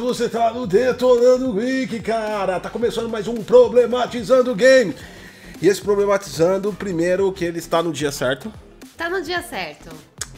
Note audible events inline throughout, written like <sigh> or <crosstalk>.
Você tá no Detonando Geek, cara. Tá começando mais um Problematizando Game. E esse Problematizando, primeiro que ele está no dia certo. Tá no dia certo.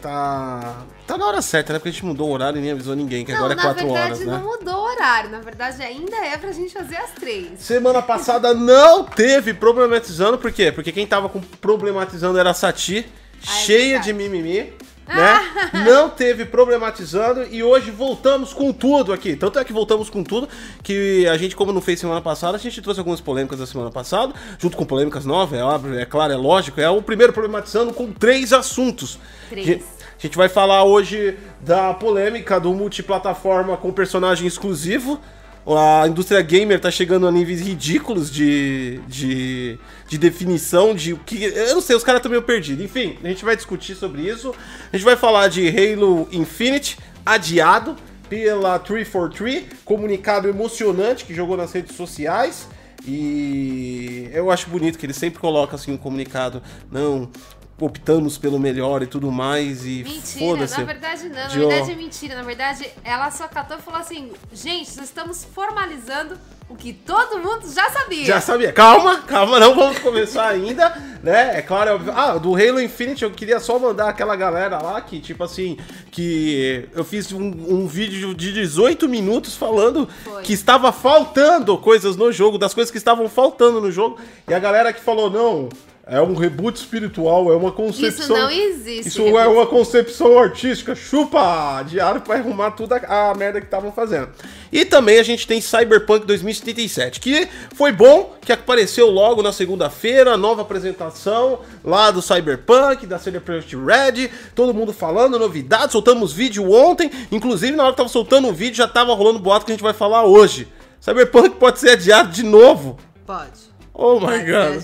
Tá. Tá na hora certa, né? Porque a gente mudou o horário e nem avisou ninguém, que não, agora é 4 verdade, horas, né? não mudou o horário. Na verdade, ainda é pra gente fazer às três. Semana passada não teve problematizando, por quê? Porque quem tava com problematizando era a Sati, Ah, é cheia verdade. de mimimi, né? Não teve problematizando e hoje voltamos com tudo aqui. Tanto é que voltamos com tudo que a gente, como não fez semana passada, a gente trouxe algumas polêmicas da semana passada, junto com polêmicas novas, é óbvio, é claro, é lógico. É o primeiro problematizando com três assuntos. Três. A gente vai falar hoje da polêmica do multiplataforma com personagem exclusivo. A indústria gamer tá chegando a níveis ridículos de, de, de definição de o que. Eu não sei, os caras estão meio perdidos. Enfim, a gente vai discutir sobre isso. A gente vai falar de Halo Infinite, adiado pela 343, comunicado emocionante que jogou nas redes sociais. E eu acho bonito que ele sempre coloca assim um comunicado, não, optamos pelo melhor e tudo mais e Mentira, na verdade não. Na Dio. verdade é mentira. Na verdade, ela só catou e falou assim: gente, nós estamos formalizando o que todo mundo já sabia. Já sabia. Calma, calma, não vamos começar ainda, né? É claro, é. Ah, do Halo Infinite eu queria só mandar aquela galera lá que, tipo assim, que eu fiz um, um vídeo de 18 minutos falando Foi. que estava faltando coisas no jogo, das coisas que estavam faltando no jogo, e a galera que falou, não. É um reboot espiritual, é uma concepção. Isso não existe. Isso é uma concepção artística. Chupa! Diário pra arrumar tudo a, a merda que estavam fazendo. E também a gente tem Cyberpunk 2077, que foi bom, que apareceu logo na segunda-feira, nova apresentação lá do Cyberpunk, da CD Projekt Red, todo mundo falando, novidades, soltamos vídeo ontem, inclusive na hora que tava soltando o vídeo já tava rolando boato que a gente vai falar hoje. Cyberpunk pode ser adiado de novo. Pode. Oh my god.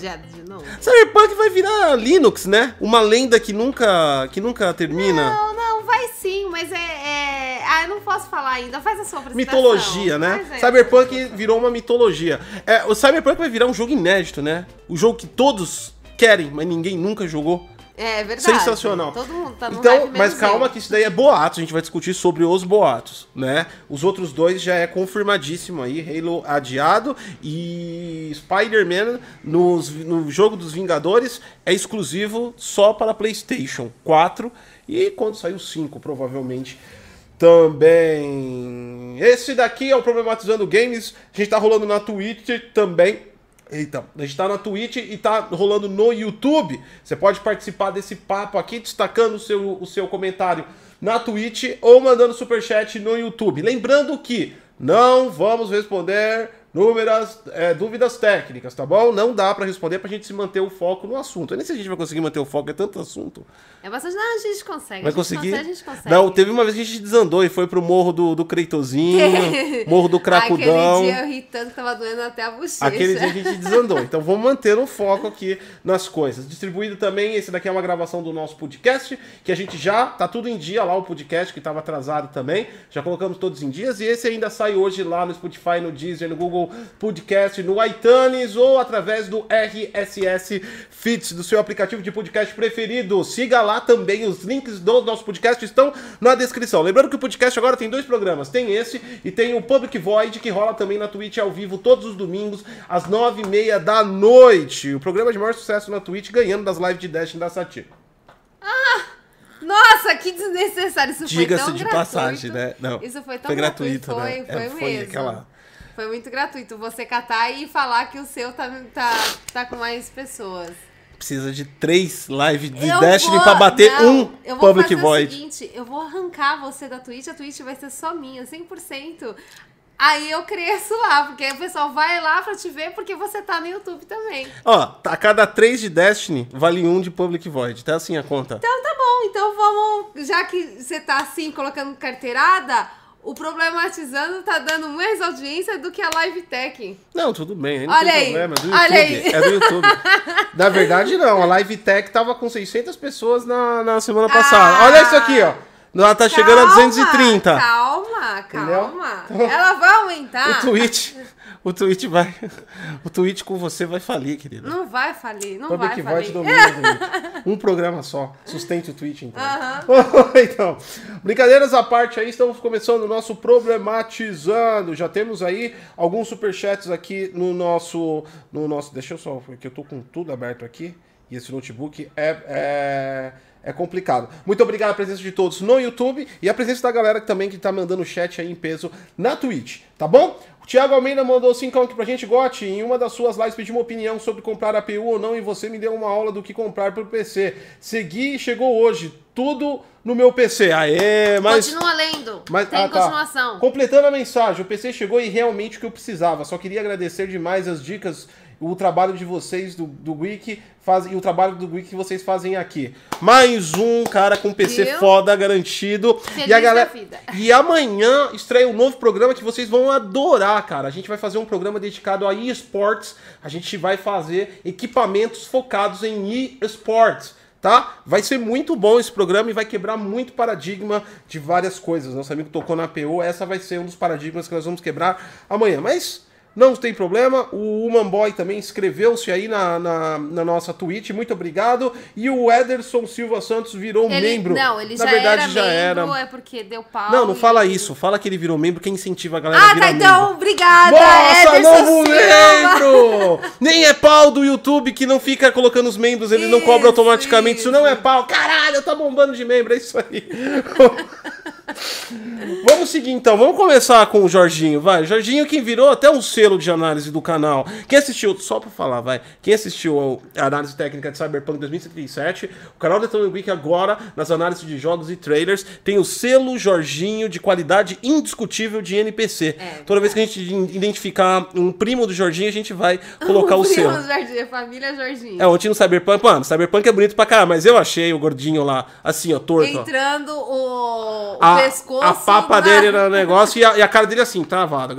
Cyberpunk vai virar Linux, né? Uma lenda que nunca, que nunca termina. Não, não, vai sim, mas é, é- Ah, eu não posso falar ainda. Faz a sua apresentação. Mitologia, né? Aí. Cyberpunk virou uma mitologia. É, o Cyberpunk vai virar um jogo inédito, né? O jogo que todos querem, mas ninguém nunca jogou. É verdade. Sensacional. Todo mundo tá no Então, mas calma eu. que isso daí é boatos, a gente vai discutir sobre os boatos, né? Os outros dois já é confirmadíssimo aí, Halo adiado e Spider-Man no jogo dos Vingadores é exclusivo só para PlayStation 4 e quando sair o 5, provavelmente também. Esse daqui é o Problematizando Games, a gente tá rolando na Twitch também. Eita, a gente tá na Twitch e tá rolando no YouTube. Você pode participar desse papo aqui, destacando o seu, o seu comentário na Twitch ou mandando superchat no YouTube. Lembrando que não vamos responder númeras, é, dúvidas técnicas, tá bom? Não dá pra responder pra gente se manter o foco no assunto. Eu nem sei se a gente vai conseguir manter o foco, é tanto assunto. É bastante. Não, a gente consegue. Vai conseguir? Consegue, a gente consegue. Não, teve uma vez que a gente desandou e foi pro morro do, do Creitozinho, <laughs> morro do Cracudão. Aquele dia eu ri tanto que tava doendo até a bochecha. Aquele dia a gente <laughs> desandou. Então vamos manter o foco aqui nas coisas. Distribuído também, esse daqui é uma gravação do nosso podcast, que a gente já tá tudo em dia lá, o podcast que estava atrasado também. Já colocamos todos em dias. E esse ainda sai hoje lá no Spotify, no Deezer, no Google Podcast, no iTunes ou através do RSS Feeds, do seu aplicativo de podcast preferido. Siga lá também, os links do nosso podcast estão na descrição. Lembrando que o podcast agora tem dois programas. Tem esse e tem o Public Void, que rola também na Twitch ao vivo todos os domingos, às nove e meia da noite. O programa de maior sucesso na Twitch, ganhando das lives de Destiny da Satir. Nossa, que desnecessário. Isso foi Diga-se tão de gratuito. passagem, né? Não, Isso foi tão foi gratuito, Foi, né? foi É, foi mesmo. aquela- Foi muito gratuito. Você catar e falar que o seu tá, tá, tá com mais pessoas. Precisa de três lives de Eu Destiny vou- pra bater não, um eu vou Public fazer Void. o seguinte, eu vou arrancar você da Twitch, a Twitch vai ser só minha, 100%. Aí eu cresço lá, <laughs> porque o pessoal vai lá pra te ver, porque você tá no YouTube também. Ó, a cada três de Destiny, vale um de Public Void. Tá assim a conta. Então tá bom, então vamos. Já que você tá assim, colocando carteirada, o problematizando tá dando mais audiência do que a Live Tech. Não, tudo bem, não Olha tem aí, problema. É olha aí. É do YouTube. <laughs> Na verdade, não. A Live Tech tava com 600 pessoas na, na semana passada. Ah. Olha isso aqui, ó. Ela tá chegando a 230. Calma, calma. Ela vai aumentar. O Twitch, o Twitch vai, o Twitch com você vai falir, querida. Não vai falir, não Vai vai, falir. Twitch. Um programa só. Sustente o Twitch, então. <laughs> então, brincadeiras à parte aí, estamos começando o nosso Problematizando. Já temos aí alguns superchats aqui no nosso, no nosso... Deixa eu só, porque eu tô com tudo aberto aqui. E esse notebook é... é... É complicado. Muito obrigado a presença de todos no YouTube e a presença da galera também que tá mandando chat aí em peso na Twitch, tá bom? O Thiago Almeida mandou 5 aqui pra gente, Gotti. Em uma das suas lives pediu uma opinião sobre comprar APU ou não e você me deu uma aula do que comprar pro PC. Segui e chegou hoje. Tudo no meu PC. Aê, mas. Continua lendo. Mas, Tem ah, tá. continuação. Completando a mensagem, o PC chegou e realmente o que eu precisava. Só queria agradecer demais as dicas, o trabalho de vocês do, do Wiki faz, e o trabalho do Wiki que vocês fazem aqui. Mais um cara com PC Viu? foda garantido. Feliz e a galera. <laughs> E amanhã estreia um novo programa que vocês vão adorar, cara. A gente vai fazer um programa dedicado a eSports. A gente vai fazer equipamentos focados em eSports tá? Vai ser muito bom esse programa e vai quebrar muito paradigma de várias coisas. Nosso amigo tocou na APO, essa vai ser um dos paradigmas que nós vamos quebrar amanhã. Mas não tem problema, o Human Boy também inscreveu-se aí na, na, na nossa Twitch, muito obrigado. E o Ederson Silva Santos virou Ele, membro. Não, ele na já verdade, era já membro, era. é porque deu pau. Não, não e- fala isso. Fala que ele virou membro, quem incentiva a galera a Ah, virar tá, membro. então, obrigada, Nossa, Ederson novo membro! Nem é pau do YouTube que não fica colocando os membros, ele não cobra Isso, automaticamente. Isso. não é isso. pau. Caralho, tá bombando de membro, é isso aí. <laughs> vamos seguir então, vamos começar com o Jorginho, vai. Jorginho que virou até um selo de análise do canal. Quem assistiu, só pra falar, vai. Quem assistiu a análise técnica de Cyberpunk 2077, o canal da Week agora, nas análises de jogos e trailers, tem o selo Jorginho de qualidade indiscutível de NPC. É, Toda vez que a gente identificar um primo do Jorginho, a gente vai colocar o <laughs> Primo selo. Jorginho, família Jorginho. É, ontem no Cyberpunk, mano, Cyberpunk é bonito pra caralho, mas eu achei o gordinho lá, assim, ó, torto, ó. Entrando o, o A, pescoço. a papa dele no negócio e a, e a cara dele assim, travada.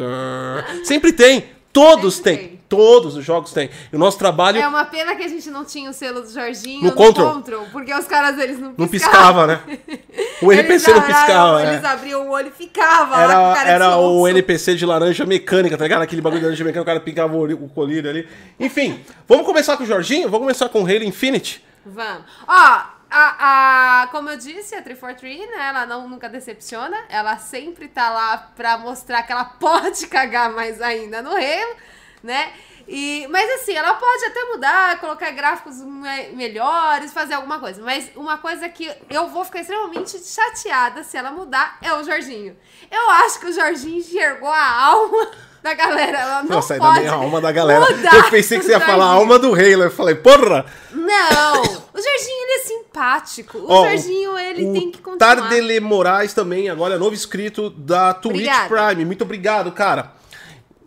Sempre tem. Todos Sempre tem. Todos os jogos têm. E o nosso trabalho É uma pena que a gente não tinha o selo do Jorginho No no, Control. Control. porque os caras eles não não piscavam. piscava, né? <laughs> O NPC não Eles abriam- piscava, Eles é. abriam o olho e ficava lá com o Era, era o. NPC de laranja mecânica, tá ligado? Aquele bagulho de laranja mecânica, o cara picava o, o colírio ali. Enfim, vamos começar com o Jorginho? Vamos começar com o Halo Infinite? Vamos. Ó, a, a, como eu disse, a 343, né, ela não, nunca decepciona. Ela sempre tá lá pra mostrar que ela <laughs> pode cagar mais ainda no Halo, né? E, mas assim, ela pode até mudar, colocar gráficos me- melhores, fazer alguma coisa. Mas uma coisa que eu vou ficar extremamente chateada se ela mudar é o Jorginho. Eu acho que o Jorginho enxergou a alma <laughs> da galera. Ela não Nossa, ainda pode bem a alma da galera. mudar Eu pensei que você ia falar a alma do Halo. Eu falei, porra! Não! O Jorginho, ele é simpático. O Ó, Jorginho, ele o tem que continuar. Tardele Moraes também, agora é novo inscrito da Twitch Obrigada. Prime. Muito obrigado, cara.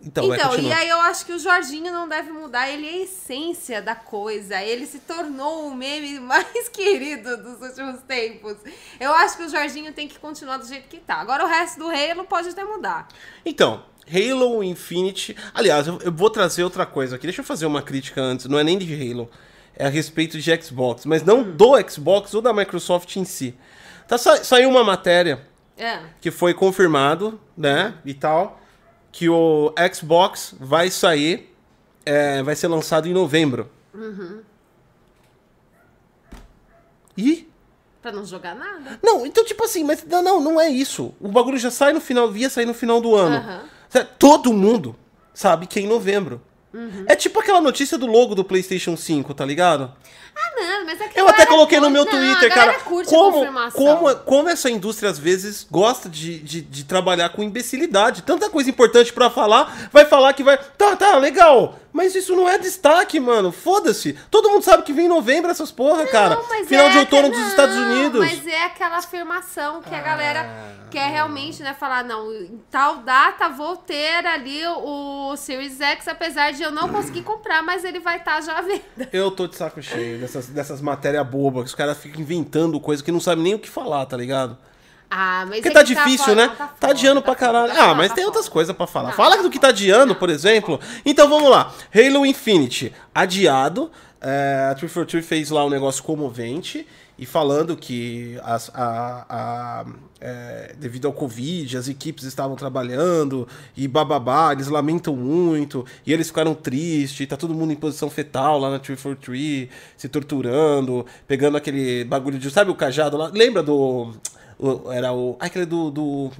Então, vai Então, e aí eu acho que o Jorginho não deve mudar, ele é a essência da coisa. Ele se tornou o meme <laughs> mais querido dos últimos tempos. Eu acho que o Jorginho tem que continuar do jeito que tá. Agora o resto do Halo pode até mudar. Então, Halo Infinite. Aliás, eu, eu vou trazer outra coisa aqui. Deixa eu fazer uma crítica antes. Não é nem de Halo. É a respeito de Xbox. Mas não do Xbox ou da Microsoft em si. Tá, sa- saiu uma matéria É. que foi confirmado, né? E tal. Que o Xbox vai sair. é, vai ser lançado em novembro. Ih? Pra não jogar nada. Não, então, tipo assim, mas não, não, não é isso. O bagulho já sai no final, ia sair no final do ano. Aham. Todo mundo sabe que é em novembro. Uhum. É tipo aquela notícia do logo do PlayStation 5, tá ligado? Ah, não, mas é que Eu até coloquei no curte- meu não, Twitter, galera cara. curte Como, como, como essa indústria às vezes gosta de, de, de trabalhar com imbecilidade. Tanta coisa importante pra falar, vai falar que vai. Tá, tá, legal. Mas isso não é destaque, mano. Foda-se. Todo mundo sabe que vem em novembro essas porra, cara. Não, mas Final é de outono aquela- dos Estados não, Unidos. Mas é aquela afirmação que a galera quer realmente, né? Falar, não, em tal data vou ter ali o Series X, apesar de eu não conseguir comprar, mas ele vai estar já à venda. Eu tô de saco cheio dessas, dessas matérias bobas que os caras ficam inventando coisa que não sabem nem o que falar, tá ligado? Ah, mas Porque é tá que difícil, foda, né? não, Tá, foda, adiando tá pra caralho. tá Ah, mas tá tem outras coisas pra falar. Não, Fala tá do que tá adiando, por exemplo. Então vamos lá. Halo Infinite, adiado. É, a 343 fez lá um negócio comovente. E falando que as, a, a, é, devido ao Covid, as equipes estavam trabalhando e bababá, eles lamentam muito, e eles ficaram tristes, tá todo mundo em posição fetal lá na 343, se torturando, pegando aquele bagulho de. Sabe o cajado lá? Lembra do. o- era o. Aquele do. do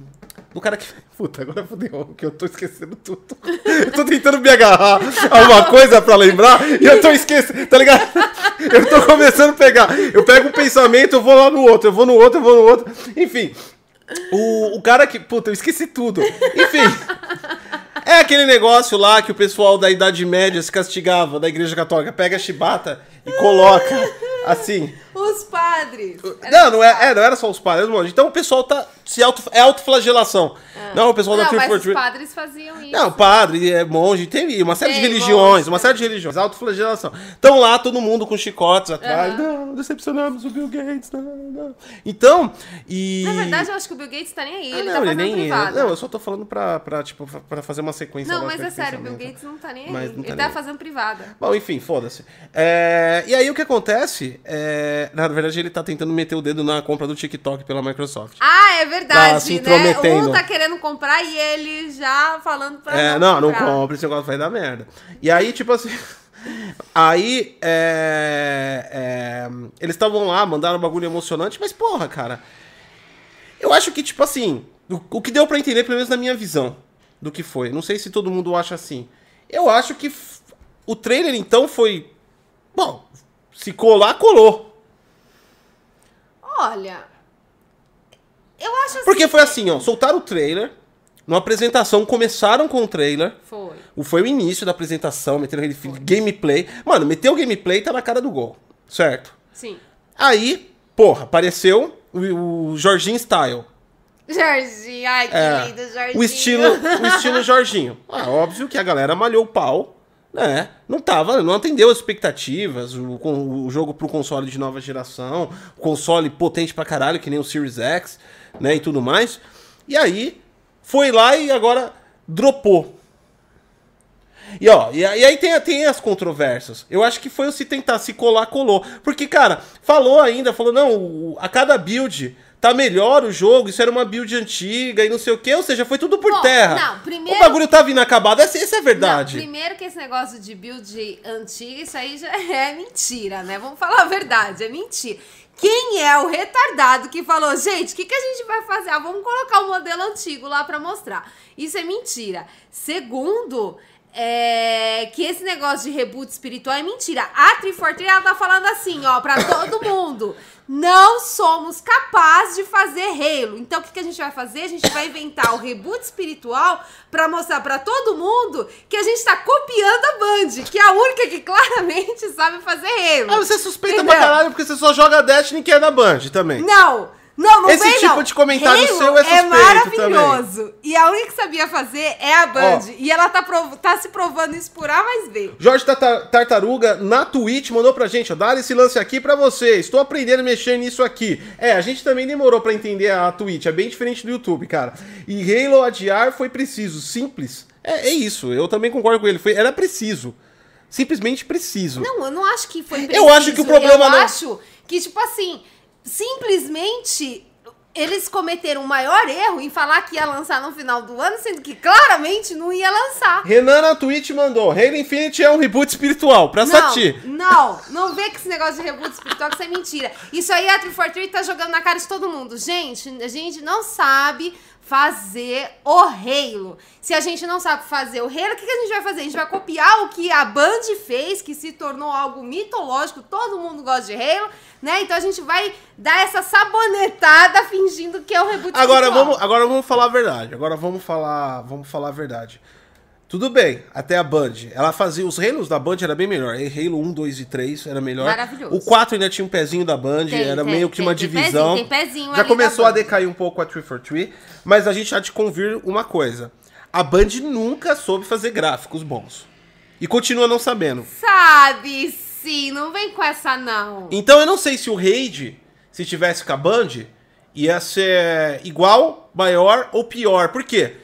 do cara que. <laughs> Puta, agora fodeu, que eu tô esquecendo tudo. Eu tô tentando me agarrar a uma coisa pra lembrar e eu tô esquecendo, tá ligado? Eu tô começando a pegar. Eu pego um pensamento, eu vou lá no outro, eu vou no outro, eu vou no outro. Enfim. O, o cara que. Puta, eu esqueci tudo. Enfim. É aquele negócio lá que o pessoal da Idade Média se castigava da Igreja Católica. Pega a chibata e coloca assim. Os padres. Não, não, é, é, não era só os padres. Então o pessoal tá. Se auto, é autoflagelação. Não, o pessoal da Não, mas os 343. padres faziam isso. Não, padre, é monge, tem uma série de Tem, religiões, monge, uma série de religiões, autoflagelação. Estão lá todo mundo com chicotes atrás. Não, decepcionamos o Bill Gates. Não, não. Então, e. Na verdade, eu acho que o Bill Gates tá nem aí. Ah, Ele não, tá ele nem. privado. Não, eu só tô falando pra, pra, tipo, pra fazer uma sequência. Não, mas é de sério, o Bill. Gates não tá nem aí. Não tá ele nem tá fazendo privada. Bom, enfim, foda-se. É, e aí o que acontece? É, na verdade, ele tá tentando meter o dedo na compra do TikTok pela Microsoft. Ah, é verdade, Tá se né? intrometendo. Um tá querendo comprar e ele já falando pra É, não, não comprar. compra, esse negócio vai dar merda. E aí, tipo assim. <laughs> Aí, é, é, eles estavam lá, mandaram um bagulho emocionante, mas porra, cara. Eu acho que, tipo assim, o, o que deu pra entender, pelo menos na minha visão, do que foi. Não sei se todo mundo acha assim. Eu acho que o trailer, então, foi. Bom, se colar, colou. Olha, eu acho assim... Porque foi assim, ó, soltaram o trailer, numa apresentação, começaram com o trailer. Foi. O- Foi o início da apresentação, metendo aquele fi- gameplay. Mano, meteu o gameplay tá na cara do gol. Certo? Sim. Aí, porra, apareceu o, o Jorginho Style. Jorginho, ai, que É, lindo, Jorginho. o estilo, o <laughs> estilo Jorginho. Ah, óbvio que a galera malhou o pau, né? Não tava, não atendeu as expectativas, o, o jogo pro console de nova geração, console potente pra caralho, que nem o Series X, né, e tudo mais. E aí, foi lá e agora dropou. E ó, e, aí- tem, tem as controvérsias. Eu acho que foi o se tentar se colar, colou. Porque, cara, falou ainda, falou, não, a cada build tá melhor o jogo, isso era uma build antiga e não sei o que, ou seja, foi tudo por Bom, terra. não, primeiro- O bagulho tava inacabado, essa, essa é a verdade. Não, primeiro que esse negócio de build antiga, isso aí já <laughs> é mentira, né? Vamos falar a verdade, é mentira. Quem é o retardado que falou, gente, o que, que a gente vai fazer? Ah, vamos colocar o modelo antigo lá pra mostrar. Isso é mentira. Segundo, é, que esse negócio de reboot espiritual é mentira. A 343, ela tá falando assim, ó, pra todo mundo. Não somos capazes de fazer Halo. Então, o que, que a gente vai fazer? A gente vai inventar o reboot espiritual pra mostrar pra todo mundo que a gente tá copiando a Band, que é a única que claramente sabe fazer Halo. Ah, você suspeita Entendeu? pra caralho porque você só joga Destiny que é da Band também. Não! Não, não Esse vem, tipo não. de comentário Halo seu é suspeito maravilhoso. E a única que sabia fazer é a Band. Ó. E ela tá, prov- tá se provando isso por A mais B. Jorge Tartaruga, na Twitch, mandou pra gente, ó, dar esse lance aqui pra você. Estou aprendendo a mexer nisso aqui. É, a gente também demorou pra entender a Twitch, é bem diferente do YouTube, cara. E Halo adiar foi preciso, simples. É, é isso, eu também concordo com ele, foi, era preciso. Simplesmente preciso. Não, eu não acho que foi Eu preciso. acho que o problema Eu não- acho que, tipo assim, simplesmente eles cometeram o maior erro em falar que ia lançar no final do ano, sendo que claramente não ia lançar. Renan na Twitch mandou, Halo Infinite é um reboot espiritual, pra Não, Sati. não, não vê que esse negócio de reboot espiritual que isso é mentira. Isso aí a 343 tá jogando na cara de todo mundo. Gente, a gente não sabe fazer o Halo. Se a gente não sabe fazer o Halo, o que, que a gente vai fazer? A gente vai copiar o que a Band fez, que se tornou algo mitológico, todo mundo gosta de Halo, né? Então a gente vai dar essa sabonetada fingindo que é o reboot Agora vamos, agora vamos falar a verdade. Agora vamos falar, vamos falar a verdade. Tudo bem, até a Band. Ela fazia. Os Halos da Band era bem melhor. Halo 1, 2 e 3 era melhor. Maravilhoso. O 4 ainda tinha um pezinho da Band, Tem, era tem, meio que tem, uma divisão. pezinho, tem pezinho Já começou a decair um pouco a 343, mas a gente há de convir uma coisa. A Band nunca soube fazer gráficos bons. E continua não sabendo. Sabe sim, não vem com essa não. Então eu não sei se o Raid, se tivesse com a Band, ia ser igual, maior ou pior. Por quê?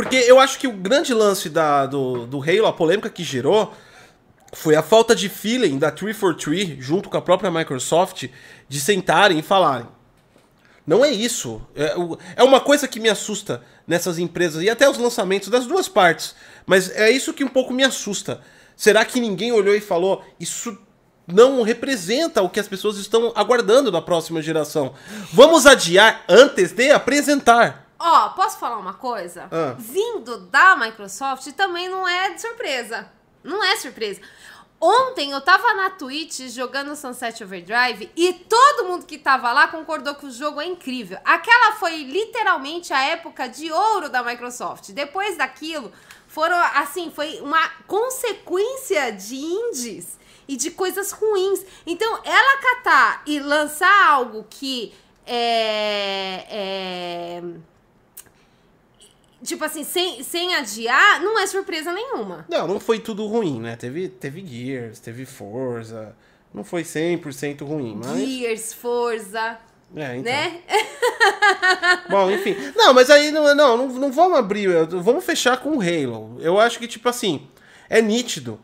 Porque eu acho que o grande lance da, do, do Halo, a polêmica que gerou, foi a falta de feeling da 343 junto com a própria Microsoft de sentarem e falarem. Não é isso. É, é uma coisa que me assusta nessas empresas e até os lançamentos das duas partes. Mas é isso que um pouco me assusta. Será que ninguém olhou e falou isso não representa o que as pessoas estão aguardando da próxima geração? Vamos adiar antes de apresentar. Ó, posso falar uma coisa? Ah. Vindo da Microsoft também não é de surpresa. Não é surpresa. Ontem eu tava na Twitch jogando Sunset Overdrive e todo mundo que tava lá concordou que o jogo é incrível. Aquela foi literalmente a época de ouro da Microsoft. Depois daquilo, foram assim, foi uma consequência de indies e de coisas ruins. Então, ela catar e lançar algo que é, é tipo assim, sem, sem adiar, não é surpresa nenhuma. Não, não foi tudo ruim, né? Teve, teve Gears, teve Forza. Não foi 100% ruim, mas... Gears, Forza, É, então. né? <laughs> Bom, enfim. Não, mas aí não, não, não, não vamos abrir. Vamos fechar com o Halo. Eu acho que, tipo assim, é nítido.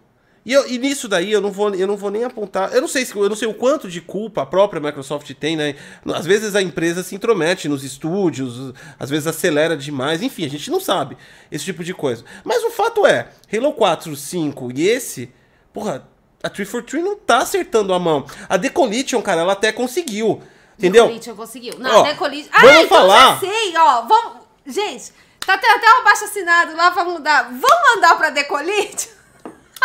E, eu- e nisso daí eu não, vou, eu não vou nem apontar. Eu não sei se eu não sei o quanto de culpa a própria Microsoft tem, né? Às vezes a empresa se intromete nos estúdios, às vezes acelera demais, enfim, a gente não sabe esse tipo de coisa. Mas o fato é, Halo 4, 5 e esse, porra, a 343 não tá acertando a mão. A Decollision, cara, ela até conseguiu. Entendeu? Decolite conseguiu. Não, Ó, Decolite... vamos Ah, então falar. já sei, ó. Vamos... Gente, tá até, até um abaixo assinado lá pra mudar. Vamos mandar pra Decolite?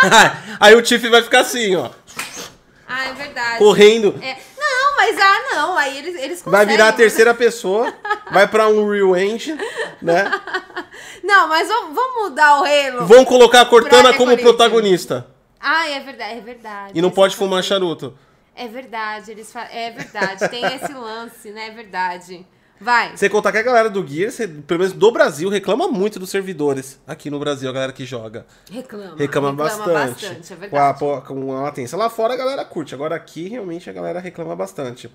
<laughs> Aí o Tiff vai ficar assim, ó, Ah, é verdade. correndo. É, não, mas ah, não. Aí eles, eles Vai virar a conseguem. terceira pessoa, vai pra um Real Engine, né? <laughs> Não, mas vamos, vamos mudar o Halo. Vão colocar a Cortana como protagonista. Ah, é verdade, é verdade. E não pode eu fumar charuto. É verdade, eles fa... é verdade, tem esse lance, né? É verdade. Vai. Sem contar que a galera do Gears, pelo menos do Brasil, reclama muito dos servidores aqui no Brasil, a galera que joga. Reclama. Reclama, bastante. é com, a, verdade. com a latência. Lá fora a galera curte, agora aqui realmente a galera reclama bastante.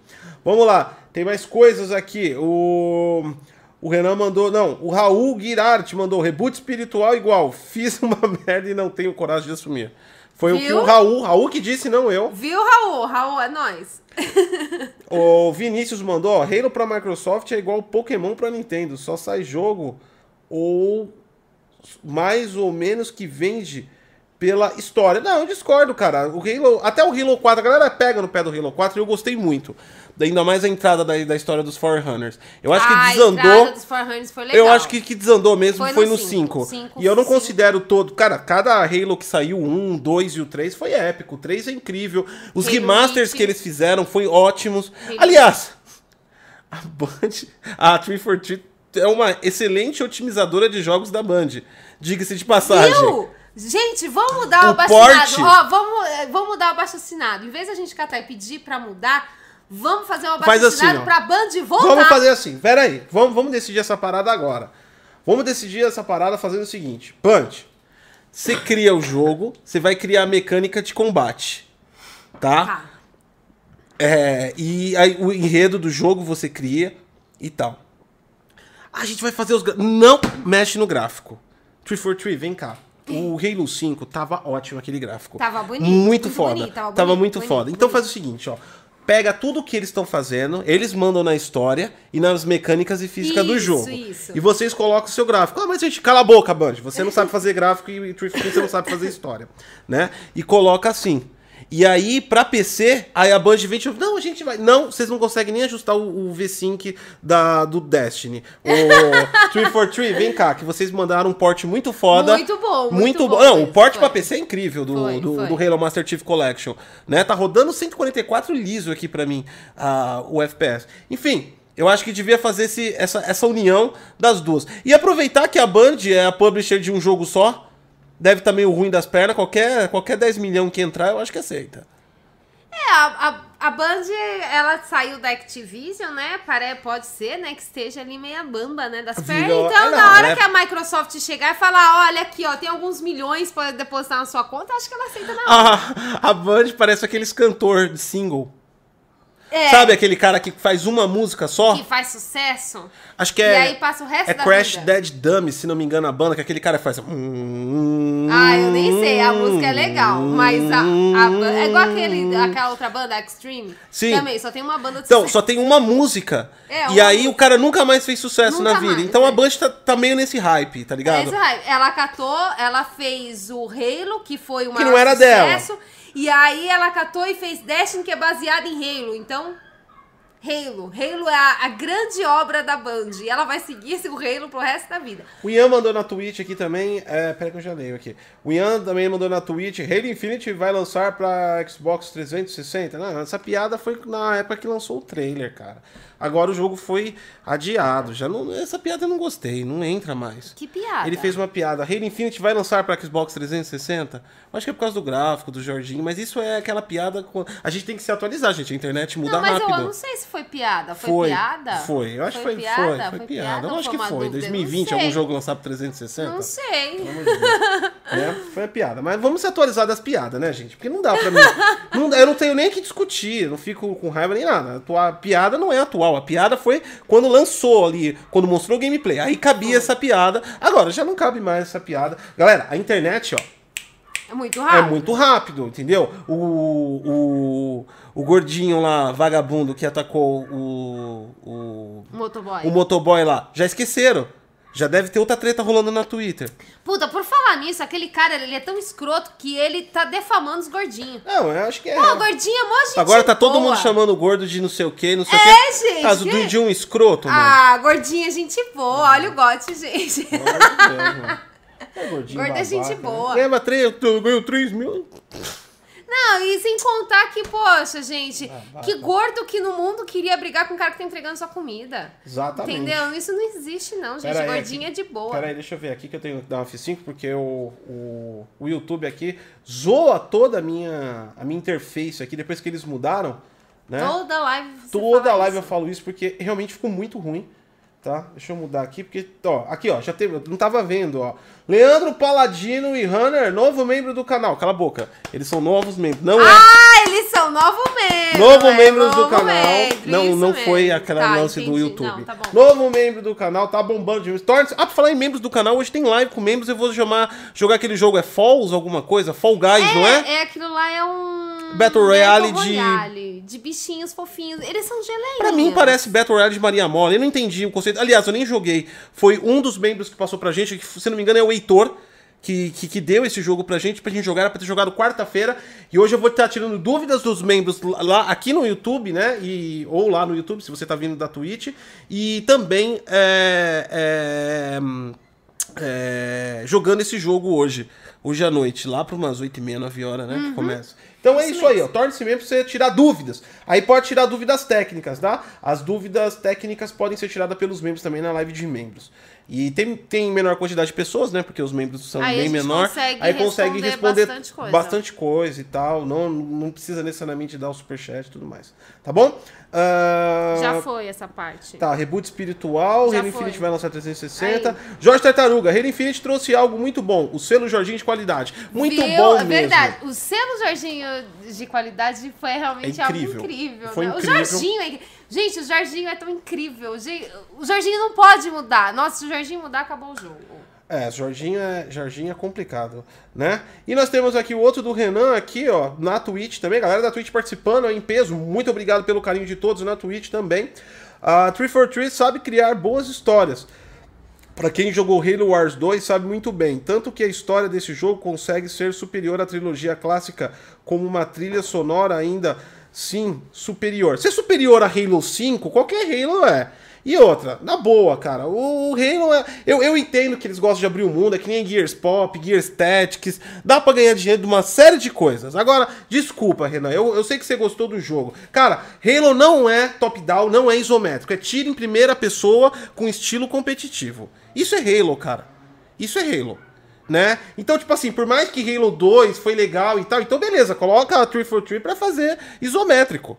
Vamos lá, tem mais coisas aqui. O. O Renan mandou. Não, o Raul Girardi mandou reboot espiritual igual. Fiz uma <laughs> merda e não tenho coragem de assumir. Foi o que Viu? o Raul, Raul que disse, não eu. Viu, Raul? Raul, é nóis. <laughs> O Vinícius mandou, ó, Halo pra Microsoft é igual Pokémon pra Nintendo, só sai jogo ou mais ou menos que vende pela história. Não, eu discordo, cara. O Halo, até o Halo 4, a galera pega no pé do Halo 4 e eu gostei muito. Ainda mais a entrada da, da história dos Forerunners. Eu acho Ah, que A desandou. entrada dos Forerunners foi legal. Eu acho que, que desandou mesmo Foi foi, no no cinco. 5. Cinco, E eu não cinco. considero todo. Cara, cada Halo que saiu, 1, 2 e o 3 foi épico. O 3 é incrível. Os Halo remasters Reach. que eles fizeram foi ótimos. Halo Aliás, a Band, a 343 é uma excelente otimizadora de jogos da Band. Diga-se de passagem. Viu? Gente, vamos mudar o, O abaixo porte- Ó, vamos, eh, vamos mudar o abaixo assinado. Em vez da gente catar e pedir pra mudar, vamos fazer um abaixo Faz assim, ó. pra Band voltar. Vamos fazer assim, pera aí. Vamos, vamos decidir essa parada agora. Vamos decidir essa parada fazendo o seguinte. Band, você cria o jogo, você vai criar a mecânica de combate. Tá? Tá. É, e aí o enredo do jogo você cria e tal. A gente vai fazer os. Não mexe no gráfico. 343, vem cá. O Halo 5 tava ótimo aquele gráfico. Tava bonito, Muito muito foda. bonito, tava tava bonito, muito bonito, foda. Então faz o seguinte, ó. Pega tudo que eles estão fazendo, eles mandam na história e nas mecânicas e física do Isso, jogo. isso. E vocês colocam o seu gráfico. Ah, mas gente, cala a boca, Band. Você não sabe <laughs> fazer gráfico e 343 você não sabe fazer história, né? E coloca assim. E aí, pra PC, aí a Band vem e tipo, não, a gente vai. Não, vocês não conseguem nem ajustar o, o V-Sync da, do Destiny. O <laughs> 343, vem cá, que vocês mandaram um port muito foda. Muito bom, muito Muito bom bom. Não, o port foi. pra PC é incrível do, Foi, do, foi. do Halo Master Chief Collection. Né? Tá rodando 144 liso aqui pra mim, ah, o FPS. Enfim. Eu acho que devia fazer esse, essa, essa união das duas. E aproveitar que a Band é a publisher de um jogo só. Deve estar meio ruim das pernas. Qualquer, qualquer 10 milhões que entrar, eu acho que aceita. É, a, a, a Band, ela saiu da Activision, né? Pare, pode ser, né? Que esteja ali meia bamba, né? Das pernas. Virou- Então, é, não, na hora né? que a Microsoft chegar e falar, olha aqui, ó, tem alguns milhões pra depositar na sua conta, acho que ela aceita na hora. A, a Band parece aqueles cantor de single. É. Sabe aquele cara que faz uma música só? Que faz sucesso. Acho que E é. aí passa o resto é da Crash vida. Dead Dummy, se não me engano, a banda, que aquele cara faz. Ah, eu nem sei, a música é legal, mas a, a é igual aquele, aquela outra banda, Extreme. Sim. Também, só tem uma banda de Então, sucesso. só tem uma música. É, e uma aí o cara nunca mais fez sucesso Nunca na vida. mais, então a é. Bunch tá, tá meio nesse hype, tá É ligado? isso aí. Ela catou, ela fez o Halo, que foi o Que não era sucesso. E aí ela catou e fez Destiny, que é baseado em Halo. Então, Halo. Halo é a, a grande obra da Band. E ela vai seguir esse Halo pro resto da vida. O Ian mandou na Twitch aqui também. É, pera que eu já leio aqui. O Ian também mandou na Twitch. Halo Infinite vai lançar pra Xbox 360. Não, essa piada foi na época que lançou o trailer, cara. Agora o jogo foi adiado. Já não, essa piada eu não gostei, não entra mais. Que piada. Ele fez uma piada. Halo Infinite vai lançar pra Xbox 360? Acho que é por causa do gráfico, do Jorginho, mas isso é aquela piada. Com... A gente tem que se atualizar, gente. A internet muda Não, mas rápido. eu não sei se foi piada. Foi, Foi, piada? Foi, eu acho que foi, foi, piada? foi, piada. Eu acho que foi. dúvida? 2020, Não algum jogo lançado pro 360? Não sei. <laughs> né? Foi a piada. Mas vamos se atualizar das piadas, né, gente? Porque não dá pra mim. não eu não tenho nem que discutir, eu não fico com raiva nem nada. A tua- a piada não é atual. A piada foi quando lançou ali, quando mostrou o gameplay. Aí cabia essa piada. Agora, já não cabe mais essa piada. Galera, a internet, ó, É muito é rápido. muito rápido, entendeu? O, o, o gordinho lá, vagabundo, que atacou o, o, Motoboy. o motoboy lá, já esqueceram. Já deve ter outra treta rolando na Twitter. Puta, por falar nisso, aquele cara, ele é tão escroto que ele tá defamando os gordinhos. Não, eu acho que é. Pô, gordinho é mó gente Agora tá todo boa. mundo chamando o gordo de não sei o que, não sei É, o que. gente, Caso do, de um escroto, mano. Ah, gordinha é gente boa. Olha o gote, gente. Deus, mano. É gordinho Gordo é gente né? boa. Leva três, eu ganho 3 mil. Não, e sem contar que, poxa, gente, Babaca. que gordo que no mundo queria brigar com um cara que tá entregando sua comida. Exatamente. Entendeu? Isso não existe, não, gente. Aí, Gordinho aqui- é de boa. Pera aí, deixa eu ver aqui que eu tenho que dar uma F5, porque o, o, o YouTube aqui zoa toda a minha, a minha interface aqui, depois que eles mudaram, né? Toda live Toda live eu isso. falo isso porque realmente ficou muito ruim, tá? Deixa eu mudar aqui, porque, ó, aqui, ó, já teve, não tava vendo, ó. Leandro Paladino e Hunter, novo membro do canal. Cala a boca. Eles são novos membros. Não é Ah, eles são novo membro. novo é, membros do canal. membro, não, não mesmo. foi aquela Tá, lance do entendi. YouTube. Não, tá bom. Novo membro do canal, tá bombando de torne Ah, pra falar em membros do canal, hoje tem live com membros. Eu vou chamar, jogar aquele jogo, é Falls, alguma coisa? Fall Guys, não é? É, aquilo lá é um. Battle Royale de- Royale, de bichinhos fofinhos. Eles são geleinhos. Pra mim parece Battle Royale de Maria Mola. Eu não entendi o conceito. Aliás, eu nem joguei. Foi um dos membros que passou pra gente, que se não me engano é o Heitor, que, que, que deu esse jogo pra gente, pra gente jogar, era pra ter jogado quarta-feira. E hoje eu vou estar tirando dúvidas dos membros lá aqui no YouTube, né? E, ou lá no YouTube, se você tá vindo da Twitch. E também é, é, é, jogando esse jogo hoje. Hoje à noite, lá para umas 8h30, 9 horas, né? Que começa. Então é isso aí, ó. Torne-se membro pra você tirar dúvidas. Aí pode tirar dúvidas técnicas, tá? As dúvidas técnicas podem ser tiradas pelos membros também na live de membros. E tem, tem menor quantidade de pessoas, né? Porque os membros são Aí bem menor. consegue aí consegue responder bastante coisa. bastante coisa e tal. Não, não precisa necessariamente dar o superchat e tudo mais. Tá bom? Ah, Já foi essa parte. Tá, reboot espiritual, Já Halo foi. Infinite vai lançar 360. Jorge Tartaruga, Halo Infinite trouxe algo muito bom. O selo Jorginho de qualidade. Muito Viu? bom É mesmo. verdade. O selo Jorginho de qualidade foi realmente É incrível. algo incrível. Foi né? incrível. O Jorginho é... Gente, o Jorginho é tão incrível. O Jorginho não pode mudar. Nossa, se o Jorginho mudar, acabou o jogo. É, Jorginho é, Jorginho é complicado, né? E nós temos aqui o outro do Renan aqui, ó, na Twitch também. Galera da Twitch participando em peso. Muito obrigado pelo carinho de todos na Twitch também. A 343 sabe criar boas histórias. Pra quem jogou Halo Wars 2 sabe muito bem, tanto que a história desse jogo consegue ser superior à trilogia clássica, como uma trilha sonora ainda sim superior. Se é superior a Halo 5, qualquer Halo é. E outra, na boa, cara, o Halo é. Eu, eu entendo que eles gostam de abrir o mundo, é que nem Gears Pop, Gears Tactics, dá pra ganhar dinheiro de uma série de coisas. Agora, desculpa, Renan, eu, eu sei que você gostou do jogo. Cara, Halo não é top-down, não é isométrico, é tiro em primeira pessoa com estilo competitivo. Isso é Halo, cara. Isso é Halo. Né? Então, tipo assim, por mais que Halo 2 foi legal e tal, então beleza, coloca a 343 pra fazer isométrico.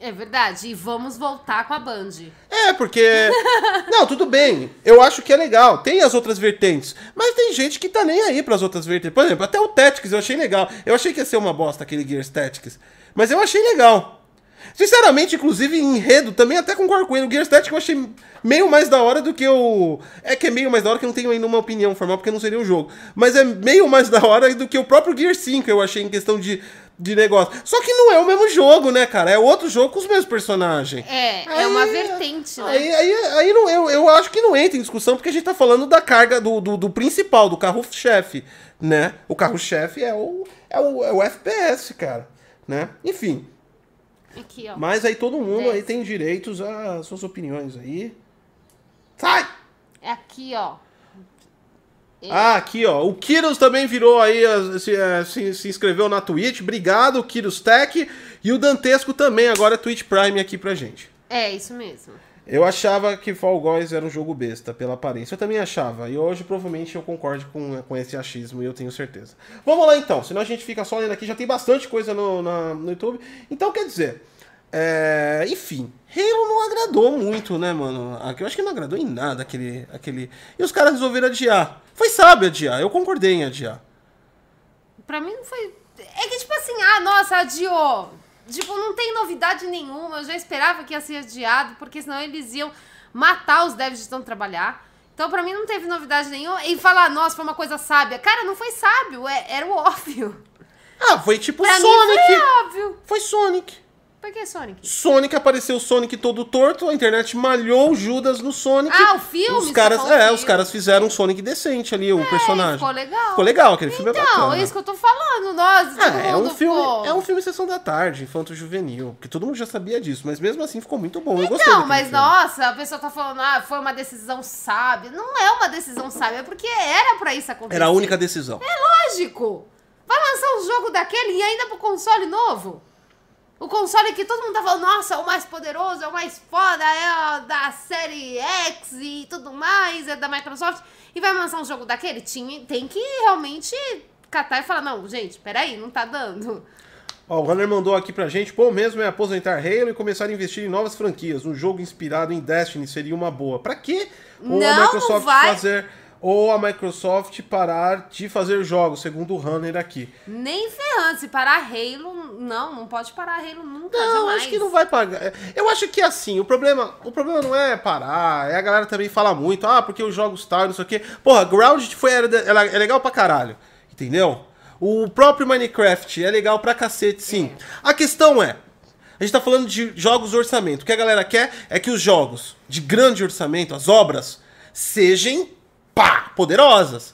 É verdade. E vamos voltar com a Band. É, porque. <laughs> Não, tudo bem. Eu acho que é legal. Tem as outras vertentes. Mas tem gente que tá nem aí pras outras vertentes. Por exemplo, até o Tactics eu achei legal. Eu achei que ia ser uma bosta aquele Gears Tactics. Mas eu achei legal. Sinceramente, inclusive, em enredo, também até concordo com ele. O Gears Tactics eu achei meio mais da hora do que o. É que é meio mais da hora que eu não tenho ainda uma opinião formal, porque não seria o jogo. Mas é meio mais da hora do que o próprio Gear 5, eu achei, em questão de, de negócio. Só que não é o mesmo jogo, né, cara? É outro jogo com os mesmos personagens. É, é uma vertente, né? Aí, aí, aí não, eu, eu acho que não entra em discussão, porque a gente tá falando da carga do, do, do principal, do carro-chefe, né? O carro-chefe é o, é, o, é o FPS, cara, né? Enfim. Aqui, ó. Mas aí todo mundo aí tem direitos às suas opiniões aí. Sai! É aqui, ó. É. Ah, aqui, ó. O Kiros também virou aí, eh, se, eh, se, se inscreveu na Twitch. Obrigado, Kiros Tech. E o Dantesco também, agora é Twitch Prime aqui pra gente. É, isso mesmo. Eu achava que Fall Guys era um jogo besta, pela aparência. Eu também achava. E hoje, provavelmente, eu concordo com, com esse achismo, e eu tenho certeza. Vamos lá, então. Senão a gente fica só lendo aqui. Já tem bastante coisa no, na- no YouTube. Então, quer dizer... é, enfim, Halo não agradou muito, né, mano? Eu acho que não agradou em nada aquele, aquele... E os caras resolveram adiar. Foi sábio adiar. Eu concordei em adiar. Pra mim não foi. É que, tipo assim, ah, nossa, adiou. Tipo, não tem novidade nenhuma. Eu já esperava que ia ser adiado, porque senão eles iam matar os devs de tanto trabalhar. Então, pra mim, não teve novidade nenhuma. E falar, nossa, foi uma coisa sábia. Cara, não foi sábio, é- era o óbvio. Ah, foi tipo Pra Sonic. mim foi óbvio. Foi Sonic. Por que Sonic? Sonic apareceu o Sonic todo torto, a internet malhou o Judas no Sonic. Ah, o filme? Os caras, é, filme. os caras fizeram um Sonic decente ali, o personagem. ficou legal. Ficou legal, aquele filme é Então, bacana. é isso que eu tô falando. Nós, Ah, é um filme, ficou- é um filme sessão da tarde, infanto juvenil, porque todo mundo já sabia disso, mas mesmo assim ficou muito bom. Eu gostei Então, mas filme. nossa, a pessoa tá falando, ah, foi uma decisão sábia. Não é uma decisão sábia, é porque era pra isso acontecer. Era a única decisão. Lógico! Vai lançar um jogo daquele e ainda pro console novo? O console que todo mundo tá falando, nossa, é o mais poderoso, é o mais foda, é o da série X e tudo mais, é da Microsoft. E vai lançar um jogo daquele? Tinha, tem que realmente catar e falar, não, gente, peraí, não tá dando. Ó, o Runner mandou aqui pra gente, pô, mesmo é aposentar Halo e começar a investir em novas franquias. Um jogo inspirado em Destiny seria uma boa. Pra quê? Ou Não, não Microsoft vai. fazer ou a Microsoft parar de fazer jogos, segundo o Runner aqui. Nem ferrando, se parar Halo, não, não pode parar Halo nunca, Não, jamais. acho que não vai pagar. Eu acho que assim, o problema, o problema não é parar, é a galera também fala muito, ah, porque os jogos tal, não sei o quê. Porra, Grounded foi, ela- é legal pra caralho, entendeu? O próprio Minecraft é legal pra cacete, sim. A questão é, a gente tá falando de jogos de orçamento. O que a galera quer é que os jogos de grande orçamento, as obras, sejam, pá, poderosas.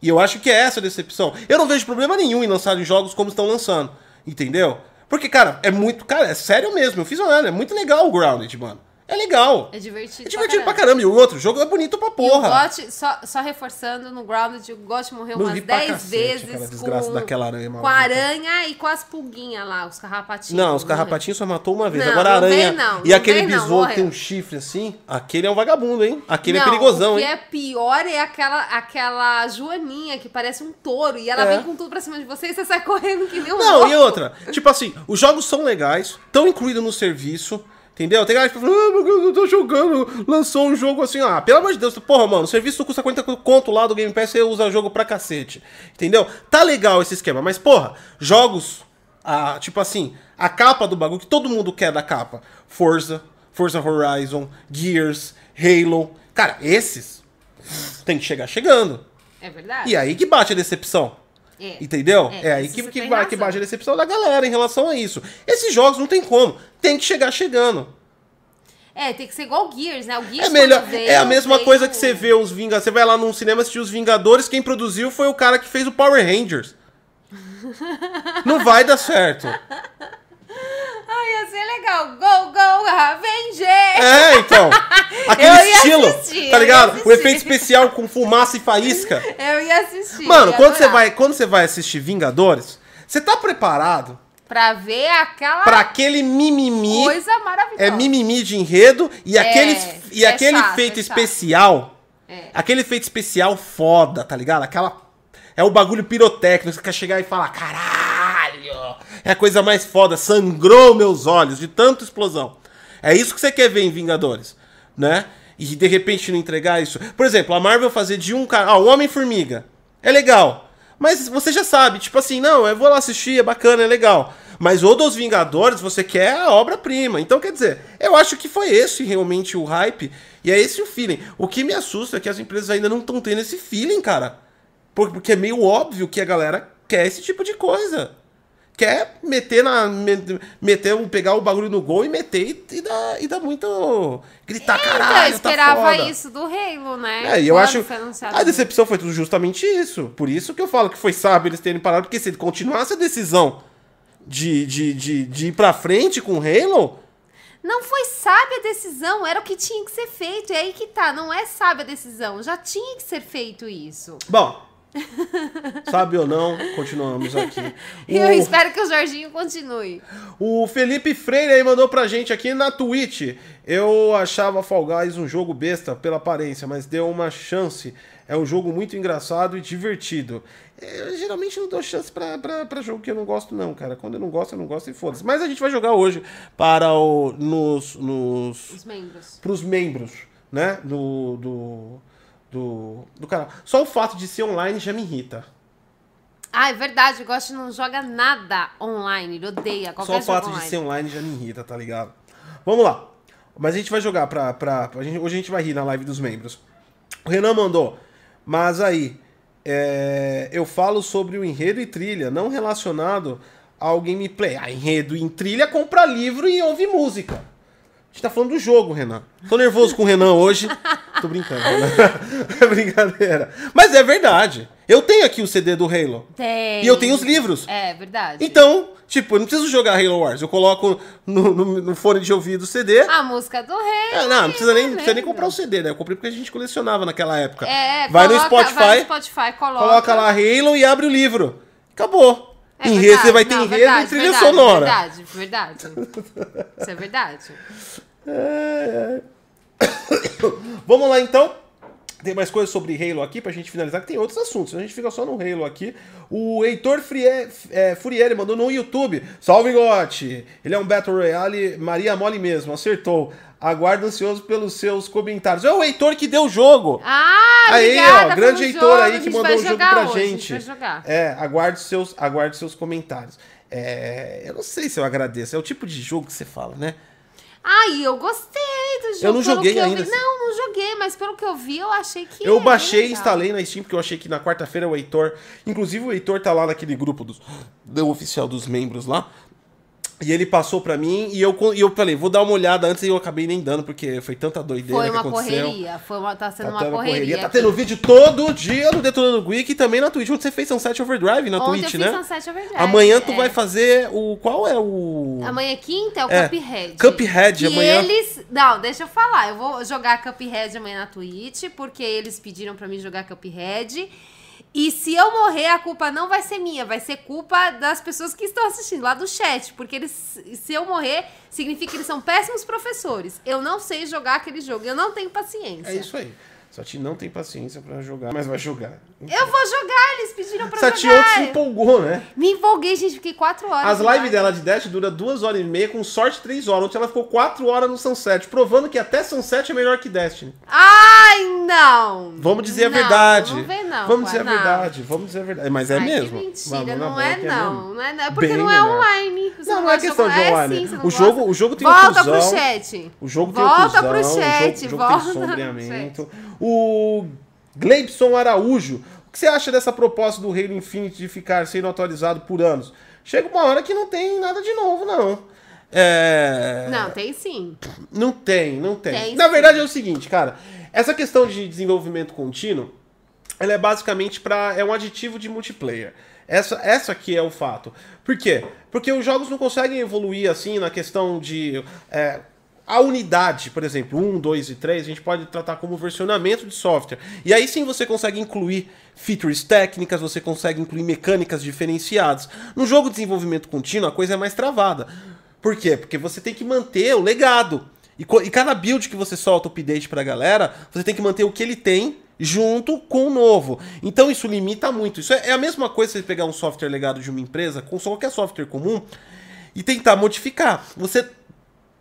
E eu acho que é essa a decepção. Eu não vejo problema nenhum em lançarem jogos como estão lançando. Entendeu? Porque, cara, é muito. Cara, é sério mesmo. Eu fiz uma é muito legal o Grounded, mano. É legal. É divertido, É divertido pra caramba. E o outro jogo é bonito pra E o porra. Gotti, só, só reforçando, no Grounded, o Gotti morreu umas pra 10 cacete, aquela vezes com, daquela aranha com a aranha e com as pulguinhas lá, os carrapatinhos. Não, os carrapatinhos só matou uma vez. Não, Agora a não aranha vem não, e não aquele não, besouro que tem um chifre assim, aquele é um vagabundo, hein? Aquele Não, é perigosão, o que hein? é pior é aquela, aquela joaninha que parece um touro e ela É. vem com tudo pra cima de você e você sai correndo que nem um Não, louco. e outra, tipo assim, os jogos são legais, estão incluídos no serviço, entendeu? Tem galera que fala, ah, porque eu tô jogando, lançou um jogo assim, ah, pelo amor de Deus, porra, mano, o serviço custa 40 conto lá do Game Pass, você usa jogo pra cacete, entendeu? Tá legal esse esquema, mas porra, jogos, ah, tipo assim, a capa do bagulho, que todo mundo quer da capa, Forza, Forza Horizon, Gears, Halo, cara, esses tem que chegar chegando. É verdade. E aí que bate a decepção. É. Entendeu? É, É, aí que, que, que bate a decepção da galera em relação a isso. Esses jogos não tem como. Tem que chegar chegando. É, tem que ser igual o Gears, né? O Gears É melhor. veio, É a mesma veio- coisa que você vê os Vingadores. Você vai lá num cinema assistir os Vingadores, quem produziu foi o cara que fez o Power Rangers. não vai dar certo. Ai, ia ser legal. Go, go, Avenger! É, então. Aquele <laughs> Eu ia estilo. assistir, tá ligado? O efeito especial com fumaça e faísca. <laughs> Eu ia assistir. Mano, ia quando você, vai, quando você vai assistir Vingadores, você tá preparado Pra ver aquela pra aquele mimimi. coisa maravilhosa. É mimimi de enredo e É, aquele, e é aquele chato, efeito é especial. É. Aquele efeito especial foda, tá ligado? Aquela. É o bagulho pirotécnico. Você quer chegar e falar, caralho! É a coisa mais foda. Sangrou meus olhos de tanta explosão. É isso que você quer ver em Vingadores, né? E de repente não entregar isso. Por exemplo, a Marvel fazer de um cara. Ah, o Homem-Formiga. É legal. Mas você já sabe, tipo assim, não, eu vou lá assistir, é bacana, é legal. Mas o dos Vingadores, você quer a obra-prima. Então, quer dizer, eu acho que foi esse realmente o hype. E é esse o feeling. O que me assusta é que as empresas ainda não estão tendo esse feeling, cara. Porque é meio óbvio que a galera quer esse tipo de coisa. Quer meter na. Meter, pegar o bagulho no gol e meter e, e dar, e dar muito. Gritar, Então, caralho. eu esperava tá foda. isso do Halo, né? É, e eu acho. A decepção foi tudo justamente isso. Por isso que eu falo que foi sábio eles terem parado, porque se ele continuasse a decisão de, de, de, de ir pra frente com o Halo. Não foi sábia a decisão, era o que tinha que ser feito. E aí que tá, não é sábia a decisão. Já tinha que ser feito isso. Bom. <laughs> sabe ou não, continuamos aqui. E <laughs> eu O- espero que o Jorginho continue. O Felipe Freire aí mandou pra gente aqui na Twitch. Eu achava Fall Guys um jogo besta pela aparência, mas deu uma chance. É um jogo muito engraçado e divertido. Eu geralmente não dou chance pra, pra, pra jogo que eu não gosto, não, cara. Quando eu não gosto, eu não gosto e foda-se. Mas a gente vai jogar hoje para o. nos. nos Os membros. pros membros, né? Do. do do, do canal. Só o fato de ser online já me irrita. Ah, é verdade, o Gosto não joga nada online, ele odeia qualquer Só o fato de ser online já me irrita, tá ligado? Vamos lá. Mas a gente vai jogar pra. pra, pra gente, hoje a gente vai rir na live dos membros. O Renan mandou. Mas aí, é, eu falo sobre o enredo e trilha, não relacionado ao gameplay. Ah, enredo em trilha, compra livro e ouve música. A gente tá falando do jogo, Renan. Tô nervoso com o Renan hoje. Tô brincando, né? É <laughs> brincadeira. Mas é verdade. Eu tenho aqui o CD do Halo. Tem. E eu tenho os livros. É, verdade. Então, tipo, eu não preciso jogar Halo Wars. Eu coloco no, no- no fone de ouvido o CD. A música do rei. É, não, não precisa nem, não precisa nem comprar o CD, né? Eu comprei porque a gente colecionava naquela época. É, vai no coloca- Spotify, vai no Spotify, coloca. coloca lá Halo e abre o livro. Acabou. É enredo, verdade, você vai ter não, enredo verdade, e trilha verdade, sonora. Verdade, verdade. Isso é verdade. É, <coughs> é. Vamos lá então. Tem mais coisas sobre Halo aqui pra gente finalizar, que tem outros assuntos. A gente fica só no Halo aqui. O Heitor Frie- é, Furieri mandou no YouTube. Salve, Gotti! Ele é um Battle Royale, Maria Mole mesmo, acertou. Aguardo ansioso pelos seus comentários. É o Heitor que deu o jogo! Ah, Aí, ó, grande Heitor jogo, aí que mandou o jogo pra hoje, A gente. gente vai jogar. É, aguarde seus, aguarde seus comentários. É, eu não sei se eu agradeço. É o tipo de jogo que você fala, né? Ai, eu gostei do jogo. Eu não joguei eu ainda. vi. Não, não joguei, mas pelo que eu vi, eu achei que. Eu é baixei e instalei na Steam, porque eu achei que na quarta-feira o Heitor. Inclusive, o Heitor tá lá naquele grupo dos, do oficial dos membros lá. E ele passou pra mim e eu, e eu falei, vou dar uma olhada antes e eu acabei nem dando, porque foi tanta doideira Foi que uma aconteceu. correria. Foi uma, tá sendo Tá uma tendo correria. Tá tendo vídeo todo dia no Detonando Geek e também na Twitch, onde você fez Sunset Overdrive na Ontem Twitch, eu fiz né? Sunset Overdrive. Amanhã tu é. vai fazer o. Qual é o. Amanhã é quinta é o É, Cuphead. Cuphead, e amanhã- eles... Não, deixa eu falar. Eu vou jogar Cuphead amanhã na Twitch, porque eles pediram pra mim jogar Cuphead. E se eu morrer, a culpa não vai ser minha, vai ser culpa das pessoas que estão assistindo, lá do chat. Porque eles, se eu morrer, significa que eles são péssimos professores. Eu não sei jogar aquele jogo, eu não tenho paciência. É isso aí. Sati não tem paciência pra jogar, mas vai jogar. Eu vou jogar, eles pediram pra Sati jogar. ontem se empolgou, né? Me empolguei, gente, fiquei quatro horas. As lives live. dela de Dash dura duas horas e meia, com sorte três horas. Ontem ela ficou quatro horas no Sunset, provando que até Sunset é melhor que Destiny. Ai, não! Vamos dizer a Não, verdade. Não vem, não. Vamos pô, dizer não. a verdade. Vamos dizer a verdade. Mas é Ai, mesmo. Que mentira, não boa é que não. não é, não. é porque Bem não é melhor. online. Você Não, não é questão de jogar- online. sim, você não o, jogo, o jogo tem Volta inclusão. pro chat. O jogo tem Volta inclusão, pro o jogo- chat, o jogo, volta tem pro sombreamento. O Gleibson Araújo, o que você acha dessa proposta do Halo Infinite de ficar sendo atualizado por anos? Chega uma hora que não tem nada de novo, não. É... Não, tem sim. Não tem, não tem. Tem Na sim. verdade é o seguinte, cara. Essa questão de desenvolvimento contínuo, ela é basicamente para é um aditivo de multiplayer. Essa, essa aqui é o fato. Por quê? Porque os jogos não conseguem evoluir assim na questão de. é, a unidade, por exemplo, 1, 2 e 3, a gente pode tratar como versionamento de software. E aí sim você consegue incluir features técnicas, você consegue incluir mecânicas diferenciadas. No jogo de desenvolvimento contínuo, a coisa é mais travada. Por quê? Porque você tem que manter o legado. E, e cada build que você solta update pra galera, você tem que manter o que ele tem junto com o novo. Então isso limita muito. Isso é, é a mesma coisa você pegar um software legado de uma empresa, com qualquer software comum, e tentar modificar. Você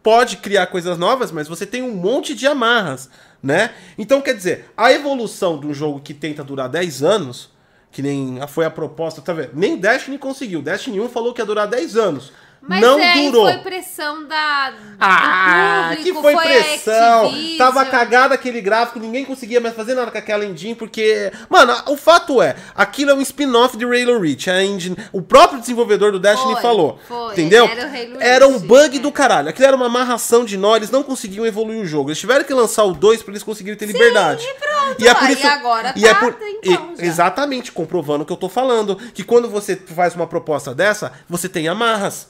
pode criar coisas novas, mas você tem um monte de amarras, né? Então, quer dizer, a evolução de um jogo que tenta durar 10 anos, que nem foi a proposta, tá vendo? Nem Destiny conseguiu. Destiny 1 falou que ia durar 10 anos. Mas não é, durou. foi pressão da, Ah, público, que foi, a pressão. Tava cagado aquele gráfico, ninguém conseguia mais fazer nada com aquela engine, porque. Mano, o fato é, aquilo é um spin-off de Halo Reach. A engine, o próprio desenvolvedor do Destiny Foi, falou. foi, entendeu? era Era um bug é. do caralho. Aquilo era uma amarração de nó, eles não conseguiam evoluir o jogo. Eles tiveram que lançar o 2 pra eles conseguirem ter liberdade. e pronto. é por Aí isso, agora e é tá, por, então, e-. Exatamente, comprovando o que eu tô falando. Que quando você faz uma proposta dessa, você tem amarras.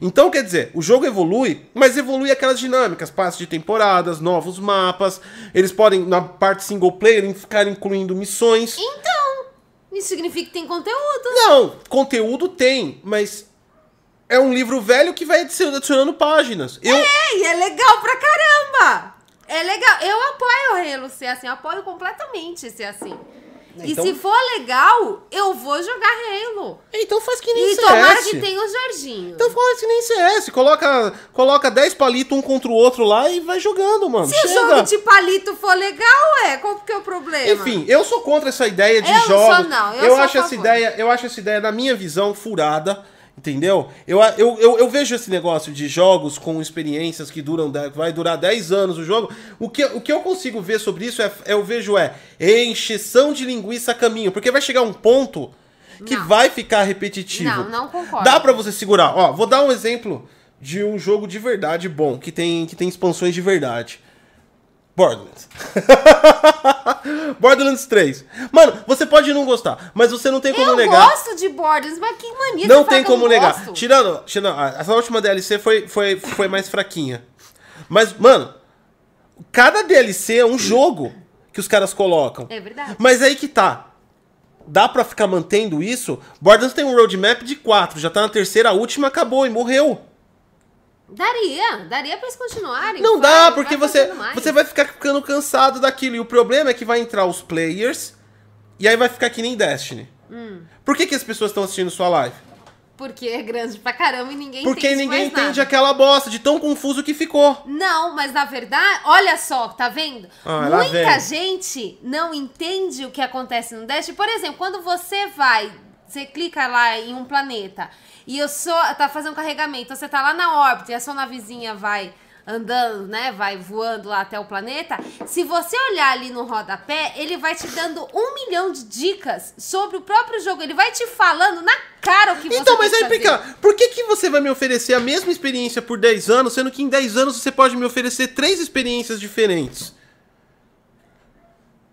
Então, quer dizer, o jogo evolui, mas evolui aquelas dinâmicas, passos de temporadas, novos mapas. Eles podem, na parte single player, ficar incluindo missões. Então, isso significa que tem conteúdo. Não, conteúdo tem, mas é um livro velho que vai adici- adicionando páginas. Eu, É, e é legal pra caramba. É legal. Eu apoio o Halo ser assim, eu apoio completamente ser assim. Então- E se for legal, eu vou jogar Halo. Então faz que nem E CS. tomara que tenha o Jorginho. Então faz que nem CS. Coloca, coloca 10 palitos um contra o outro lá e vai jogando, mano. Se Chega. o jogo de palito for legal, é, qual que é o problema? Enfim, eu sou contra essa ideia de Eu jogos. sou, não. Eu a acho essa ideia, eu acho essa ideia, na minha visão, furada. Entendeu? Eu, eu, eu, eu vejo esse negócio de jogos com experiências que duram, vai durar 10 anos o jogo. O que, o que eu consigo ver sobre isso é, eu vejo é encheção de linguiça a caminho. Porque vai chegar um ponto que Não. vai ficar repetitivo. Não, não concordo. Dá pra você segurar. Ó, vou dar um exemplo de um jogo de verdade bom, que tem, que tem expansões de verdade. Borderlands. <laughs> Borderlands 3. Mano, você pode não gostar, mas você não tem como eu negar. gosto de Borderlands, mas que mania Não tem eu como negar. gosto. Tirando, tirando, essa última DLC foi, foi, foi mais fraquinha. Mas, mano, cada DLC é um jogo que os caras colocam. É verdade. Mas aí que tá. Dá pra ficar mantendo isso? Borderlands tem um roadmap de 4, já tá na terceira, a última acabou e morreu. Daria, daria pra eles continuarem. Não vai, dá, vai porque você, fazendo mais. você vai ficar ficando cansado daquilo. E o problema é que vai entrar os players e aí vai ficar que nem Destiny. Hum. Por que, que as pessoas estão assistindo sua live? Porque é grande pra caramba e ninguém Porque entende ninguém entende nada. aquela bosta de tão confuso que ficou. Não, mas na verdade, olha só, tá vendo? Ah, Muita gente não entende o que acontece no Dash. Por exemplo, quando você vai, você clica lá em um planeta e eu sou, tá fazendo carregamento, você tá lá na órbita e a sua navezinha vai andando, né? Vai voando lá até o planeta. Se você olhar ali no rodapé, ele vai te dando um milhão de dicas sobre o próprio jogo. Ele vai te falando na cara o que você Então, mas aí. Pica, por que, que você vai me oferecer a mesma experiência por 10 anos, sendo que em 10 anos você pode me oferecer três experiências diferentes?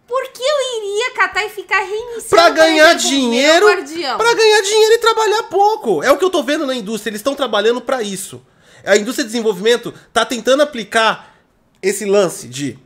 Porque eu iria catar e ficar reiniciando. Pra por ganhar dinheiro, pra ganhar dinheiro e trabalhar pouco. É o que eu tô vendo na indústria, eles estão trabalhando pra isso. A indústria de desenvolvimento tá tentando aplicar esse lance de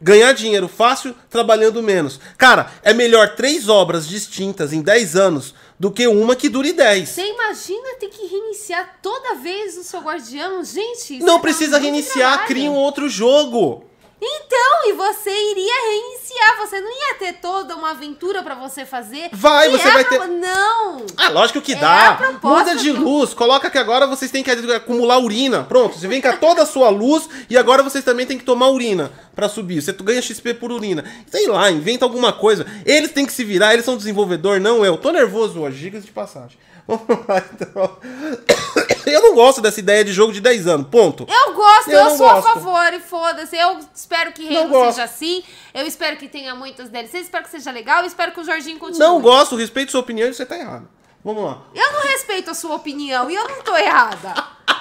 ganhar dinheiro fácil trabalhando menos. Cara, é melhor três obras distintas em 10 anos do que uma que dure 10. Você imagina ter que reiniciar toda vez o seu guardião? Gente, isso Não dá precisa reiniciar, trabalho. cria um outro jogo. Então, e você iria reiniciar, você não ia ter toda uma aventura pra você fazer. Vai, você é vai ter- Não! Ah, lógico que É dá. Muda de luz. Coloca que agora vocês têm que acumular urina. Pronto, você vem com toda a sua luz e agora vocês também têm que tomar urina pra subir. Você ganha XP por urina. Sei lá, inventa alguma coisa. Eles têm que se virar, eles são desenvolvedor, não eu. Tô nervoso hoje, gigas de passagem. Vamos lá, então. <coughs> Eu não gosto dessa ideia de jogo de 10 anos, ponto. Eu gosto, Eu eu, sou a gosto. favor e foda-se. Eu espero que Halo gosto. seja assim. Eu espero que tenha muitas DLCs, espero que seja legal. Eu espero que o Jorginho continue. Não gosto, respeito sua opinião e você tá errado. Vamos lá. Eu não respeito a sua opinião e eu não tô errada. <laughs>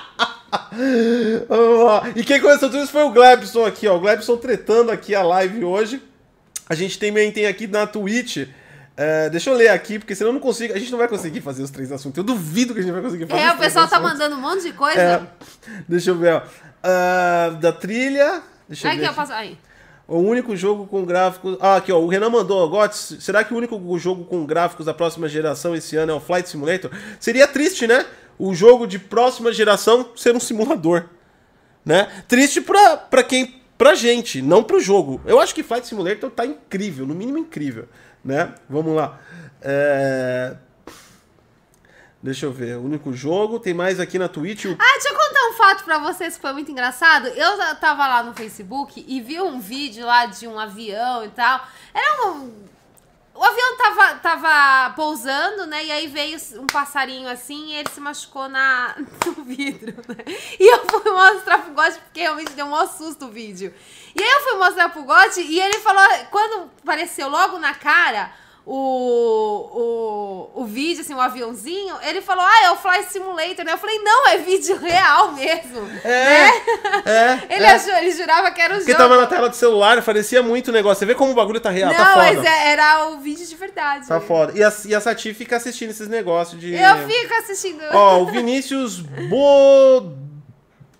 Vamos lá. E quem começou tudo isso foi o Glebson aqui, ó. O Glebson tretando aqui a live hoje. A gente também tem aqui na Twitch. É, deixa eu ler aqui, porque senão eu não consigo. A gente não vai conseguir fazer os três assuntos. Eu duvido que a gente vai conseguir fazer É, o pessoal tá assuntos. mandando um monte de coisa. É, <laughs> deixa eu ver, ó. Ah, da trilha. Deixa eu ver. eu aqui. passo. Aí. O único jogo com gráficos. Ah, aqui, ó. O Renan mandou, Gots. Será que o único jogo com gráficos da próxima geração esse ano é o Flight Simulator? Seria triste, né? O jogo de próxima geração ser um simulador. Né? Triste pra, pra quem. Pra gente, não pro jogo. Eu acho que Flight Simulator tá incrível, no mínimo incrível. Né? Vamos lá. É... Deixa eu ver. Único jogo. Tem mais aqui na Twitch. O... Ah, deixa eu contar um fato pra vocês que foi muito engraçado. Eu tava lá no Facebook e vi um vídeo lá de um avião e tal. Era um. O avião tava, tava pousando, né? E aí veio um passarinho assim e ele se machucou na, <laughs> no vidro, né? E eu fui mostrar pro Gotti porque realmente deu um maior susto o vídeo. E aí eu fui mostrar pro Gotti e ele falou, quando apareceu logo na cara o, o, o vídeo, assim, o aviãozinho, ele falou, ah, é o Flight Simulator, né? Eu falei, não, é vídeo real mesmo. É, né? é, <laughs> ele, é. Achou, ele jurava que era o Porque jogo. tava na tela do celular, parecia muito negócio. Você vê como o bagulho tá real, não, tá foda. mas é- era o vídeo de verdade. Tá foda. E a, e a Sati fica assistindo esses negócios de. Eu fico assistindo. Ó, o Vinícius Bo...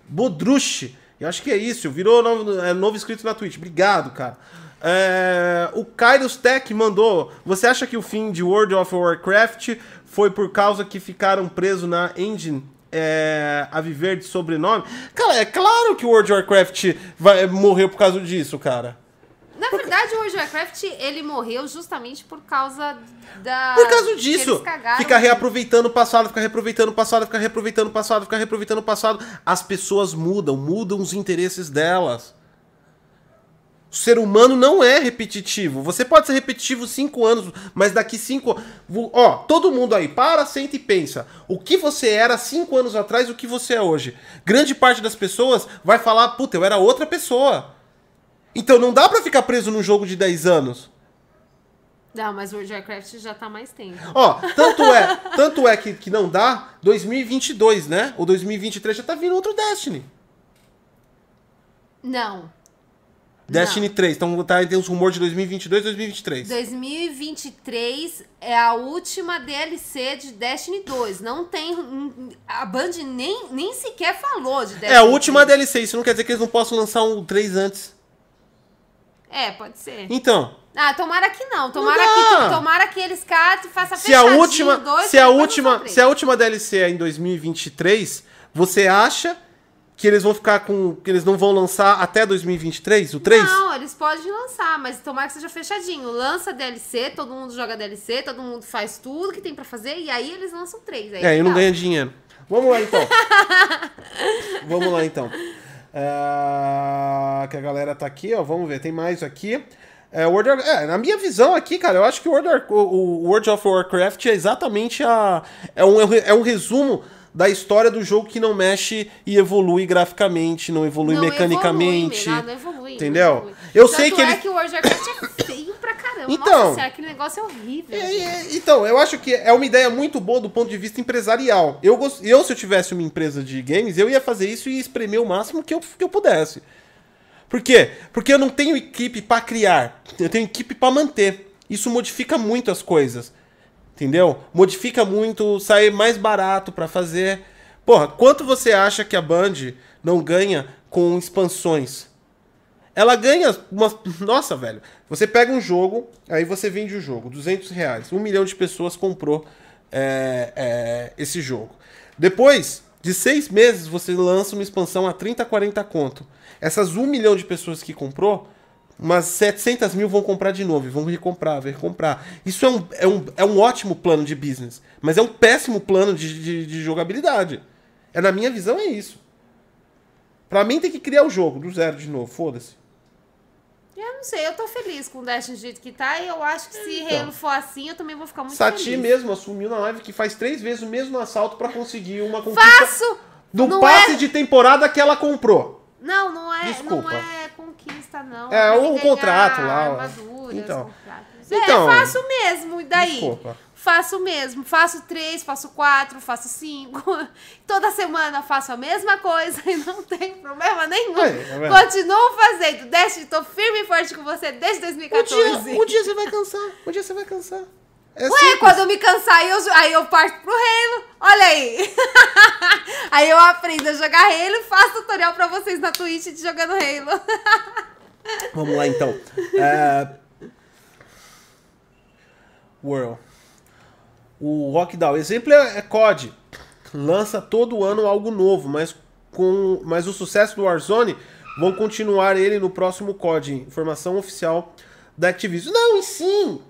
Bodruche. Eu acho que é isso. Virou novo, é, novo inscrito na Twitch. Obrigado, cara. É, o Kairos Tech mandou. Você acha que o fim de World of Warcraft foi por causa que ficaram presos na engine é, a viver de sobrenome? Cara, é claro que o World of Warcraft vai, morreu por causa disso, cara. Na verdade, o World of Warcraft, ele morreu justamente por causa da... Por causa disso. eles cagaram. Fica reaproveitando o passado, fica reaproveitando o passado, fica reaproveitando o passado, fica reaproveitando o passado. As pessoas mudam, mudam os interesses delas. O ser humano não é repetitivo. Você pode ser repetitivo cinco anos, mas daqui cinco. Ó, todo mundo aí, para, senta e pensa. O que você era cinco anos atrás, o que você é hoje. Grande parte das pessoas vai falar, puta, eu era outra pessoa. Então não dá pra ficar preso num jogo de 10 anos. Não, mas o World of Warcraft já tá mais tempo. Ó, tanto é, tanto é que, que não dá 2022, né? Ou 2023 já tá vindo outro Destiny. Não. Destiny 3. Então tá, tem uns rumores de 2022 2023. 2023 é a última DLC de Destiny 2. Não tem. A Band nem, nem sequer falou de Destiny É a última 3. DLC. Isso não quer dizer que eles não possam lançar um 3 antes. É, pode ser. Então, Ah, tomara que não. Tomara, dá. que, tomara que eles catem e façam se a última, dois, se a última, se a última DLC é em 2023, você acha que eles vão ficar com que eles não vão lançar até 2023, o 3? Não, eles podem lançar, mas tomara que seja fechadinho. Lança DLC, todo mundo joga DLC, todo mundo faz tudo que tem pra fazer e aí eles lançam três. Aí É, eu não ganho dinheiro. Vamos lá então. <laughs> Vamos lá então. É, que a galera tá aqui, ó. Vamos ver, tem mais aqui. É, World of- é, na minha visão aqui, cara, eu acho que o World, o World of Warcraft é exatamente a. É um, é um resumo da história do jogo que não mexe e evolui graficamente, não evolui Não mecanicamente. Evolui, não, não evolui, não entendeu? evolui. Eu Tanto sei que é ele. que o World of Warcraft é feio pra caramba. Então. Nossa aquele negócio é horrível. É, é, então, eu acho que é uma ideia muito boa do ponto de vista empresarial. Eu, eu, se eu tivesse uma empresa de games, eu ia fazer isso e espremer o máximo que eu, que eu pudesse. Por quê? Porque eu não tenho equipe pra criar, eu tenho equipe pra manter. Isso modifica muito as coisas. Entendeu? Modifica muito, sai mais barato pra fazer. Porra, quanto você acha que a Band não ganha com expansões? Ela ganha uma. Nossa, velho. Você pega um jogo, aí você vende o jogo, 200 reais. Um milhão de pessoas comprou é, é, esse jogo. Depois de seis meses, você lança uma expansão a 30, 40 conto. Essas um milhão de pessoas que comprou, umas 700 mil vão comprar de novo, e vão recomprar, vão recomprar. Isso é um, é, um, é um ótimo plano de business, mas é um péssimo plano de, de, de jogabilidade. É, na minha visão, é isso. Pra mim, tem que criar o jogo do zero de novo, foda-se. Eu não sei, eu tô feliz com o Destiny do jeito que tá e eu acho que se Então. Halo for assim, eu também vou ficar muito Sati feliz. mesmo assumiu na live que faz três vezes o mesmo assalto pra conseguir uma conquista Faço! do passe é- de temporada que ela comprou. Não, não é, Desculpa. não é conquista, não. É, o mim ganhar contrato lá, ó. Armaduras, Então. contratos. Então. É, faço mesmo, e daí? Desculpa. Faço mesmo. Faço três, faço quatro, faço cinco. <laughs> Toda semana faço a mesma coisa <laughs> e não tem problema nenhum. Aí, tá? Continuo fazendo. Destiny, tô firme e forte com você desde Um 2014. dia, um dia você vai cansar. Um dia você vai cansar. É Ué, simples. quando eu me cansar, aí eu, aí eu parto pro Halo. Olha aí. <laughs> aí eu aprendo a jogar Halo e faço tutorial pra vocês na Twitch de jogando Halo. <laughs> Vamos lá então. É... World. O Rockdown. Exemplo é, é COD. Lança todo ano algo novo, mas com mas o sucesso do Warzone vão continuar ele no próximo COD. Informação oficial da Activision. Não, e sim!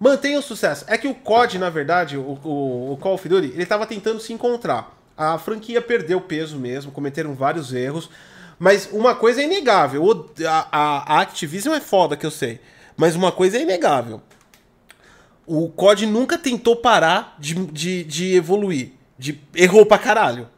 Mantenha o sucesso. É que o COD, na verdade, o, o, o Call of Duty, ele tava tentando se encontrar. A franquia perdeu peso mesmo, cometeram vários erros. Mas uma coisa é inegável. o- a, a Activision é foda, que eu sei. Mas uma coisa é inegável. o COD nunca tentou parar de, de, de evoluir. De, errou pra caralho.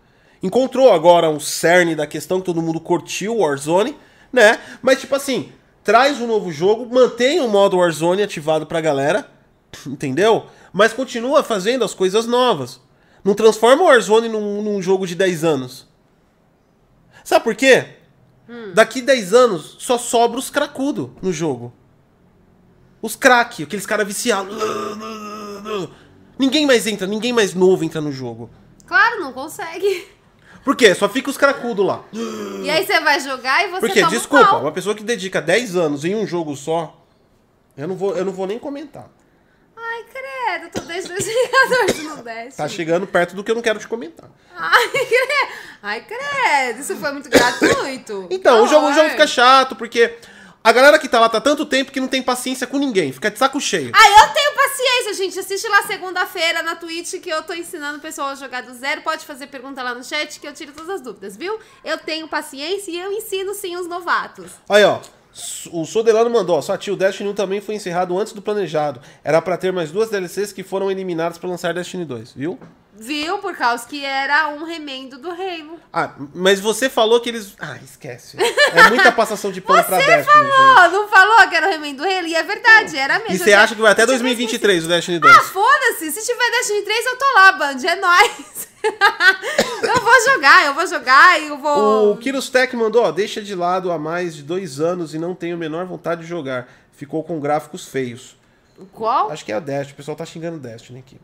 Encontrou agora um cerne da questão que todo mundo curtiu, Warzone, né? Mas, tipo assim, traz um novo jogo, mantém o modo Warzone ativado pra galera, <clears throat> entendeu? Mas continua fazendo as coisas novas. Não transforma o Warzone num, num jogo de 10 anos. Sabe por quê? Daqui 10 anos só sobra os cracudos no jogo. Os crack, aqueles caras viciados. Ninguém mais entra, ninguém mais novo entra no jogo. Claro, não consegue. <laughs> Por quê? Só fica os cracudos lá. E aí você vai jogar e você Porque, toma desculpa, uma pessoa que dedica 10 anos em um jogo só, eu não vou, eu não vou nem comentar. Ai, credo, tô desde 2014 no Dash. Tá chegando perto do que eu não quero te comentar. Ai, credo. Ai, credo, isso foi muito gratuito. Então, o jogo, o jogo fica chato, porque a galera que tá lá tá tanto tempo que não tem paciência com ninguém, fica de saco cheio. Ah, eu tenho paciência, gente. Assiste lá segunda-feira na Twitch que eu tô ensinando o pessoal a jogar do zero. Pode fazer pergunta lá no chat que eu tiro todas as dúvidas, viu? Eu tenho paciência e eu ensino sim os novatos. Aí, ó. O Sodelano mandou, ó, só tio, o Destiny 1 também foi encerrado antes do planejado. Era pra ter mais duas DLCs que foram eliminadas pra lançar Destiny 2, viu? Viu? Por causa que era um remendo do Halo. Ah, mas você falou que eles. Ah, esquece. É muita passação de pano <laughs> pra Você Destiny. gente. falou, não falou que era o remendo do Halo? E é verdade, era mesmo. E você acha que vai até Eu tinha 2023 o Destiny 2? Ah, foda-se. Se tiver Destiny 3, eu tô lá, Band. É nóis. <laughs> eu vou jogar, eu vou jogar e eu vou. O Kiros Tech mandou, ó, deixa de lado há mais de dois anos e não tenho a menor vontade de jogar. Ficou com gráficos feios. Qual? Acho que é a Destiny, o pessoal tá xingando Destiny aqui.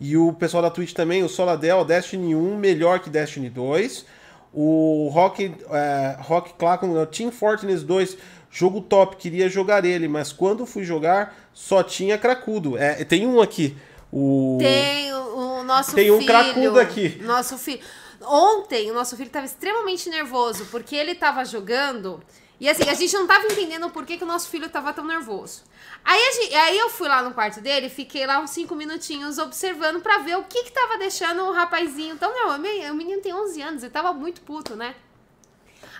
E o pessoal da Twitch também, o Soladel, Destiny 1 melhor que Destiny 2. O Rock, é, Rock Clacon, o Team Fortress 2, jogo top, queria jogar ele, mas quando fui jogar só tinha cracudo. É, tem um aqui. O... Tem o, o nosso Tem um filho. cracudo aqui. Nosso filho. Ontem, o nosso filho tava extremamente nervoso, porque ele tava jogando. E assim, a gente não tava entendendo por que, que o nosso filho tava tão nervoso. Aí, gente- aí eu fui lá no quarto dele, fiquei lá uns 5 minutinhos observando pra ver o que que tava deixando o rapazinho tão nervoso. O menino tem 11 anos, ele tava muito puto, né?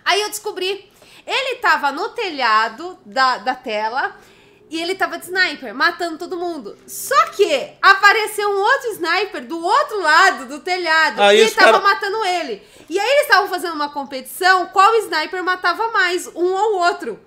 Aí eu descobri. Ele tava no telhado da, da tela e ele tava de sniper, matando todo mundo. Só que apareceu um outro sniper do outro lado do telhado Aí e ele tava cara- matando ele. E aí eles estavam fazendo uma competição qual sniper matava mais, um ou outro.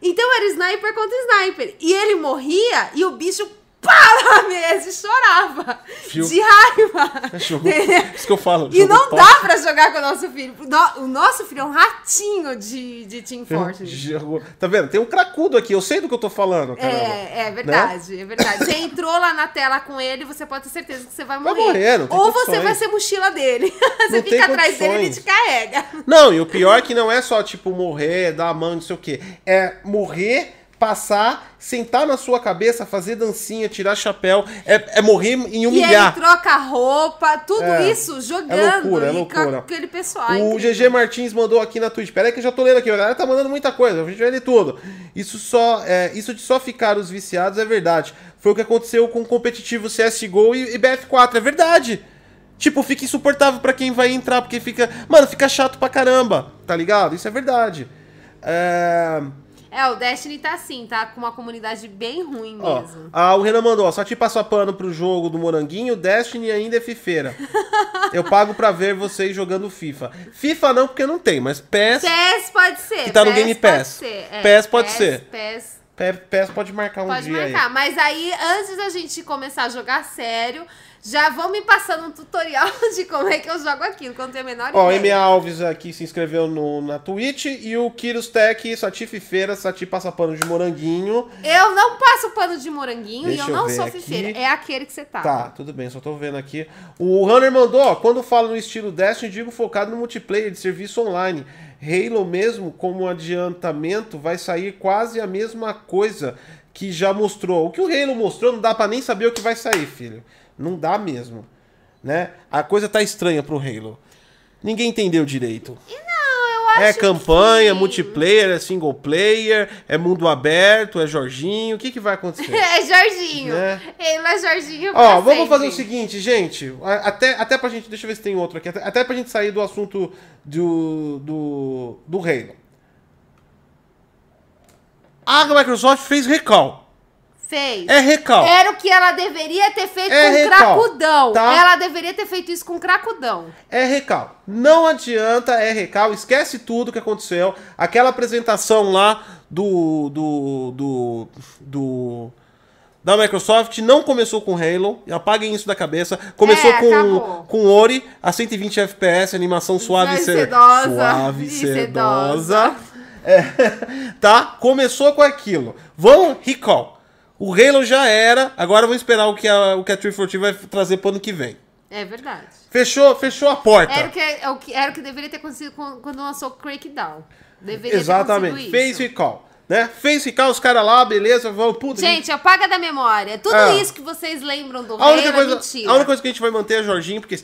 Então era sniper contra sniper. E ele morria e o bicho para e chorava. Viu? De raiva. Entendeu? Isso que eu falo. E não top. dá pra jogar com o nosso filho. O no- O nosso filho é um ratinho de, de Team Fortress. Tá vendo? Tem um cracudo aqui, eu sei do que eu tô falando, caramba. É, é verdade, é verdade. Você entrou lá na tela com ele, você pode ter certeza que você vai Vai morrer. morrer, não tem Ou você condições. vai ser mochila dele. <laughs> você Não fica atrás dele e ele te carrega. Não, e o pior é que não é só, tipo, morrer, dar a mão, não sei o quê. É morrer, passar, sentar na sua cabeça, fazer dancinha, tirar chapéu. É, é morrer em E ele humilhar. troca roupa, tudo É, isso jogando. loucura, é loucura. com aquele pessoal. é O incrível. GG Martins mandou aqui na Twitch. Pera aí que eu já tô lendo aqui. A galera tá mandando muita coisa. A gente vai ler tudo. Isso, só, é, isso de só ficar os viciados é verdade. Foi o que aconteceu com o competitivo CSGO e, e BF4. É verdade. Tipo, fica insuportável pra quem vai entrar, porque fica. Mano, fica chato pra caramba. Tá ligado? Isso é verdade. É. É, o Destiny tá assim, tá com uma comunidade bem ruim Ó, mesmo. ah, o Renan mandou, ó, só te passar pano pro jogo do Moranguinho, Destiny ainda é fifeira. <laughs> Eu pago pra ver vocês jogando FIFA. FIFA não, porque não tem, mas PES, PES pode ser. Que tá no PES Game pode Pass. ser, é, PES pode ser. PES PES, PES pode marcar um pode dia aí. marcar. Mas aí, antes da gente começar a jogar sério, já vão me passando um tutorial <laughs> de como é que eu jogo aquilo, não tenho a menor Ó, o ideia. MA Alves aqui se inscreveu no, na Twitch e o Kiros Tech, Sati Fifeira, Sati passa pano de moranguinho. Eu não passo pano de moranguinho Deixa e eu eu não sou aqui. fifeira. É aquele que você tá. Tá, tudo bem, só tô vendo aqui. O Runner mandou, ó, quando falo no estilo Destiny, digo focado no multiplayer de serviço online. Halo mesmo, como adiantamento, vai sair quase a mesma coisa que já mostrou. O que o Halo mostrou não dá pra nem saber o que vai sair, filho. Não dá mesmo, né? A coisa tá estranha pro Halo. Ninguém entendeu direito. Não, eu acho É campanha, que... multiplayer, é single player, é mundo aberto, é Jorginho. O que, que vai acontecer? <laughs> É Jorginho. Né? Ele é Jorginho Ó, pra vamos sempre. fazer o seguinte, gente. Até, até pra gente. Deixa eu ver se tem outro aqui. Até, até pra gente sair do assunto do, do, do Halo. A Microsoft fez recall. Fez. É recal. Era o que ela deveria ter feito É com recal, cracudão. tá? Ela deveria ter feito isso com cracudão. É recal. Não adianta, é recal. Esquece tudo que aconteceu. Aquela apresentação lá do. do. do. do da Microsoft não começou com Halo, apaguem isso da cabeça. Começou É, com, acabou. com Ori, a 120 FPS, animação suave e E se- sedosa. Suave e E sedosa. É, <laughs> tá? Começou com aquilo. Vamos, recall. O Halo já era, agora vamos esperar o que a, o que a 340 vai trazer pro ano que vem. É verdade. Fechou, fechou a porta. Era o que, é o que- era o que deveria ter acontecido quando lançou o Crackdown. Deveria ter Exatamente. isso. recall. Né? Fez recall, os caras lá, beleza, vão, puta. Gente, apaga da memória. Tudo É. isso que vocês lembram do a única, é coisa, mentira. a única coisa que a gente vai manter é Jorginho, porque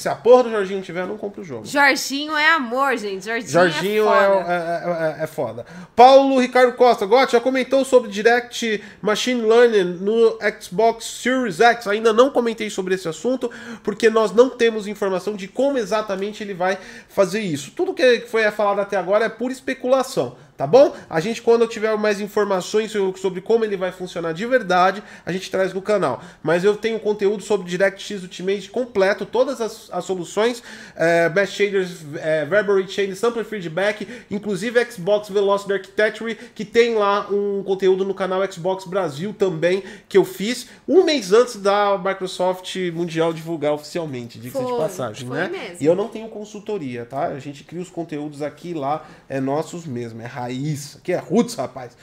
se a porra do Jorginho tiver, eu não compro o jogo. Jorginho é amor, gente. Jorginho, Jorginho é é, foda. é, é- é foda. Paulo Ricardo Costa, Gotti, já comentou sobre Direct Machine Learning no Xbox Series X. Ainda não comentei sobre esse assunto, porque nós não temos informação de como exatamente ele vai fazer isso. Tudo que foi falado até agora é pura especulação. Tá bom? A gente, quando eu tiver mais informações so- sobre como ele vai funcionar de verdade, a gente traz no canal. Mas eu tenho conteúdo sobre DirectX Ultimate completo, todas as, as soluções, é, Best Shaders, é, Verbal Rate Chain, Sampler Feedback, inclusive Xbox Velocity Architecture, que tem lá um conteúdo no canal Xbox Brasil também, que eu fiz um mês antes da Microsoft Mundial divulgar oficialmente, diga-se de passagem, né? mesmo. E eu não tenho consultoria, tá? A gente cria os conteúdos aqui lá, é nossos mesmo, é raiz. Aqui é roots, rapaz.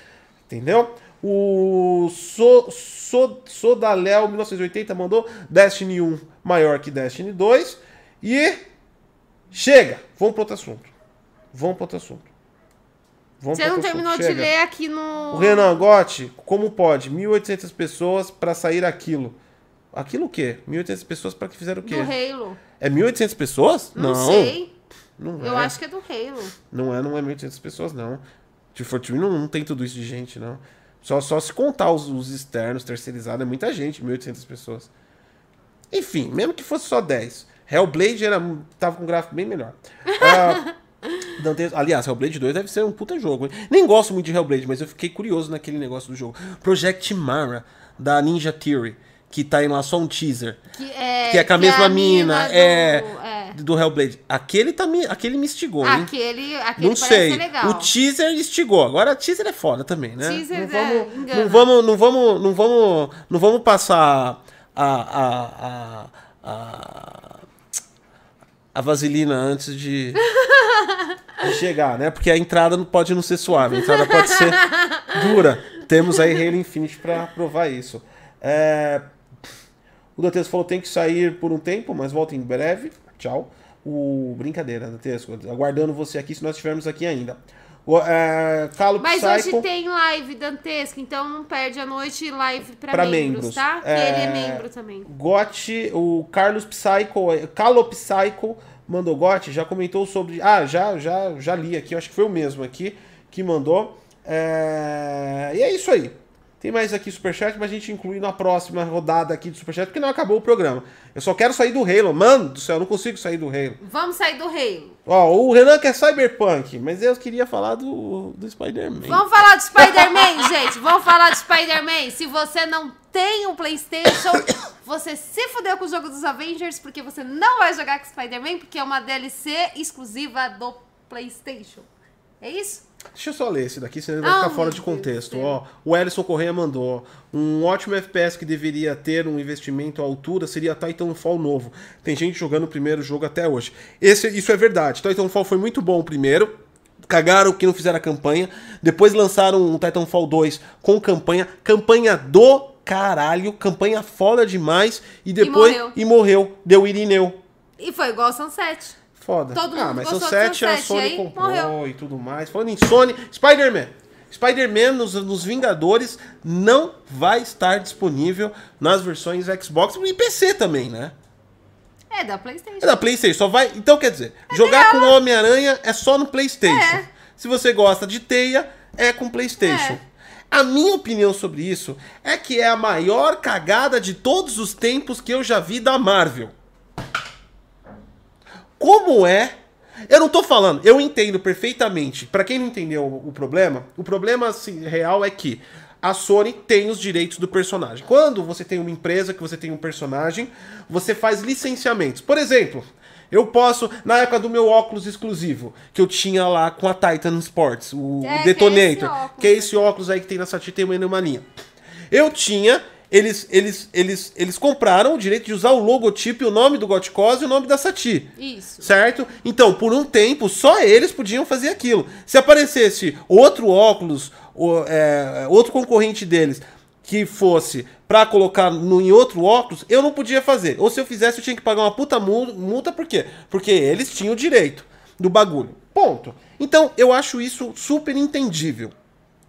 Entendeu? O so, so, Sodaléo 1980 mandou Destiny 1 maior que Destiny 2. E chega! Vamos para outro assunto. Vamos para outro assunto. Vamos Você não terminou assunto. de Chega. ler aqui no. O Renan Gotti, como pode? 1.800 pessoas para sair aquilo. Aquilo o quê? 1.800 pessoas para que fizeram o quê? Do Halo. É 1.800 pessoas? Não, sei. Não Eu é. acho que é do Halo. Não é, não é 1.800 pessoas, não. De Fortune não, não tem tudo isso de gente, não. Só, só se contar os, os externos, terceirizados, é muita gente, 1.800 pessoas. Enfim, mesmo que fosse só 10. Hellblade era, tava com um gráfico bem melhor. Ah, <laughs> aliás, Hellblade 2 deve ser um puta jogo. hein? Nem gosto muito de Hellblade, mas eu fiquei curioso naquele negócio do jogo. Project Mara, da Ninja Theory, que tá em lá só um teaser. Que é, Que é com a mesma mina, do- é, é. do Hellblade. Aquele, tá, me- aquele me instigou, hein? Aquele, aquele Não parece sei. ser legal. O teaser instigou. Agora, teaser é foda também, né? Teaser não é, vamos, engana. não vamos, não vamos, não vamos, não vamos passar a a, a, a, a vaselina antes de, de <laughs> chegar, né? Porque a entrada não pode não ser suave, a entrada pode ser dura. <laughs> Temos aí Halo Infinite pra provar isso. É, o Dantesco falou tem que sair por um tempo, mas volta em breve. Tchau. O brincadeira, Dantesco. Aguardando você aqui se nós estivermos aqui ainda. O, é, Calo Mas Psycho, hoje tem live dantesca, então não perde a noite live pra, Pra membros, membros. tá? É, ele é membro também. Gotti, o Carlos Psycho, Calo Psycho mandou Gotti, já comentou sobre. Ah, já, já, já li aqui, acho que foi o mesmo aqui que mandou. É, E é isso aí. Tem mais aqui Superchat, mas a gente inclui na próxima rodada aqui do Superchat, porque não acabou o programa. Eu só quero sair do Halo. Mano do céu, eu não consigo sair do Halo. Vamos sair do Halo. Ó, o Renan quer Cyberpunk, mas eu queria falar do, do Spider-Man. Vamos falar de Spider-Man, <laughs> gente. Vamos falar de Spider-Man. Se você não tem um PlayStation, <coughs> você se fudeu com o jogo dos Avengers, porque você não vai jogar com Spider-Man, porque é uma DLC exclusiva do PlayStation. É isso? Deixa eu só ler esse daqui, senão ele vai Ah, ficar fora de contexto. Ó, o Ellison Correia mandou. Um ótimo FPS que deveria ter um investimento à altura seria Titanfall novo. Tem gente jogando o primeiro jogo até hoje. Esse, isso é verdade. Titanfall foi muito bom primeiro. Cagaram que não fizeram a campanha. Depois lançaram um Titanfall 2 com campanha. Campanha do caralho. Campanha foda demais. E depois. morreu. E morreu. Deu Irineu. E foi igual ao Sunset. Foda. Todo ah, mas do Sunset, a Sony aí comprou morreu. e tudo mais. Falando em Sony, Spider-Man. Spider-Man nos, nos Vingadores não vai estar disponível nas versões Xbox e PC também, né? É da PlayStation. É da PlayStation, só vai. Então quer dizer, jogar com o Homem-Aranha é só no PlayStation. É. Se você gosta de teia, é com PlayStation. É. A minha opinião sobre isso é que é a maior cagada de todos os tempos que eu já vi da Marvel. Como é? Eu não tô falando, eu entendo perfeitamente. Pra quem não entendeu o problema, o problema assim, real é que a Sony tem os direitos do personagem. Quando você tem uma empresa que você tem um personagem, você faz licenciamentos. Por exemplo, eu posso, na época do meu óculos exclusivo, que eu tinha lá com a Titan Sports, o É, que é Detonator, esse óculos. que é esse óculos aí que tem na Sati, tem uma linha. Eu tinha, eles, eles, eles, eles compraram o direito de usar o logotipo e o nome do Goticos e o nome da Sati. Isso. Certo? Então, por um tempo, só eles podiam fazer aquilo. Se aparecesse outro óculos, o- é, outro concorrente deles, que fosse pra colocar no, em outro óculos, eu não podia fazer. Ou se eu fizesse, eu tinha que pagar uma puta mu- multa, por quê? Porque eles tinham o direito do bagulho. Ponto. Então, eu acho isso super entendível.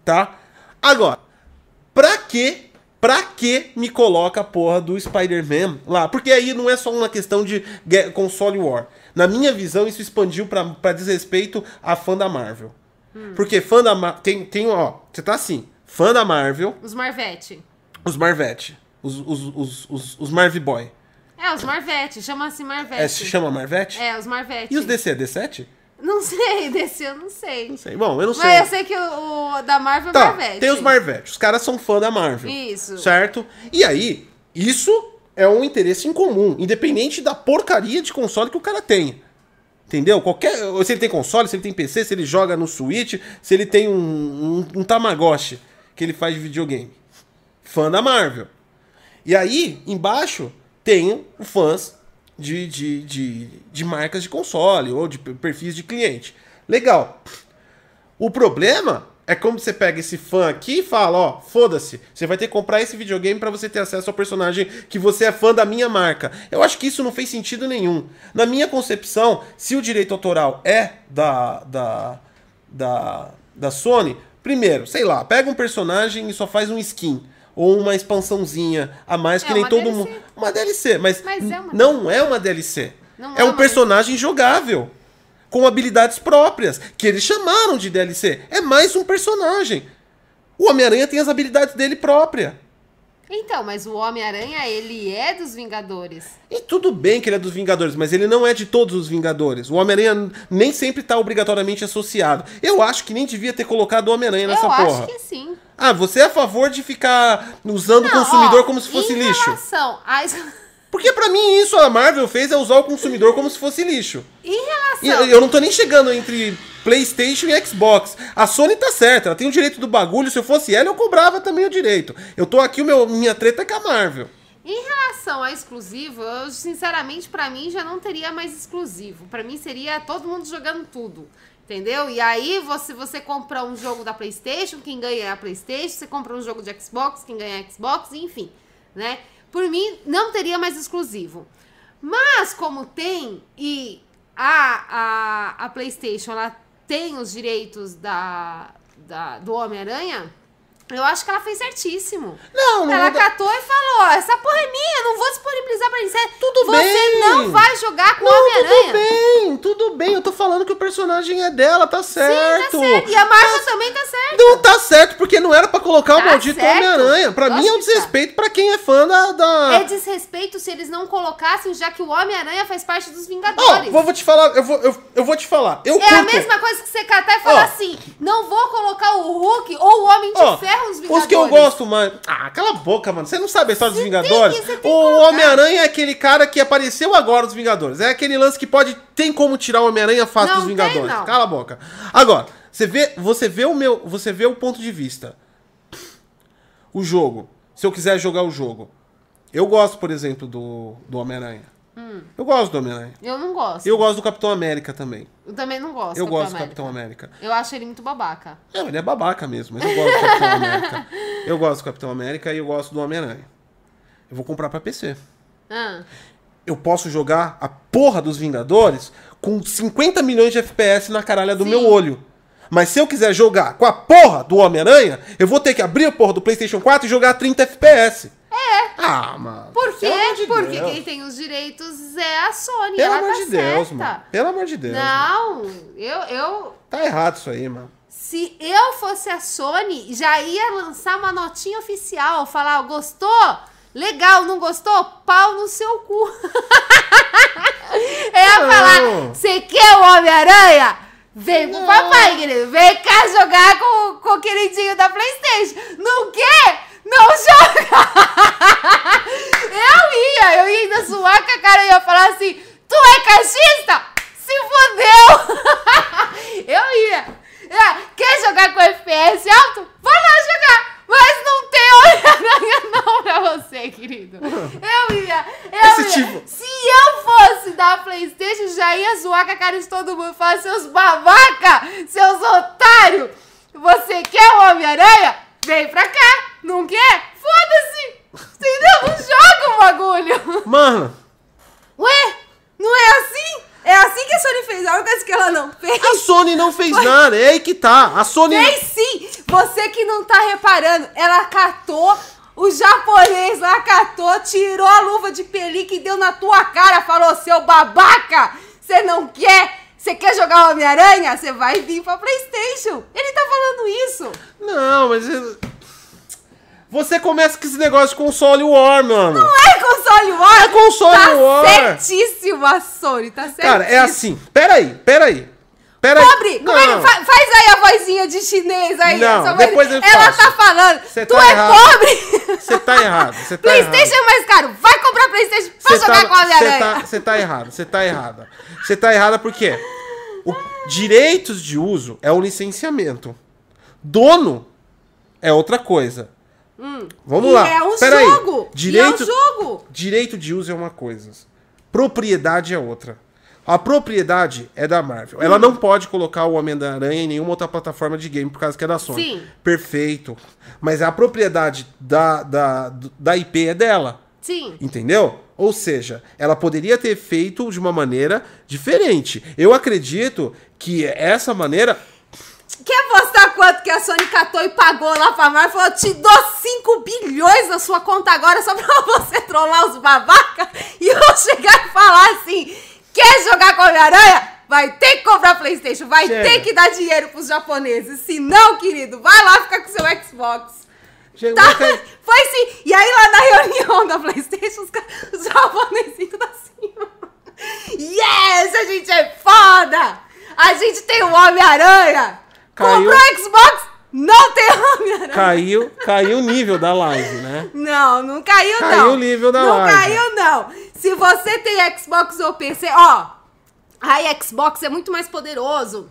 Tá? Agora, pra que Pra que me coloca a porra do Spider-Man lá? Porque aí não é só uma questão de console war. Na minha visão, isso expandiu pra, pra desrespeito a fã da Marvel. Porque fã da Marvel. Tem, tem, ó, você tá assim: fã da Marvel, Os Marvete. os Marvete, os, os, os, os, os Marvel Boy. É, os Marvete. Chama-se Marvete. É, se chama Marvete? É, os Marvete. E os DC? É D7? Não sei, <laughs> desse eu não sei. Não sei. Bom, eu não sei. Mas eu sei que o, o da Marvel é Tá, Marvete. tem os Marvete. Os caras são fã da Marvel. Isso. Certo? E aí, isso é um interesse em comum, independente da porcaria de console que o cara tenha. Entendeu? Qualquer, se ele tem console, se ele tem PC, se ele joga no Switch, se ele tem um, um, um Tamagotchi que ele faz de videogame. Fã da Marvel. E aí, embaixo, tem fãs de, de, de, de marcas de console ou de perfis de cliente. Legal. O problema é como você pega esse fã aqui e fala, ó, foda-se, você vai ter que comprar esse videogame pra você ter acesso ao personagem que você é fã da minha marca. Eu acho que isso não fez sentido nenhum. Na minha concepção, se o direito autoral é da da da, da Sony, primeiro, sei lá, pega um personagem e só faz um skin ou uma expansãozinha a mais que É nem uma todo DLC. mundo, uma DLC, mas, Mas é uma não é uma DLC. Não é é um personagem jogável com habilidades próprias, que eles chamaram de DLC. É mais um personagem. O Homem-Aranha tem as habilidades dele própria. Então, mas o Homem-Aranha, ele é dos Vingadores. E tudo bem que ele é dos Vingadores, mas ele não é de todos os Vingadores. O Homem-Aranha nem sempre tá obrigatoriamente associado. Eu acho que nem devia ter colocado o Homem-Aranha nessa eu porra. acho que sim. Ah, você é a favor de ficar usando o Não, consumidor ó, como se fosse em lixo? Relação a... Porque pra mim isso a Marvel fez é usar o consumidor como se fosse lixo. Em E relação... eu não tô nem chegando entre PlayStation e Xbox. A Sony tá certa, ela tem o direito do bagulho. Se eu fosse ela, eu cobrava também o direito. Eu tô aqui, o meu, minha treta é com a Marvel. Em relação a exclusivo, eu sinceramente pra mim já não teria mais exclusivo. Pra mim seria todo mundo jogando tudo. Entendeu? E aí você você compra um jogo da PlayStation, quem ganha é a PlayStation, você compra um jogo de Xbox, quem ganha é a Xbox, enfim, né? Por mim não teria mais exclusivo. Mas como tem e a, a, a PlayStation ela tem os direitos da, da do Homem-Aranha, eu acho que ela fez certíssimo. Não, não Ela muda- catou e falou: essa porra é minha, não vou disponibilizar pra você. Tudo você bem. não vai jogar com o Não, tudo Homem-Aranha. bem, tudo bem. Eu tô falando que o personagem é dela, tá certo. Sim, tá certo. E a Marvel também tá certo. Não tá certo, porque não era pra colocar o Tá maldito certo. Homem-Aranha. Pra mim é um tá. desrespeito pra quem é fã da. da... É desrespeito se eles não colocassem, já que o Homem-Aranha faz parte dos Vingadores. vou, vou te falar, eu vou, eu, eu vou te falar. Eu É a curto- mesma coisa que você catar e falar Ó. assim: não vou colocar o Hulk ou o Homem de Ó, Ferro nos Vingadores. Os que eu gosto mais. Ah, cala a boca, mano. Você não sabe a história dos Vingadores? você tem o. Homem-Aranha é aquele cara que apareceu agora dos Vingadores. É aquele lance que pode. Tem como tirar o Homem-Aranha fácil Não dos tem, Vingadores. não. Cala a boca. Agora, você vê, você vê o meu. Você vê o ponto de vista. O jogo. Se eu quiser jogar o jogo. Eu gosto, por exemplo, do, do Homem-Aranha. Hum. Eu gosto do Homem-Aranha. Eu não gosto. Eu gosto do Capitão América também. Eu também não gosto. Eu gosto do. Capitão América. Eu acho ele muito babaca. Não, ele é babaca mesmo, mas eu gosto do Capitão <laughs> América. Eu gosto do Capitão América e eu gosto do Homem-Aranha. Eu vou comprar pra PC. Ah. Eu posso jogar a porra dos Vingadores com 50 milhões de FPS na caralha do Sim. meu olho. Mas se eu quiser jogar com a porra do Homem-Aranha, eu vou ter que abrir a porra do PlayStation 4 e jogar a 30 FPS. É. Ah, mano. Por quê? De Porque Deus. quem tem os direitos é a Sony. Pelo amor tá de Deus, certa. mano. Pelo amor de Deus. mano. Não, eu, eu. Tá errado isso aí, mano. Se eu fosse a Sony, já ia lançar uma notinha oficial. Falar, gostou? Legal, não gostou? Pau no seu cu. <laughs> eu ia falar, você quer o Homem-Aranha? Vem pro papai, querido. Vem cá jogar com, com o queridinho da Playstation. Não quer? Não joga! <laughs> eu ia, eu ia ainda suar com a cara e ia falar assim, tu é cachista? Se fodeu! <laughs> eu ia. É, quer jogar com FPS alto? Vai lá jogar! Mas não tem Homem-Aranha não pra você, querido. Eu ia. Eu Esse ia. tipo- Se eu fosse da Playstation, já ia zoar com a cara de todo mundo. Falar, seus babaca, seus otários. Você quer o Homem-Aranha? Vem pra cá. Não quer? Foda-se. Entendeu? Não joga o bagulho. Mano, Ué, não é assim? É assim que a Sony fez. A única coisa que ela não fez. a Sony não fez nada. É aí que tá. A Sony. Fez sim! Você que não tá reparando, ela catou, o japonês lá catou, tirou a luva de pelica e deu na tua cara, falou, seu babaca! Você não quer? Você quer jogar Homem-Aranha? Você vai vir pra Playstation. Ele tá falando isso. Não, mas. Você começa com esse negócio de console war, mano. Não é console war! É console tá war. certíssimo a Sony, tá certo? Cara, é assim. Peraí, peraí. Peraí. Pobre, como é que fa- faz aí a vozinha de chinês aí? Não, depois eu Ela faço. tá falando, Cê tu tá é errado. pobre! Você tá errado. Você tá errado. Playstation é mais caro. Vai comprar Playstation pra Você jogar tá, com a Homem-Aranha. Você tá, tá errado, você tá errada. Você tá errada porque o direitos de uso é o licenciamento. Dono é outra coisa. Vamos E lá. é um Pera aí. jogo. Direito, E é um jogo. direito de uso é uma coisa. Propriedade é outra. A propriedade é da Marvel. Hum. Ela não pode colocar o Homem-Aranha em nenhuma outra plataforma de game por causa que é da Sony. Sim. Perfeito. Mas a propriedade da, da, da IP é dela. Sim. Entendeu? Ou seja, ela poderia ter feito de uma maneira diferente. Eu acredito que essa maneira. Quer apostar quanto que a Sony catou e pagou lá pra Marvel? Falou, te dou 5 bilhões na sua conta agora só pra <laughs> você trollar os babaca e eu chegar e falar assim, quer jogar com a Homem-Aranha? Vai ter que comprar Playstation, vai Chega. ter que dar dinheiro pros japoneses. Se não, querido, vai lá ficar com seu Xbox. Chegou Tá? a <laughs> cair- Foi sim. E aí lá na reunião da Playstation, os, os japonesinhos da cima. <laughs> Yes, a gente é foda! A gente tem o Homem-Aranha! Caiu. Comprou o Xbox, não tem Homem-Aranha! Caiu, caiu o nível da live, né? Não, não caiu, não. Caiu o nível da não live. caiu, não. Se você tem Xbox ou PC, ó, a Xbox é muito mais poderoso,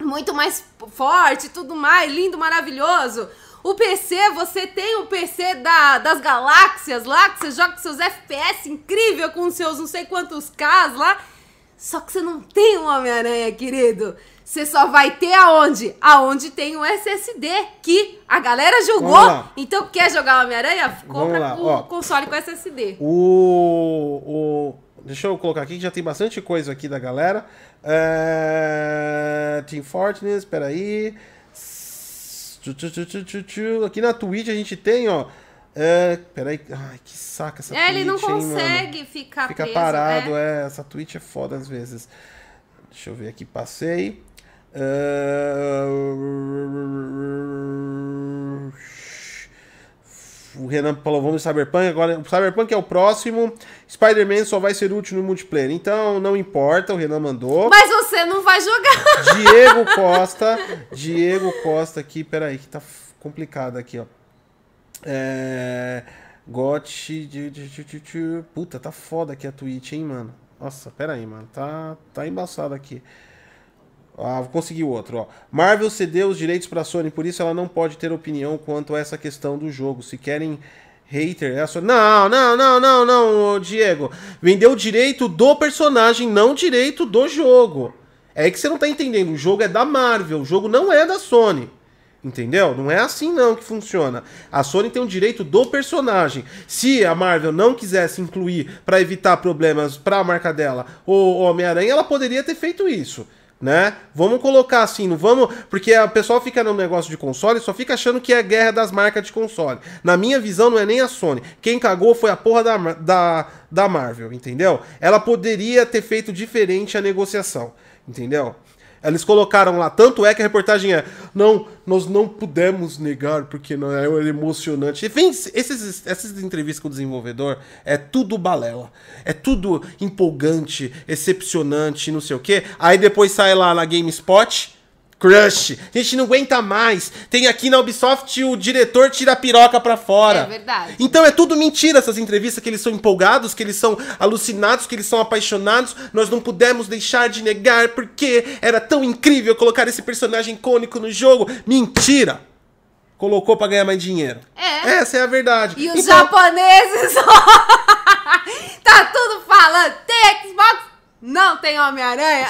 muito mais forte, tudo mais, lindo, maravilhoso. O PC, você tem o PC da, das galáxias lá, que você joga com seus FPS incrível, com seus não sei quantos Ks lá. Só que você não tem um Homem-Aranha, querido. Você só vai ter aonde? Aonde tem o SSD, que a galera julgou. Então, quer jogar Homem-Aranha? Compra o ó. console com SSD. O, o. Deixa eu colocar aqui que já tem bastante coisa aqui da galera. É, Team Fortness, peraí. Aqui na Twitch a gente tem, ó. É, peraí. Ai, que saca essa É, ele não Twitch, hein, mano? consegue ficar Fica preso. parado, é. é. Essa Twitch é foda às vezes. Deixa eu ver aqui, passei. Ah, O Renan falou, vamos Cyberpunk. Agora, o Cyberpunk é o próximo. Spider-Man só vai ser útil no multiplayer. Então, não importa, o Renan mandou. Mas você não vai jogar. Diego Costa. Diego Costa aqui, peraí, que tá complicado aqui, ó. É. De- Puta, tá foda aqui a Twitch, hein, mano. Nossa, peraí, mano. Tá, tá embaçado aqui. Ah, vou conseguir outro, ó. Marvel cedeu os direitos pra Sony, por isso ela não pode ter opinião quanto a essa questão do jogo. Se querem hater, é a Sony. Não, não, não, não, não, Diego. Vendeu o direito do personagem, não direito do jogo. É que você não tá entendendo. O jogo é da Marvel, o jogo não é da Sony. Entendeu? Não é assim não que funciona. A Sony tem o direito do personagem. Se a Marvel não quisesse incluir pra evitar problemas pra marca dela o Homem-Aranha, ela poderia ter feito isso. Né? Vamos colocar assim, não vamos. Porque o pessoal fica no negócio de console só fica achando que é guerra das marcas de console. Na minha visão, não é nem a Sony. Quem cagou foi a porra da, da, da Marvel, entendeu? Ela poderia ter feito diferente a negociação, entendeu? Eles colocaram lá, tanto é que a reportagem é, não, nós não pudemos negar porque não é emocionante. E vem esses, essas entrevistas com o desenvolvedor, é tudo balela. É tudo empolgante, excepcionante, não sei o quê. Aí depois sai lá na GameSpot, Crush. A gente não aguenta mais. Tem aqui na Ubisoft o diretor tira a piroca pra fora. É verdade. Então é tudo mentira essas entrevistas, que eles são empolgados, que eles são alucinados, que eles são apaixonados. Nós não pudemos deixar de negar porque era tão incrível colocar esse personagem icônico no jogo. Mentira! Colocou pra ganhar mais dinheiro. É. Essa é a verdade. E os Então- japoneses. <laughs> tá tudo falando. Tem Xbox? Não tem Homem-Aranha?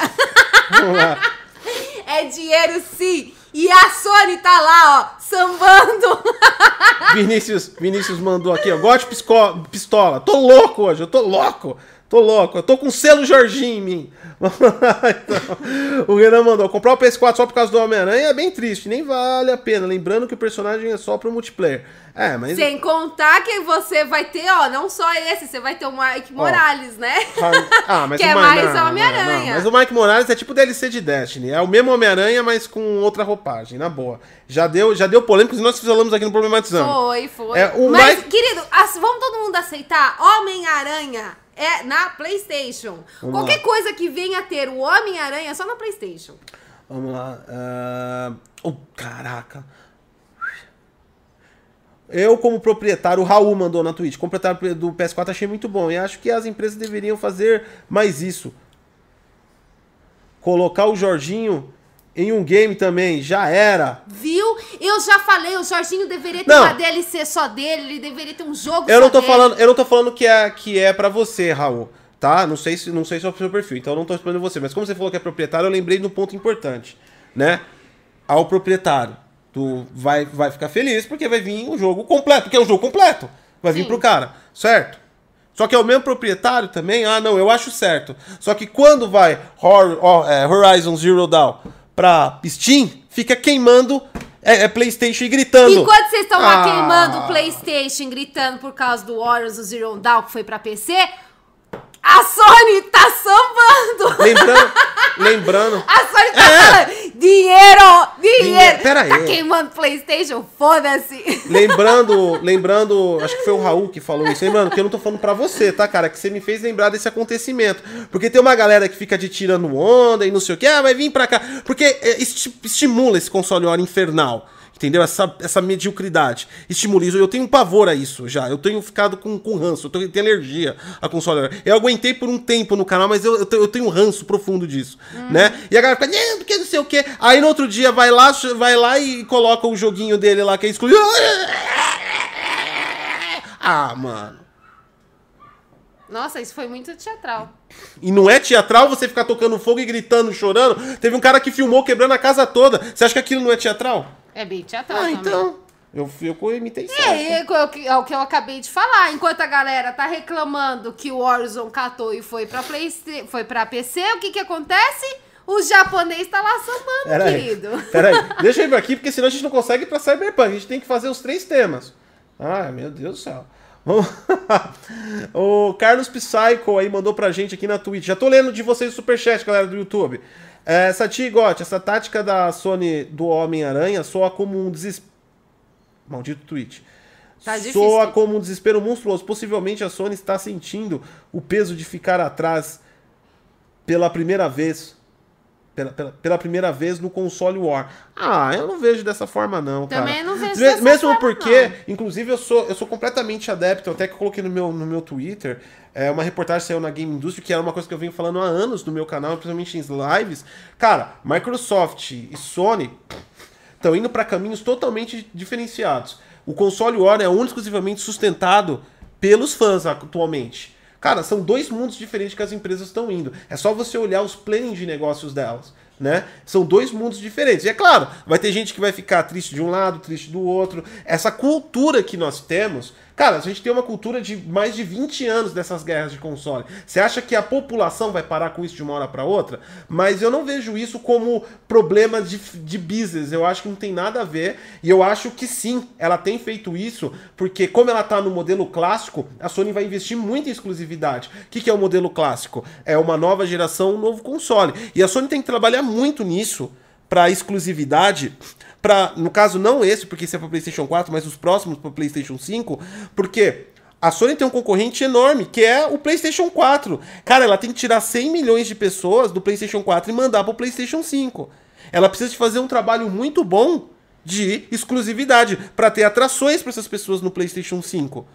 Vamos lá. <laughs> <laughs> É dinheiro sim. E a Sony tá lá, ó, sambando. <laughs> Vinícius, Vinícius mandou aqui, ó. Gote pisco- pistola. Tô louco hoje, eu tô louco. Tô louco, eu tô com selo Jorginho em mim. Vamos lá, então. O Renan mandou: comprar o PS4 só por causa do Homem-Aranha é bem triste, nem vale a pena. Lembrando que o personagem é só pro multiplayer. É, mas. Sem contar que você vai ter, ó, não só esse, você vai ter o Mike Morales, né? Ah, mas <laughs> que o é Ma- mais Homem-Aranha. Mas o Mike Morales é tipo DLC de Destiny. É o mesmo Homem-Aranha, mas com outra roupagem, na boa. Já deu, já deu polêmica, nós falamos aqui no Problematizando. Foi, foi. É, Mas, Mike- querido, vamos todo mundo aceitar? Homem-Aranha é na PlayStation. Vamos Qualquer lá. coisa que venha a ter o Homem-Aranha é só na PlayStation. Vamos lá. ah, Oh, caraca. Eu, como proprietário, o Raul mandou na Twitch. Proprietário do PS4 achei muito bom. E acho que as empresas deveriam fazer mais isso. Colocar o Jorginho em um game também. Já era. Viu? Eu já falei, o Jorginho deveria ter Não. uma DLC só dele, ele deveria ter um jogo Eu só não tô dele. falando, eu não tô falando que é que é para você, Raul, tá? Não sei se não sei se é o seu perfil, então eu não tô respondendo você, mas como você falou que é proprietário, eu lembrei de um ponto importante, né? Ao proprietário, tu vai vai ficar feliz porque vai vir um jogo completo, porque é um jogo completo. Vai vir Sim. pro cara, certo? Só que é o mesmo proprietário também, ah, não, eu acho certo. Só que quando vai é, Horizon Zero Dawn pra Steam, fica queimando é, é PlayStation e gritando. Enquanto vocês estão lá Ah. queimando o PlayStation, gritando por causa do Warriors do Zero Dawn que foi pra PC, a Sony tá sambando! Lembrando, <laughs> lembrando. A Sony tá É. falando dinheiro, dinheiro! Dinheiro, pera aí. Tá queimando PlayStation, foda-se! Lembrando, <laughs> lembrando, acho que foi o Raul que falou isso. Lembrando que eu não tô falando pra você, tá, cara? Que você me fez lembrar desse acontecimento. Porque tem uma galera que fica de tirando onda e não sei o que, ah, vai vir pra cá. Porque é, esti- estimula esse console hora infernal. Entendeu? Essa, essa mediocridade. Estimula isso. Eu tenho um pavor a isso já. Eu tenho ficado com, com ranço. Eu tenho, tenho alergia a console. Eu aguentei por um tempo no canal, mas eu, eu, tenho, eu tenho um ranço profundo disso. Né? E a galera fica, não, porque não sei o que. Aí no outro dia vai lá, vai lá e coloca o joguinho dele lá que é exclusivo. <laughs> Ah, mano. Nossa, isso foi muito teatral. E não é teatral você ficar tocando fogo e gritando, chorando. Teve um cara que filmou quebrando a casa toda. Você acha que aquilo não é teatral? É bem teatral Ah, também. então. Eu, eu imitei certo. É, é o que- é o que eu acabei de falar. Enquanto a galera tá reclamando que o Warzone catou e foi pra, Playsta- foi pra PC, o que que acontece? O japonês tá lá sambando, Pera querido. Aí. <laughs> Deixa eu ir pra aqui, porque senão a gente não consegue ir pra Cyberpunk. A gente tem que fazer os três temas. Ai, meu Deus do céu. Vamos... <laughs> o Carlos Psycho aí mandou pra gente aqui na Twitch. Já tô lendo de vocês o superchat, galera do YouTube. É, Sati Gotti, essa tática da Sony do Homem-Aranha soa como um desespero. Maldito tweet. Tá soa como um desespero monstruoso. Possivelmente a Sony está sentindo o peso de ficar atrás pela primeira vez. Pela, pela, pela primeira vez no console War. Ah, eu não vejo dessa forma, não, cara. Também não vejo dessa Mesmo forma, porque, não. inclusive, eu sou, eu sou completamente adepto, até que eu coloquei no meu, no meu Twitter, é, uma reportagem saiu na Game Industry, que era uma coisa que eu venho falando há anos no meu canal, principalmente em lives. Cara, Microsoft e Sony estão indo para caminhos totalmente diferenciados. O console War é único exclusivamente sustentado pelos fãs atualmente. Cara, são dois mundos diferentes que as empresas estão indo. É só você olhar os planos de negócios delas, né? São dois mundos diferentes. E é claro, vai ter gente que vai ficar triste de um lado, triste do outro. Essa cultura que nós temos, Cara, a gente tem uma cultura de mais de 20 anos dessas guerras de console. Você acha que a população vai parar com isso de uma hora para outra? Mas eu não vejo isso como problema de, de business. Eu acho que não tem nada a ver. E eu acho que sim, ela tem feito isso, porque como ela tá no modelo clássico, a Sony vai investir muito em exclusividade. O que, que é o modelo clássico? É uma nova geração, um novo console. E a Sony tem que trabalhar muito nisso para exclusividade para no caso não esse, porque esse é para PlayStation 4, mas os próximos para PlayStation 5, porque a Sony tem um concorrente enorme, que é o PlayStation 4. Cara, ela tem que tirar 100 milhões de pessoas do PlayStation 4 e mandar para o PlayStation 5. Ela precisa de fazer um trabalho muito bom de exclusividade para ter atrações para essas pessoas no PlayStation 5.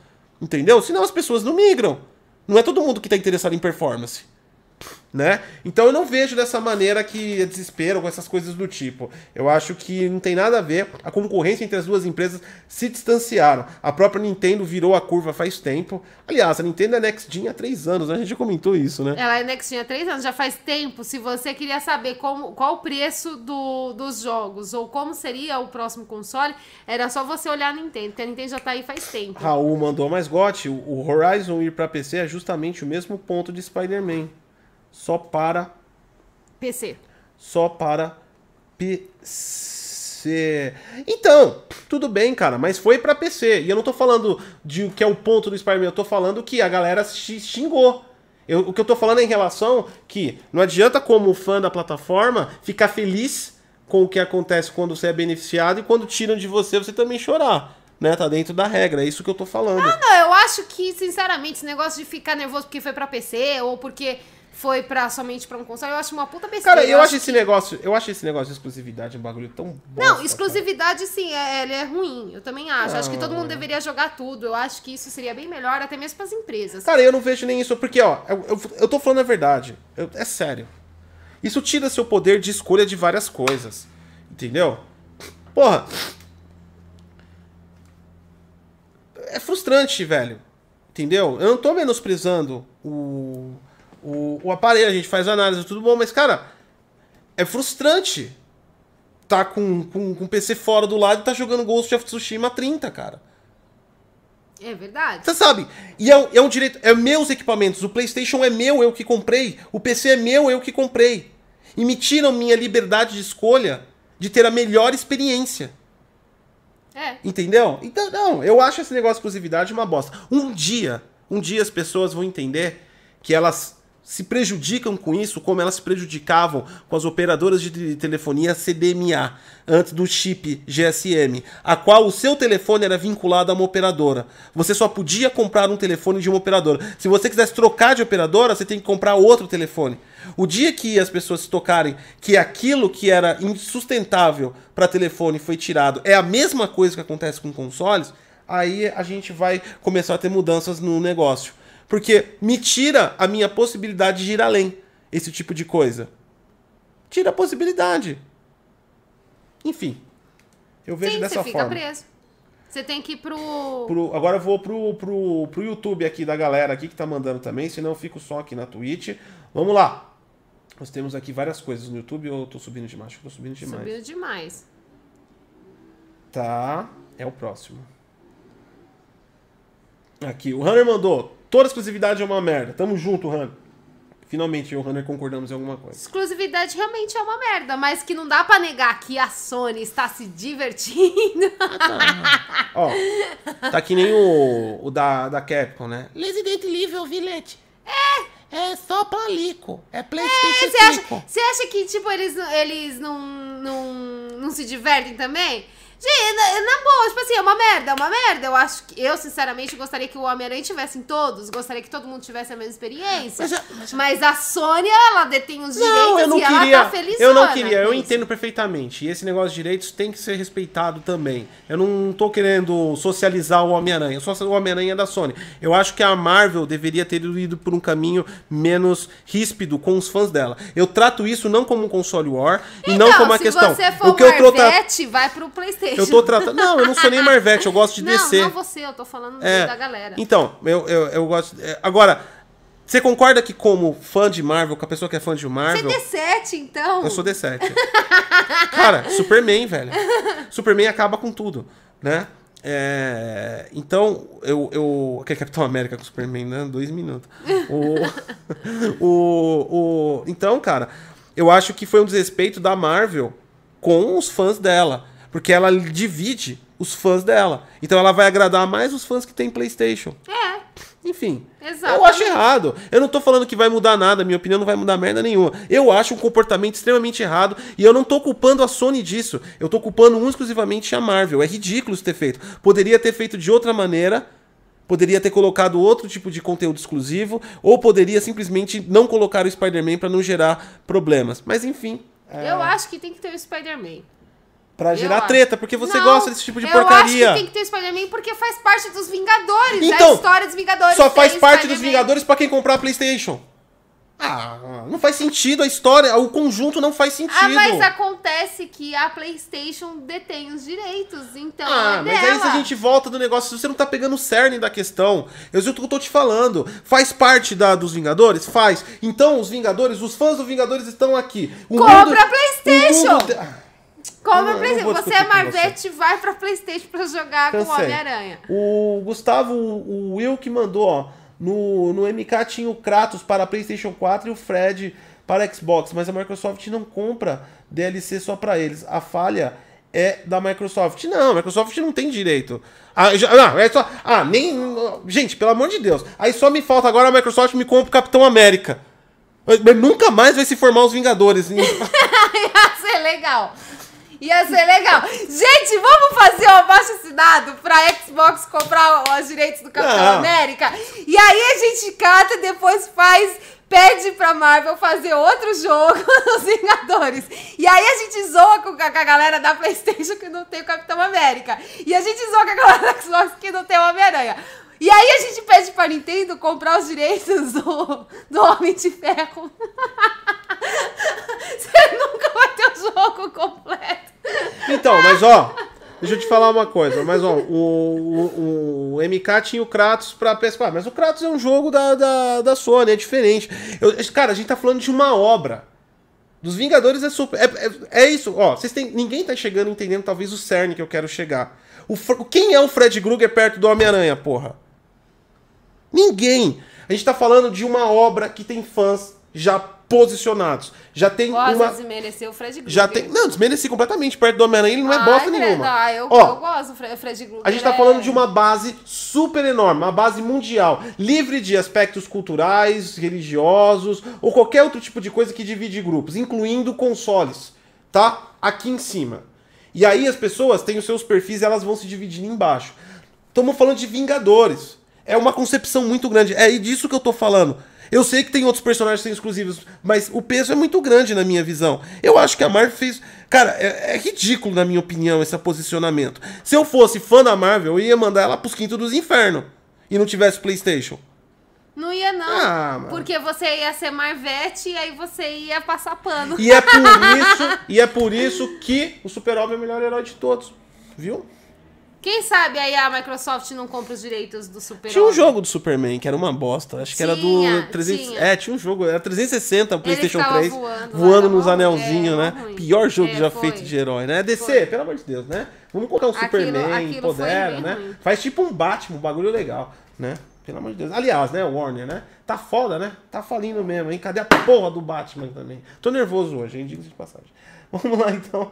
Entendeu? Senão as pessoas não migram. Não é todo mundo que está interessado em performance né? Então eu não vejo dessa maneira que é desespero com essas coisas do tipo. Eu acho que não tem nada a ver. A concorrência entre as duas empresas se distanciaram. A própria Nintendo virou a curva faz tempo. Aliás, a Nintendo é Next Gen há três anos, né? A gente já comentou isso, né? Ela é Next Gen há três anos, já faz tempo. Se você queria saber como, qual o preço do, dos jogos ou como seria o próximo console, era só você olhar a Nintendo, porque a Nintendo já tá aí faz tempo. Raul mandou mais gote. O Horizon ir para PC é justamente o mesmo ponto de Spider-Man só para PC. Só para PC. Então, tudo bem, cara, mas foi para PC. E eu não tô falando de o que é o ponto do Spider-Man, eu tô falando que a galera xingou. Eu, o que eu tô falando é em relação que não adianta como fã da plataforma ficar feliz com o que acontece quando você é beneficiado e quando tiram de você você também chorar. Né, tá dentro da regra, é isso que eu tô falando. Ah, não, eu acho que, sinceramente, esse negócio de ficar nervoso porque foi para PC ou porque foi pra, somente pra um console, eu acho uma puta besteira. Cara, eu, eu acho, esse que... negócio, eu acho esse negócio de exclusividade um bagulho tão bosta, Não, exclusividade cara. sim, é, ele é ruim. Eu também acho. Ah. Acho que todo mundo deveria jogar tudo. Eu acho que isso seria bem melhor, até mesmo pras empresas. Cara, eu não vejo nem isso, porque, ó, eu, eu, eu tô falando a verdade. Eu, é sério. Isso tira seu poder de escolha de várias coisas. Entendeu? Porra. É frustrante, velho. Entendeu? Eu não tô menosprezando o o, o aparelho, a gente faz análise, tudo bom, mas, cara, é frustrante tá com, com, com o PC fora do lado e tá jogando Ghost of Tsushima 30, cara. É verdade. Você sabe, e é, é um direito, é meus equipamentos, o PlayStation é meu, eu que comprei, o PC é meu, eu que comprei. E me tiram minha liberdade de escolha de ter a melhor experiência. É. Entendeu? Então, não, eu acho esse negócio de exclusividade uma bosta. Um dia, um dia as pessoas vão entender que elas se prejudicam com isso, como elas se prejudicavam com as operadoras de telefonia CDMA, antes do chip GSM, a qual o seu telefone era vinculado a uma operadora. Você só podia comprar um telefone de uma operadora. Se você quisesse trocar de operadora, você tem que comprar outro telefone. O dia que as pessoas se tocarem que aquilo que era insustentável para telefone foi tirado é a mesma coisa que acontece com consoles, aí a gente vai começar a ter mudanças no negócio. Porque me tira a minha possibilidade de ir além. Esse tipo de coisa. Tira a possibilidade. Enfim. Eu vejo Sim, dessa você fica forma. preso. Você tem que ir pro... pro. Agora eu vou pro, pro, pro YouTube aqui da galera aqui que tá mandando também, senão eu fico só aqui na Twitch. Vamos lá. Nós temos aqui várias coisas no YouTube ou eu tô subindo demais? Eu tô subindo demais. Subindo demais. Tá. É o próximo. Aqui, o Hunter mandou. Toda exclusividade é uma merda. Tamo junto, Hunter. Finalmente eu e o Hunter concordamos em alguma coisa. Exclusividade realmente é uma merda, mas que não dá para negar que a Sony está se divertindo. <laughs> Ah, Ó, tá que nem o, o da, da Capcom, né? Resident Evil Village. É. É só pra Lico. É Playstation é, você acha, acha que, tipo, eles, eles não, não, não se divertem também? Gente, na, na, boa, tipo assim, é uma merda, é uma merda. Eu acho que. Eu, sinceramente, gostaria que o Homem-Aranha tivesse em todos. Gostaria que todo mundo tivesse a mesma experiência. Mas, mas, mas a Sônia, ela detém os direitos não, eu não e queria, ela tá. Eu não queria, eu entendo perfeitamente. E esse negócio de direitos tem que ser respeitado também. Eu não tô querendo socializar o Homem-Aranha. Só o Homem-Aranha é da Sony. Eu acho que a Marvel deveria ter ido por um caminho menos ríspido com os fãs dela. Eu trato isso não como um console war então, e não como uma questão. Se você for o que Marvete, eu tô vai pro PlayStation. Eu tô tratando. Não, eu não sou nem Marvete, eu gosto de não, descer. Não, você, eu tô falando é, da galera. Então, eu, eu, eu gosto. É, agora, você concorda que, como fã de Marvel, com a pessoa que é fã de Marvel. Você é D7, então? Eu sou D7. Cara, Superman, velho. Superman acaba com tudo, né? É, então, eu, eu. Que é Capitão América com o Superman, né? Dois minutos. o, <laughs> o, o, então, cara, eu acho que foi um desrespeito da Marvel com os fãs dela. Porque ela divide os fãs dela. Então ela vai agradar mais os fãs que tem PlayStation. É, Enfim. Eu acho errado. Eu não tô falando que vai mudar nada, minha opinião não vai mudar merda nenhuma. Eu acho um comportamento extremamente errado e eu não tô culpando a Sony disso. Eu tô culpando um exclusivamente a Marvel. É ridículo isso ter feito. Poderia ter feito de outra maneira. Poderia ter colocado outro tipo de conteúdo exclusivo, ou poderia simplesmente não colocar o Spider-Man pra não gerar problemas. Mas enfim, eu acho que tem que ter o Spider-Man. Pra gerar acho. treta, porque você Não, gosta desse tipo de Eu porcaria. acho que tem que ter Spider-Man porque faz parte dos Vingadores. Então, a história dos Vingadores. Só faz parte dos. Vingadores pra quem comprar a PlayStation. Ah, não faz sentido a história, o conjunto não faz sentido. Ah, mas acontece que a PlayStation detém os direitos, então Ah, é mas dela. aí se a gente volta do negócio, você não tá pegando o cerne da questão. Eu sei o que eu tô te falando. Faz parte da, dos Vingadores? Faz. Então, os Vingadores, os fãs dos Vingadores estão aqui. O Compra mundo- a PlayStation! Compra Não, PlayStation. Você é Marvete, vai pra PlayStation pra jogar com o. Homem-Aranha. O Gustavo, o Will que mandou, ó. No, no MK tinha o Kratos para PlayStation 4 e o Fred para Xbox, mas a Microsoft não compra DLC só para eles. A falha é da Microsoft. Não, a Microsoft não tem direito. Ah, já- não, é só. Ah, nem. Gente, pelo amor de Deus. Aí só me falta agora a Microsoft me compra o Capitão América. Mas Nunca mais vai se formar os Vingadores. <laughs> Ia ser legal. Ia ser legal. Gente, vamos fazer o abaixo assinado pra Xbox comprar os direitos do Capitão. América? E aí a gente cata e depois faz. Pede pra Marvel fazer outro jogo <laughs> dos Vingadores. E aí a gente zoa com a, com a galera da Playstation que não tem o Capitão América. E a gente zoa com a galera da Xbox que não tem o Homem-Aranha. E aí a gente pede pra Nintendo comprar os direitos do, do Homem de Ferro. <laughs> Você nunca vai ter o jogo completo. Então, mas ó, deixa eu te falar uma coisa. Mas ó, o, o, o MK tinha o Kratos pra PS4, mas o Kratos é um jogo da, da, da Sony, é diferente. Eu- cara, a gente tá falando de uma obra. Dos Vingadores é super. É, é, é isso, ó. Vocês têm, ninguém tá chegando entendendo, talvez, o cerne que eu quero chegar. O, quem é o Fred Krueger perto do Homem-Aranha, porra? Ninguém. A gente tá falando de uma obra que tem fãs já posicionados. Já tem às uma. vezes mereceu o Fred Krueger. Já tem. Não, desmereci completamente. Perto do Homem-Aranha ele não é bosta nenhuma. Ah, eu, Ó, eu gosto do Fre- Fred Krueger. a gente tá é- falando de uma base super enorme, uma base mundial, livre de aspectos culturais, religiosos ou qualquer outro tipo de coisa que divide grupos, incluindo consoles, tá? Aqui em cima. E aí as pessoas têm os seus perfis e elas vão se dividindo embaixo. Estamos falando de Vingadores. É uma concepção muito grande. É disso que eu tô falando. Eu sei que tem outros personagens que são exclusivos, mas o peso é muito grande na minha visão. Eu acho que a Marvel fez. Cara, é, é ridículo, na minha opinião, esse posicionamento. Se eu fosse fã da Marvel, eu ia mandar ela pros quintos dos infernos. E não tivesse PlayStation. Não ia, não. Ah, porque você ia ser Marvete e aí você ia passar pano. E é por <laughs> isso, e é por isso que o Super-Homem é o melhor herói de todos. Viu? Quem sabe aí a Microsoft não compra os direitos do Super Tinha um jogo do Superman que era uma bosta. Acho que era Tinha, do 300. tinha. É, tinha um jogo. Era 360, o PlayStation ficava 3. voando, Voando, nos anelzinhos, é, né? ruim. Pior jogo É, já foi. feito de herói, né? DC, Foi. pelo amor de Deus, né? Vamos colocar um Aquilo- Superman, aquilo né? ruim. Faz tipo um Batman, um bagulho legal, né? Pelo amor de Deus. Aliás, né, Warner, né? Tá foda, né? Tá falindo mesmo, hein? Cadê a porra do Batman também? Tô nervoso hoje, hein? Diga de passagem. <laughs> Vamos lá, então.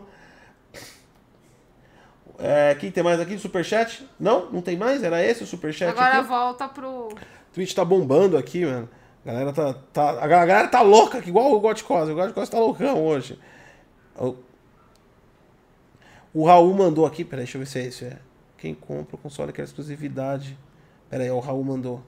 É, quem tem mais aqui? Superchat? Não? Não tem mais? Era esse o Superchat Agora aqui? volta pro. Twitch tá bombando aqui, mano. A galera tá, tá, a galera tá louca, aqui, igual o God Cosa. O God Cosa tá loucão hoje. O, o Raul mandou aqui, peraí, deixa eu ver se é isso. É. Quem compra o console quer exclusividade. Peraí, o Raul mandou.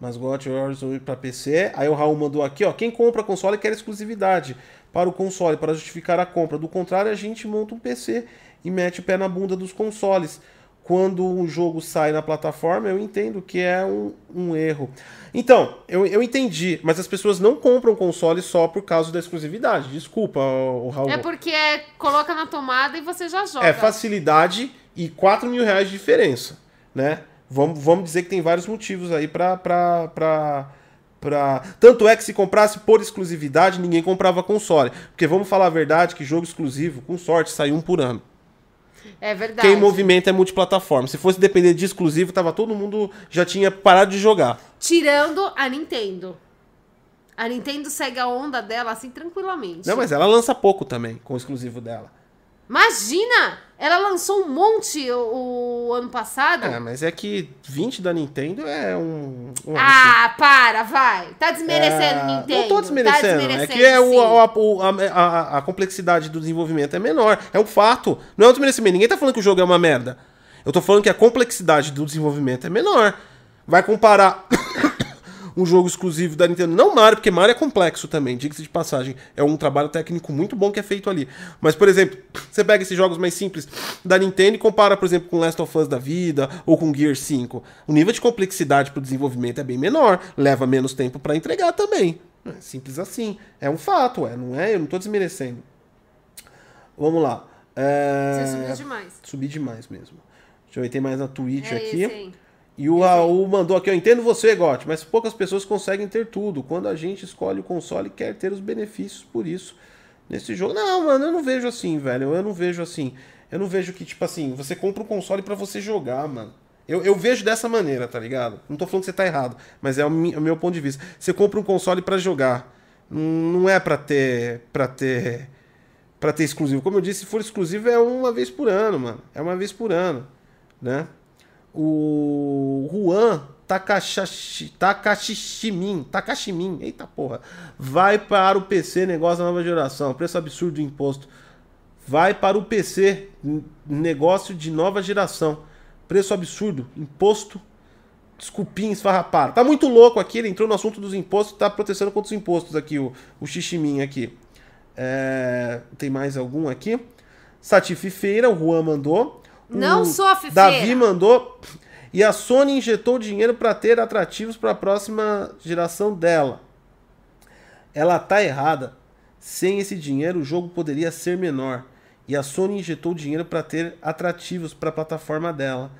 Mas God Horizon pra PC. Aí o Raul mandou aqui, ó. Quem compra console quer exclusividade para o console, para justificar a compra. Do contrário, a gente monta um PC e mete o pé na bunda dos consoles. Quando um jogo sai na plataforma, eu entendo que é um, um erro. Então, eu, eu entendi, mas as pessoas não compram console só por causa da exclusividade. Desculpa, o Raul. É porque é, coloca na tomada e você já joga. É facilidade e 4 mil reais de diferença, né? Vamos, vamos dizer que tem vários motivos aí pra, pra, pra, pra... Tanto é que se comprasse por exclusividade, ninguém comprava console. Porque vamos falar a verdade que jogo exclusivo, com sorte, sai um por ano. É verdade. Quem movimenta é multiplataforma. Se fosse depender de exclusivo, tava todo mundo já tinha parado de jogar. Tirando a Nintendo. A Nintendo segue a onda dela assim tranquilamente. Não, mas ela lança pouco também com o exclusivo dela. Imagina! Ela lançou um monte o, o ano passado. É, mas é que 20 da Nintendo é um. um ah, para, vai. Tá desmerecendo É, Nintendo. Não tô desmerecendo. Tá é desmerecendo, que é o, a, a, a- a complexidade do desenvolvimento é menor. É um fato. Não é um desmerecimento. Ninguém tá falando que o jogo é uma merda. Eu tô falando que a complexidade do desenvolvimento é menor. Vai comparar um jogo exclusivo da Nintendo. Não Mario, porque Mario é complexo também, diga-se de passagem. É um trabalho técnico muito bom que é feito ali. Mas, por exemplo, <tsk> você pega esses jogos mais simples da Nintendo e compara, por exemplo, com Last of Us da vida ou com Gear 5. O nível de complexidade pro desenvolvimento é bem menor, leva menos tempo pra entregar também. É simples assim. É um fato, é, não é? Eu não tô desmerecendo. Vamos lá. É... Você subiu demais. Subi demais mesmo. Deixa eu ver, tem mais na Twitch É aqui. esse aí. E o Raul mandou aqui, eu entendo você, Gotti, mas poucas pessoas conseguem ter tudo. Quando a gente escolhe o console, quer ter os benefícios por isso. Nesse jogo. Não, mano, eu não vejo assim, velho. Eu não vejo assim. Eu não vejo que, tipo assim, você compra um console pra você jogar, mano. Eu, eu vejo dessa maneira, tá ligado? Não tô falando que você tá errado, mas é o, mi- o meu ponto de vista. Você compra um console pra jogar. Não é pra ter. para ter. para ter exclusivo. Como eu disse, se for exclusivo é uma vez por ano, mano. É uma vez por ano, né? O Juan Takashi, Takashimin, Takashimin, eita porra, vai para o PC, negócio da nova geração, preço absurdo do imposto. Vai para o PC, negócio de nova geração, preço absurdo, imposto, desculpinha, esfarrapado. Tá muito louco aqui, ele entrou no assunto dos impostos, tá protestando contra os impostos aqui, o, o Xiximim aqui. É, tem mais algum aqui? Satifi Feira, o Juan mandou. Não O sou a Fifeira. Davi mandou. E a Sony injetou dinheiro para ter atrativos para a próxima geração dela. Ela tá errada. Sem esse dinheiro, o jogo poderia ser menor. E a Sony injetou dinheiro para ter atrativos para a plataforma dela.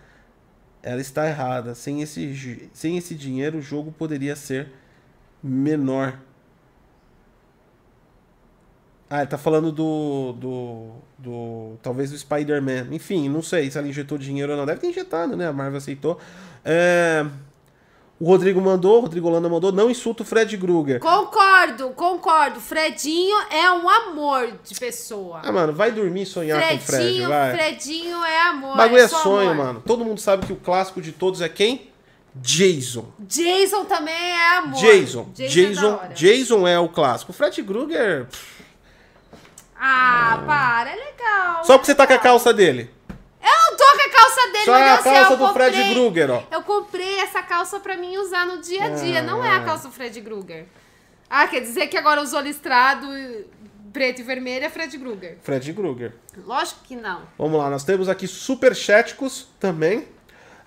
Ela está errada. Sem esse, sem esse dinheiro, o jogo poderia ser menor. Ah, ele tá falando do. do. do talvez do Spider-Man. Enfim, não sei se ela injetou dinheiro ou não. Deve ter injetado, né? A Marvel aceitou. É, O Rodrigo mandou, o Rodrigo Holanda mandou, não insulta o Fred Krueger. Concordo, concordo. Fredinho é um amor de pessoa. Ah, mano, vai dormir e sonhar com o Fred, Fredinho, vai. Fredinho é amor. O bagulho é só sonho, amor. mano. Todo mundo sabe que o clássico de todos é quem? Jason. Jason também é amor. Jason. Jason, é Jason, hora. Jason é o clássico. O Fred Krueger. pff, Ah, para, é legal. Só porque você tá com a calça dele. Eu não tô com a calça dele, Só meu é a Deus do céu, calça eu do Fred comprei- Krueger, ó. Eu comprei essa calça pra mim usar no dia a dia. Não é Ah. a calça do Fred Krueger. Ah, quer dizer que agora usou listrado preto e vermelho é Fred Krueger. Fred Krueger. Lógico que não. Vamos lá, nós temos aqui superchéticos também.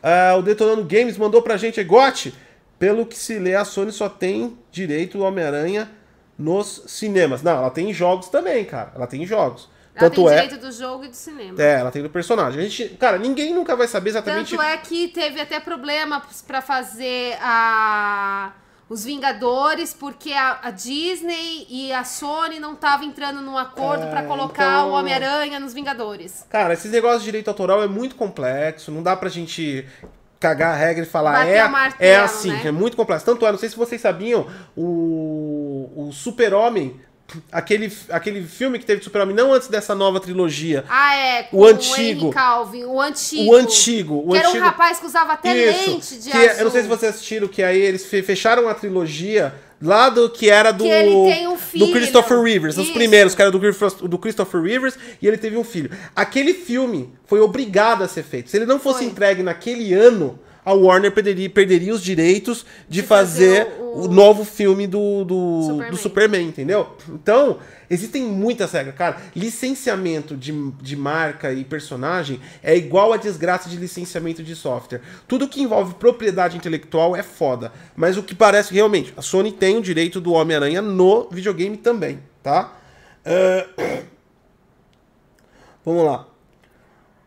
Ah, o Detonando Games mandou pra gente, Gote, pelo que se lê, a Sony só tem direito do Homem-Aranha nos cinemas. Não, ela tem em jogos também, cara. Ela tem em jogos. Ela Tanto tem é. direito do jogo e do cinema. É, ela tem do personagem. A gente, cara, ninguém nunca vai saber exatamente. Tanto é que teve até problema pra fazer a os Vingadores, porque a, a Disney e a Sony não estavam entrando num acordo É, pra colocar então- o Homem-Aranha nos Vingadores. Cara, esses negócios de direito autoral é muito complexo. Não dá pra gente cagar a regra e falar Bater é, o martelo, é assim, né? é muito complexo. Tanto é, não sei se vocês sabiam, o, o Super-Homem, aquele, aquele filme que teve de Super-Homem, não antes dessa nova trilogia, Ah, é. Com O antigo. Henry Calvin, o antigo. o antigo, o que era um antigo. rapaz que usava até Isso, lente de que azul. eu não sei se vocês assistiram, que aí eles fe- fecharam a trilogia lá do que era do Que ele tem um do filho. Christopher Rivers, os primeiros, que era do, Christopher- do Christopher Rivers, e ele teve um filho. Aquele filme foi obrigado a ser feito. Se ele não fosse Foi. entregue naquele ano, a Warner perderia, perderia os direitos de, De fazer, fazer o, o- novo filme do, do, Superman. do Superman, entendeu? Então, existem muitas regras. Cara, licenciamento de, de marca e personagem é igual a desgraça de licenciamento de software. Tudo que envolve propriedade intelectual é foda. Mas o que parece realmente, a Sony tem o direito do Homem-Aranha no videogame também, tá? Ah, <coughs> Vamos lá.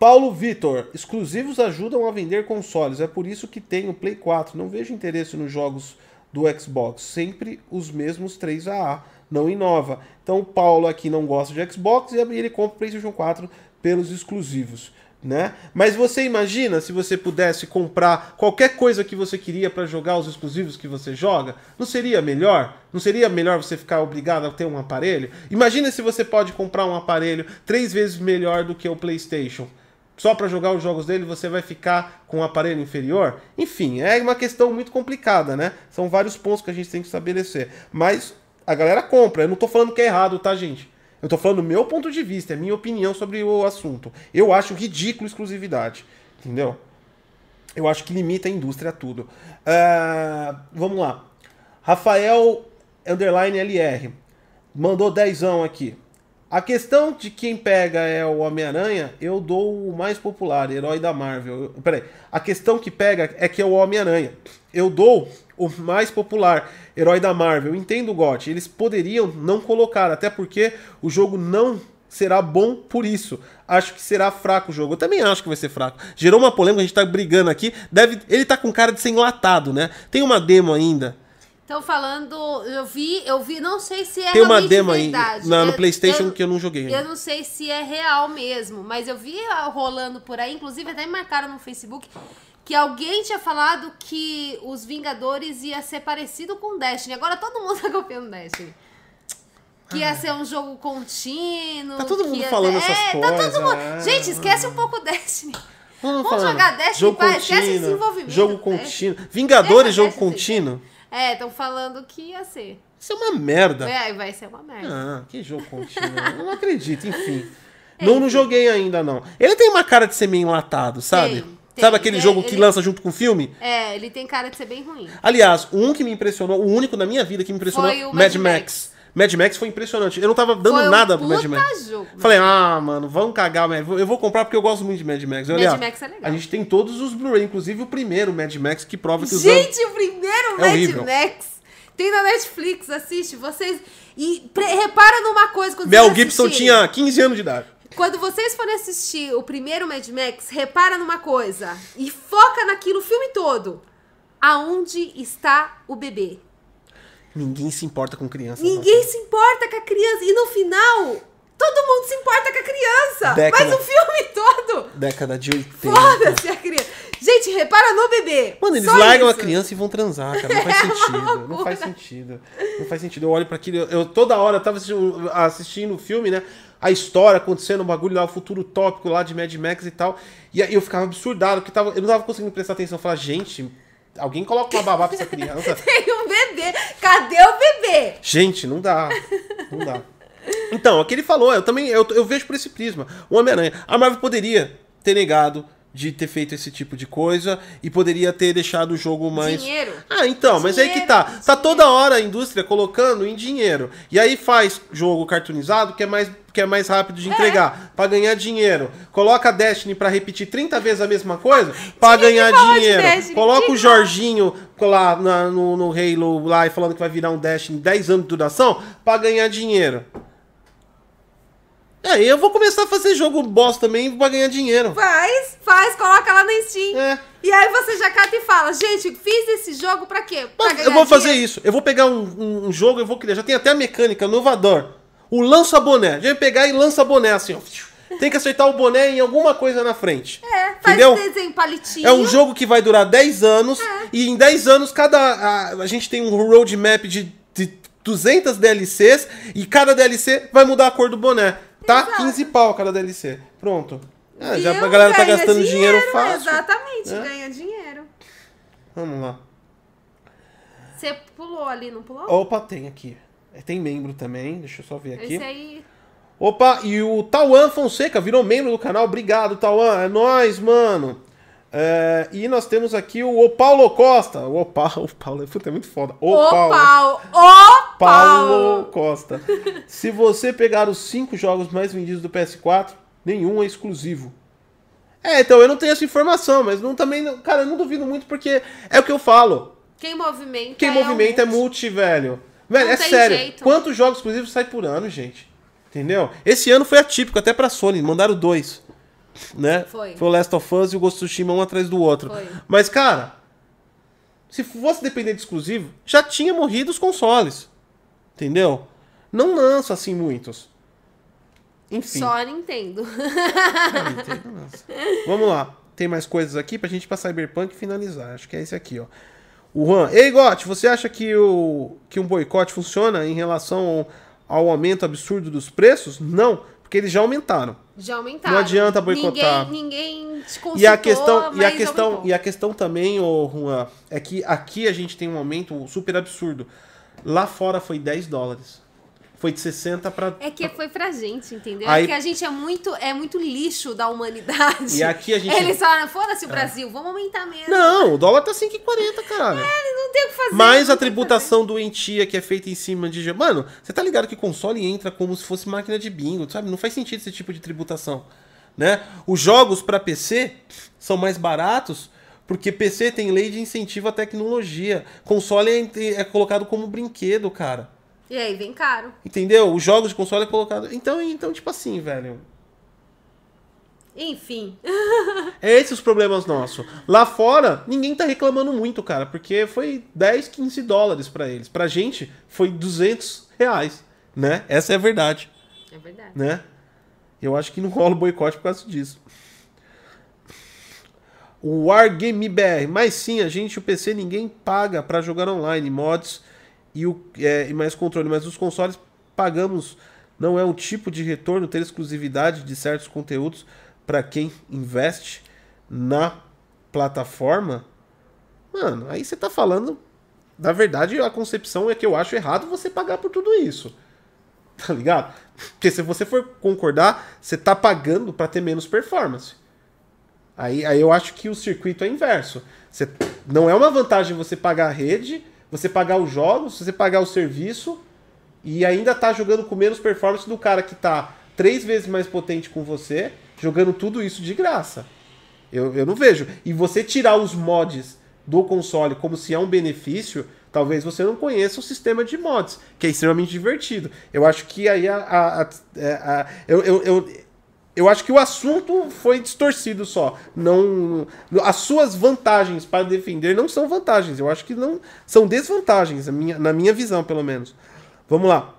Paulo Vitor, exclusivos ajudam a vender consoles, é por isso que tem o Play 4. Não vejo interesse nos jogos do Xbox, sempre os mesmos 3AA, não inova. Então o Paulo aqui não gosta de Xbox e ele compra o PlayStation 4 pelos exclusivos. Né? Mas você imagina se você pudesse comprar qualquer coisa que você queria para jogar os exclusivos que você joga? Não seria melhor? Não seria melhor você ficar obrigado a ter um aparelho? Imagina se você pode comprar um aparelho três vezes melhor do que o PlayStation. Só para jogar os jogos dele você vai ficar com um aparelho inferior? Enfim, é uma questão muito complicada, né? São vários pontos que a gente tem que estabelecer. Mas a galera compra. Eu não tô falando que é errado, tá, gente? Eu tô falando do meu ponto de vista, é minha opinião sobre o assunto. Eu acho ridículo exclusividade, entendeu? Eu acho que limita a indústria a tudo. Uh, vamos lá. Rafael Underline LR mandou dezão aqui. A questão de quem pega é o Homem-Aranha, eu dou o mais popular, herói da Marvel. Peraí. A questão que pega é que é o Homem-Aranha. Eu dou o mais popular, herói da Marvel. Entendo o GOT. Eles poderiam não colocar, até porque o jogo não será bom por isso. Acho que será fraco o jogo. Eu também acho que vai ser fraco. Gerou uma polêmica, a gente tá brigando aqui. Deve, ele tá com cara de ser enlatado, né? Tem uma demo ainda. Estão falando, eu vi, eu vi, não sei se é Tem uma demo verdade. aí na, no PlayStation eu, que eu não joguei. Eu não sei se é real mesmo, mas eu vi rolando por aí, inclusive até me marcaram no Facebook que alguém tinha falado que os Vingadores ia ser parecido com Destiny. Agora todo mundo <laughs> tá copiando Destiny. Que ia ser um jogo contínuo. Tá todo mundo ia... falando essas é, coisas. Tá todo mundo... É. Gente, esquece um pouco Destiny. Vamos, Vamos jogar Destiny, jogo contínuo, esquece desenvolvimento. Jogo contínuo. Vingadores, jogo contínuo. É, estão falando que ia ser. Isso é uma merda. É, vai ser uma merda. Ah, que jogo contínuo. eu não acredito, enfim. É, não, não joguei ainda, não. Ele tem uma cara de ser meio enlatado, sabe? Tem. Tem, Sabe aquele é, jogo que ele... lança junto com o filme? É, ele tem cara de ser bem ruim. Aliás, um que me impressionou, o único na minha vida que me impressionou, Foi o Mad Mad Max. Max. Mad Max foi impressionante. Eu não tava dando Foi um nada pro Mad Max. Jogo, Falei, ah, mano, vamos cagar, Mad Eu vou comprar porque eu gosto muito de Mad Max. Mad Aliás, Max é legal. A gente tem todos os Blu-ray, inclusive o primeiro Mad Max, que prova que os Gente, o primeiro É Mad horrível. Max tem na Netflix, assiste. Vocês. E repara numa coisa quando Mel Gibson tinha 15 anos de idade. Quando vocês forem assistir o primeiro Mad Max, repara numa coisa e foca naquilo o filme todo. Aonde está o bebê? Ninguém se importa com criança. não. Ninguém se importa com a criança. E no final, todo mundo se importa com a criança. Década. Mas o filme todo, Década de 80. foda-se a criança. Gente, repara no bebê. Mano, eles Só largam isso. a criança e vão transar, cara. <laughs> Não faz É uma sentido. Não faz sentido. Não faz sentido. Eu olho pra aquilo. Eu, toda hora eu tava assistindo, assistindo o filme, né? A história acontecendo, o bagulho lá, o futuro tópico lá de Mad Max e tal. E aí eu ficava absurdado, porque tava, eu não tava conseguindo prestar atenção. Eu falava, gente, alguém coloca uma babá pra essa <laughs> criança. Tem bebê. Cadê o bebê? Gente, não dá. Não dá. Então, o que ele falou, eu também eu, eu vejo por esse prisma. O Homem-Aranha. A Marvel poderia ter negado de ter feito esse tipo de coisa e poderia ter deixado o jogo mais. Dinheiro. Ah, então, mas aí que Dinheiro, tá. Tá dinheiro. toda hora a indústria colocando em dinheiro. E aí faz jogo cartoonizado que é mais, que é mais rápido de entregar, pra ganhar dinheiro. Coloca Destiny pra repetir 30 vezes a mesma coisa, que ganhar dinheiro. Destiny, Coloca o. Jorginho lá na- no, no Halo lá e falando que vai virar um Destiny 10 anos de duração pra ganhar dinheiro. Aí eu vou começar a fazer jogo boss também pra ganhar dinheiro. Faz, faz, coloca lá na Steam. É. E aí você já cata e fala, gente, fiz esse jogo pra quê? Pra eu vou fazer dinheiro. isso. Eu vou pegar um, um- um jogo, eu vou criar. Já tem até a mecânica inovador. O lança-boné. Já vai pegar e lança boné assim, ó. Tem que acertar o boné em alguma coisa na frente. É, faz Entendeu? desenho palitinho. É um jogo que vai durar 10 anos. É. E em 10 anos, cada. A, a gente tem um roadmap de, de 200 DLCs. E cada DLC vai mudar a cor do boné. Tá? Exato. 15 pau cada DLC. Pronto. Ah, já a galera tá gastando dinheiro, fácil. Exatamente, É. ganha dinheiro. Vamos lá. Você pulou ali, não pulou? Opa, tem aqui. É, Tem membro também. Deixa eu só ver aqui. Esse aí. Opa, e o Tauan Fonseca virou membro do canal. Obrigado, Tauan. É nóis, mano. É, e nós temos aqui o, Paulo Costa. O, Opa, <laughs> o Paulo, puta, é muito foda. O, O Paulo. Paulo. O Paulo Paulo. Costa. Se você pegar os cinco jogos mais vendidos do PS4, nenhum é exclusivo. É, então eu não tenho essa informação, mas não também, cara, eu não duvido muito porque é o que eu falo. Quem movimenta Quem é movimenta o é multi, velho. Velho, Não é sério. jeito. Quantos jogos exclusivos saem por ano, gente? Entendeu? Esse ano foi atípico, até pra Sony, mandaram dois. Né? Foi. o Last of Us e o Ghost of Tsushima um atrás do outro. Foi. Mas, cara, se fosse depender de exclusivo, já tinha morrido os consoles. Entendeu? Não lança assim muitos. Enfim. Só a Nintendo. Nossa. Vamos lá. Tem mais coisas aqui pra gente ir pra Cyberpunk e finalizar. Acho que é esse aqui, ó. O Juan. Ei, Gotti, você acha que, o, que um boicote funciona em relação ao, ao aumento absurdo dos preços? Não, porque eles já aumentaram. Já aumentaram. Não adianta boicotar. Ninguém, ninguém te consultou, E a questão, e a questão, aumentou. e a questão também, ô Juan, é que aqui a gente tem um aumento super absurdo. Lá fora foi 10 dólares. Foi de 60 para É que foi pra gente, entendeu? Aí- É que a gente é muito, é muito lixo da humanidade. E aqui a gente- Eles falaram, foda-se o Brasil, vamos aumentar mesmo. Não, o dólar tá 5,40, caralho. Não tem o que fazer. Mais não a tributação doentia que é feita em cima de. Mano, você tá ligado que console entra como se fosse máquina de bingo, sabe? Não faz sentido esse tipo de tributação. Né? Os jogos para PC são mais baratos porque PC tem lei de incentivo à tecnologia. Console é, é colocado como brinquedo, cara. E aí, vem caro. Entendeu? Os jogos de console é colocado. Então, então tipo assim, velho. Enfim. É esses os problemas nossos. Lá fora, ninguém tá reclamando muito, cara, porque foi 10, 15 dólares pra eles. Pra gente, foi 200 reais, né? Essa é a verdade, É verdade. né? Eu acho que não rola boicote por causa disso. O Wargame BR, mas sim, a gente, o PC, ninguém paga pra jogar online, mods e, o, é, e mais controle, mas os consoles pagamos. Não é um tipo de retorno ter exclusividade de certos conteúdos para quem investe na plataforma. Mano, aí você tá falando. Na verdade, a concepção é que eu acho errado você pagar por tudo isso. <laughs> Tá ligado? Porque se você for concordar, você tá pagando para ter menos performance. Aí, aí eu acho que o circuito é inverso. Você, não é uma vantagem você pagar a rede, você pagar os jogos, você pagar o serviço e ainda tá jogando com menos performance do cara que tá três vezes mais potente com você, jogando tudo isso de graça. Eu, eu não vejo. E você tirar os mods do console como se é um benefício, talvez você não conheça o sistema de mods, que é extremamente divertido. Eu acho que aí a. a- a- é, a- eu, eu, eu, eu acho que o assunto foi distorcido só. Não, as suas vantagens para defender não são vantagens. Eu acho que não são desvantagens, na minha, na minha visão, pelo menos. Vamos lá.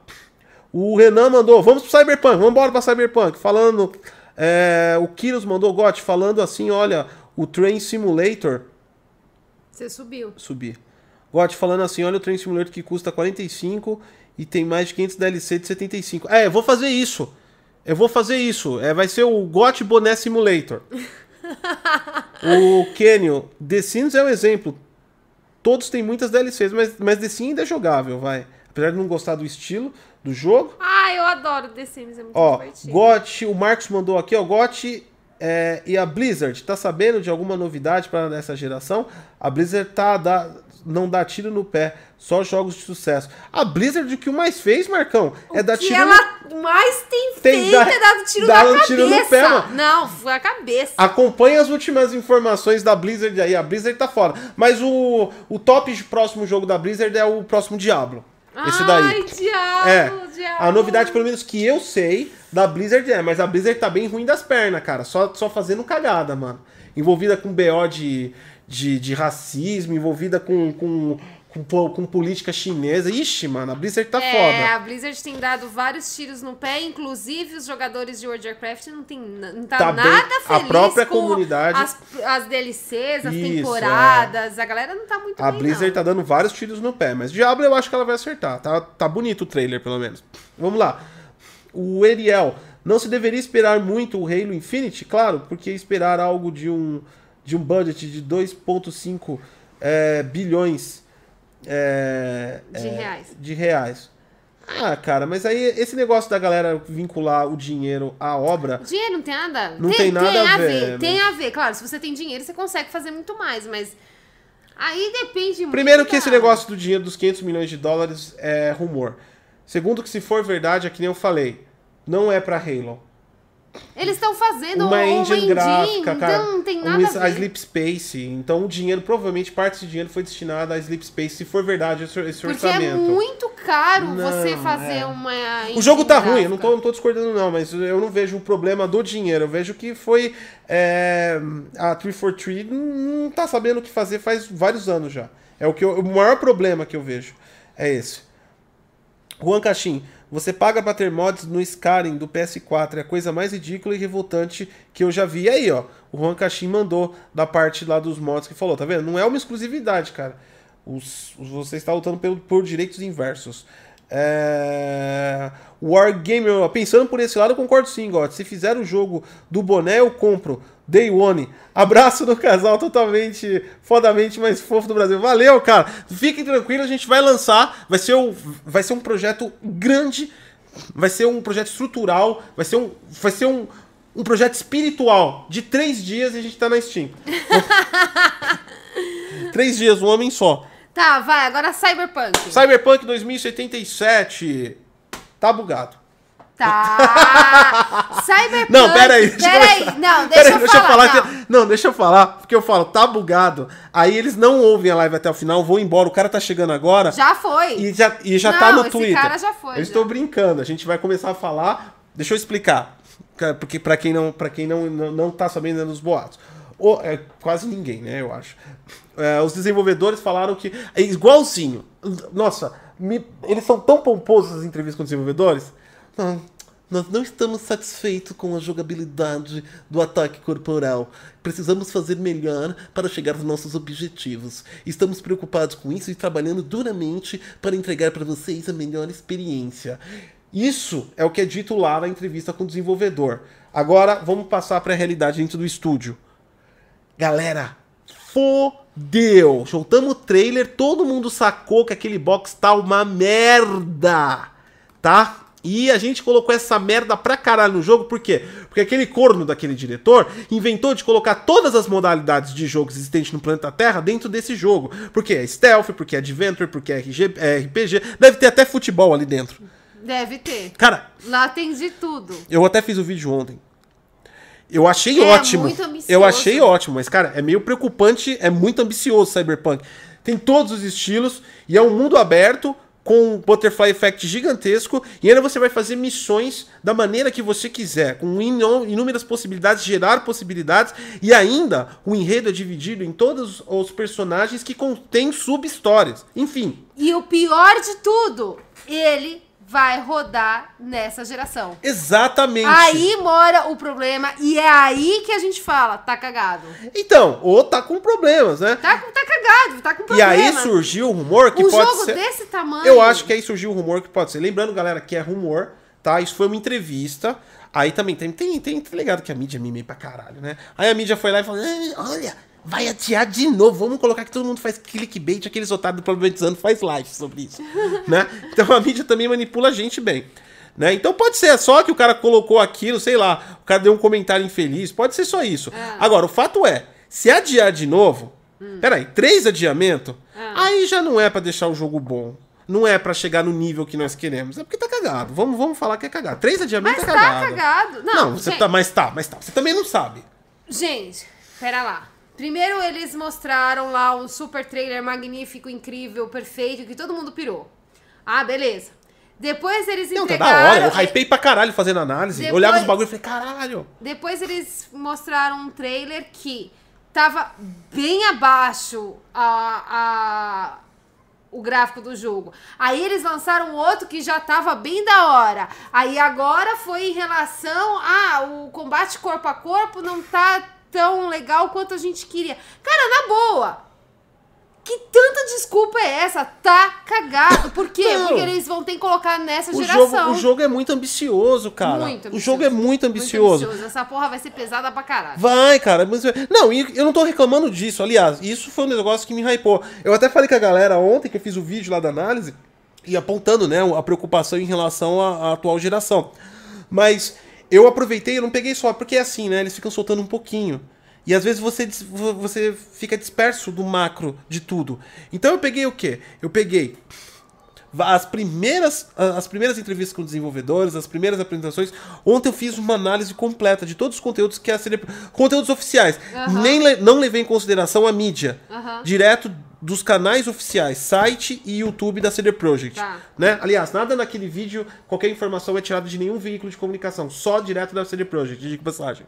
O Renan mandou, vamos pro Cyberpunk, vamos embora pra Cyberpunk. Falando, é, o Kiros mandou, Got, falando assim, olha, o Train Simulator Você subiu. subir. Got falando assim, olha o Train Simulator que custa 45 e tem mais de 500 DLC de 75. É, eu vou fazer isso. Eu vou fazer isso. É, vai ser o Got Boné Simulator. o Kenyon, The Sims é um exemplo. Todos têm muitas DLCs, mas, mas The Sims ainda é jogável, vai. Apesar de não gostar do estilo do jogo. Ah, eu adoro The Sims, é muito Ó, divertido. GOT, o Marcos mandou aqui, ó, GOT é, e a Blizzard, tá sabendo de alguma novidade para essa geração? A Blizzard tá dá, não dá tiro no pé, só jogos de sucesso. A Blizzard o que o mais fez, Marcão, é dar tiro ela mais tem, Tem feito dar- é dado tiro dar na um cabeça. tiro no pé, mano. Não, foi a cabeça. Acompanhe as últimas informações da Blizzard aí. A Blizzard tá fora. Mas o, o top de próximo jogo da Blizzard é o próximo Diablo. Esse daí. Ai, diabo, É. diabo. A novidade, pelo menos que eu sei, da Blizzard é, mas a Blizzard tá bem ruim das pernas, cara. Só, só fazendo cagada, mano. Envolvida com BO de, de, de racismo, envolvida com, com, com, com política chinesa. Ixi, mano, a Blizzard tá É, foda. a Blizzard tem dado vários tiros no pé, inclusive os jogadores de World of Warcraft não, tem, não tá, Tá bem- nada a feliz própria com comunidade- as, as DLCs, as Isso, é. temporadas, a galera não tá muito A bem, Blizzard não. tá dando vários tiros no pé, mas Diablo eu acho que ela vai acertar. Tá, tá bonito o trailer, pelo menos. Vamos lá. O Eriel. Não se deveria esperar muito o Halo Infinite? Claro, porque esperar algo de um, de um budget de 2,5 é, bilhões é, De é, reais. de reais. Ah, cara, mas aí esse negócio da galera vincular o dinheiro à obra. Dinheiro não tem nada? Não tem nada a ver, né? Tem a ver, claro. Se você tem dinheiro, você consegue fazer muito mais, mas aí depende muito. Primeiro que da- esse negócio do dinheiro dos 500 milhões de dólares é rumor. Segundo que se for verdade, é que nem eu falei, não é pra Halo. Eles estão fazendo Uma engine engine, gráfica, cara. Então não tem um nada is- a a ver. Sleep Space. Então o dinheiro, provavelmente parte desse dinheiro foi destinado a Sleep Space, se for verdade esse, esse Porque é orçamento. muito caro Não, você fazer é. uma. O jogo tá engine ruim, eu não tô, gráfica. não tô discordando não, mas eu não vejo o problema do dinheiro. Eu vejo que foi... é, a 343 não, não tá sabendo o que fazer faz vários anos já. É o, que eu- o maior problema que eu vejo. É esse. Juan Cachim, você paga pra ter mods no Skyrim do PS4. É a coisa mais ridícula e revoltante que eu já vi. E aí, ó, o Juan Cachim mandou da parte lá dos mods que falou, tá vendo? Não é uma exclusividade, cara. Os, os- você está lutando pelo, por direitos inversos. É... Wargamer, ó, pensando por esse lado, eu concordo sim, God. Se fizer o jogo do boné, eu compro. Day One. Abraço do casal totalmente fodamente mais fofo do Brasil. Valeu, cara. Fiquem tranquilos, a gente vai lançar. Vai ser, um, vai ser um projeto grande. Vai ser um projeto estrutural. Vai ser um, vai ser um, um projeto espiritual. De três dias e a gente tá na Steam. <laughs> três dias, um homem só. Tá, vai, agora Cyberpunk. Cyberpunk 2077. Tá bugado. Tá. <laughs> Cyberpunk. Não, pera aí. Pera aí. Não, deixa, Pera aí, eu, deixa falar. que- não. não, deixa eu falar, porque eu falo, tá bugado. Aí eles não ouvem a live até o final, vão embora. O cara tá chegando agora Já foi. e já, e já Não, tá no esse Twitter. cara já foi, Eu já. estou brincando, a gente vai começar a falar. Deixa eu explicar. ca- Porque pra quem não, pra quem não, não, não tá sabendo é dos boatos. O- é, quase ninguém, né, eu acho. É, os desenvolvedores falaram que. É igualzinho. Nossa, me- eles são tão pomposos as entrevistas com os desenvolvedores. Não, nós não estamos satisfeitos com a jogabilidade do ataque corporal. Precisamos fazer melhor para chegar aos nossos objetivos. Estamos preocupados com isso e trabalhando duramente para entregar para vocês a melhor experiência. Isso é o que é dito lá na entrevista com o desenvolvedor. Agora vamos passar para a realidade dentro do estúdio. Galera, fodeu! Soltamos o trailer, todo mundo sacou que aquele box tá uma merda, tá? E a gente colocou essa merda pra caralho no jogo, por quê? Porque aquele corno daquele diretor inventou de colocar todas as modalidades de jogos existentes no planeta Terra dentro desse jogo. Porque é stealth, porque é adventure, porque é, RG, é RPG, deve ter até futebol ali dentro. Deve ter. Cara, Lá tem de tudo. eu até fiz o vídeo ontem. Eu achei É ótimo. muito ambicioso. Eu achei ótimo, mas, cara, é meio preocupante, é muito ambicioso o Cyberpunk. Tem todos os estilos e é um mundo aberto com um butterfly effect gigantesco e ainda você vai fazer missões da maneira que você quiser, com inúmeras possibilidades, gerar possibilidades e ainda o enredo é dividido em todos os personagens que contêm sub-histórias. Enfim, E o pior de tudo, ele vai rodar nessa geração. exatamente. Aí mora o problema e é aí que a gente fala, tá cagado. Então, ou tá com problemas, né? Tá, tá cagado, tá com E problema. aí surgiu o rumor que um pode jogo ser. desse tamanho. Eu acho que aí surgiu o rumor que pode ser. Lembrando, galera, que é rumor, tá? Isso foi uma entrevista. Aí também tem, tem, tem, tá ligado que a mídia mimei pra caralho, né? Aí a mídia foi lá e falou: "Ai, olha, vai adiar de novo. Vamos colocar que todo mundo faz clickbait, aqueles otários do Problematizando faz live sobre isso, <laughs> né? Então a mídia também manipula a gente bem. Né? Então pode ser só que o cara colocou aquilo, sei lá, o cara deu um comentário infeliz, pode ser só isso. Agora, o fato é, se adiar de novo, peraí, três adiamentos, aí já não é pra deixar o jogo bom. Não é pra chegar no nível que nós queremos. É porque tá cagado. Vamos, vamos falar que é cagado. Três adiamentos Mas é tá cagado. cagado. Não, Não, você gente, tá, mas tá, mas tá. Você também não sabe. gente, pera lá. Primeiro eles mostraram lá um super trailer magnífico, incrível, perfeito, que todo mundo pirou. Ah, beleza. Depois eles Não, tá entregaram... da hora. Eu hypei pra caralho fazendo análise. Depois- Olhava os bagulho e falei, caralho. Depois eles mostraram um trailer que tava bem abaixo a, a- o gráfico do jogo. Aí eles lançaram outro que já tava bem da hora. Aí agora foi em relação a o combate corpo a corpo não tá tão legal quanto a gente queria. Cara, na boa. Que tanta desculpa é essa? Tá cagado. Por quê? Não. Porque eles vão ter que colocar nessa O geração. jogo, o jogo é muito ambicioso, cara. Muito O jogo é muito Muito ambicioso. Essa porra vai ser pesada pra caralho. Vai, cara. Mas... Não, eu não tô reclamando disso. Aliás, isso foi um negócio que me hypou. Eu até falei com a galera ontem que eu fiz o vídeo lá da análise e apontando, né, a preocupação em relação à, à atual geração. Mas eu aproveitei, eu não peguei só, porque é assim, né? Eles ficam soltando um pouquinho. E às vezes você, você fica disperso do macro de tudo. Então eu peguei o quê? Eu peguei as primeiras, as primeiras entrevistas com desenvolvedores, as primeiras apresentações. Ontem eu fiz uma análise completa de todos os conteúdos que a CD, conteúdos oficiais. Nem não levei em consideração a mídia. Direto dos canais oficiais, site e YouTube da CD Projekt. Tá. Né? Aliás, nada naquele vídeo, qualquer informação é tirada de nenhum veículo de comunicação, só direto da CD Projekt, de passagem.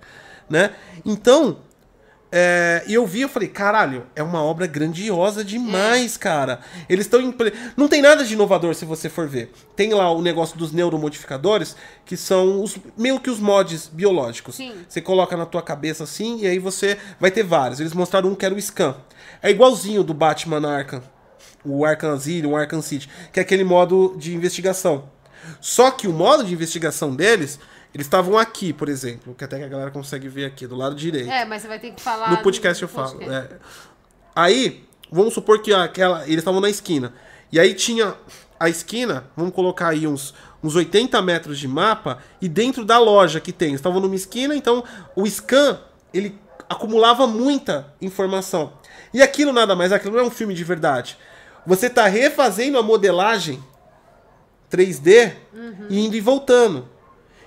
Né? Então, é, e eu vi, eu falei, caralho, é uma obra grandiosa demais, cara. Eles estão. Impre... Não tem nada de inovador se você for ver. Tem lá o negócio dos neuromodificadores, que são os, meio que os mods biológicos. Sim. Você coloca na tua cabeça assim, e aí você vai ter vários. Eles mostraram um que era o Scan. É igualzinho do Batman Arkham. O Arkham Asylum, o Arkham City, que é aquele modo de investigação. Só que o modo de investigação deles, eles estavam aqui, por exemplo, que até que a galera consegue ver aqui, do lado direito. É, mas você vai ter que falar. No podcast eu falo. podcast. é. Aí, vamos supor que aquela, eles estavam na esquina. E aí tinha a esquina, vamos colocar aí uns, uns 80 metros de mapa, e dentro da loja que tem. Eles estavam numa esquina, então o scan, ele acumulava muita informação. E aquilo nada mais, aquilo não é um filme de verdade. Você tá refazendo a modelagem 3D e indo e voltando.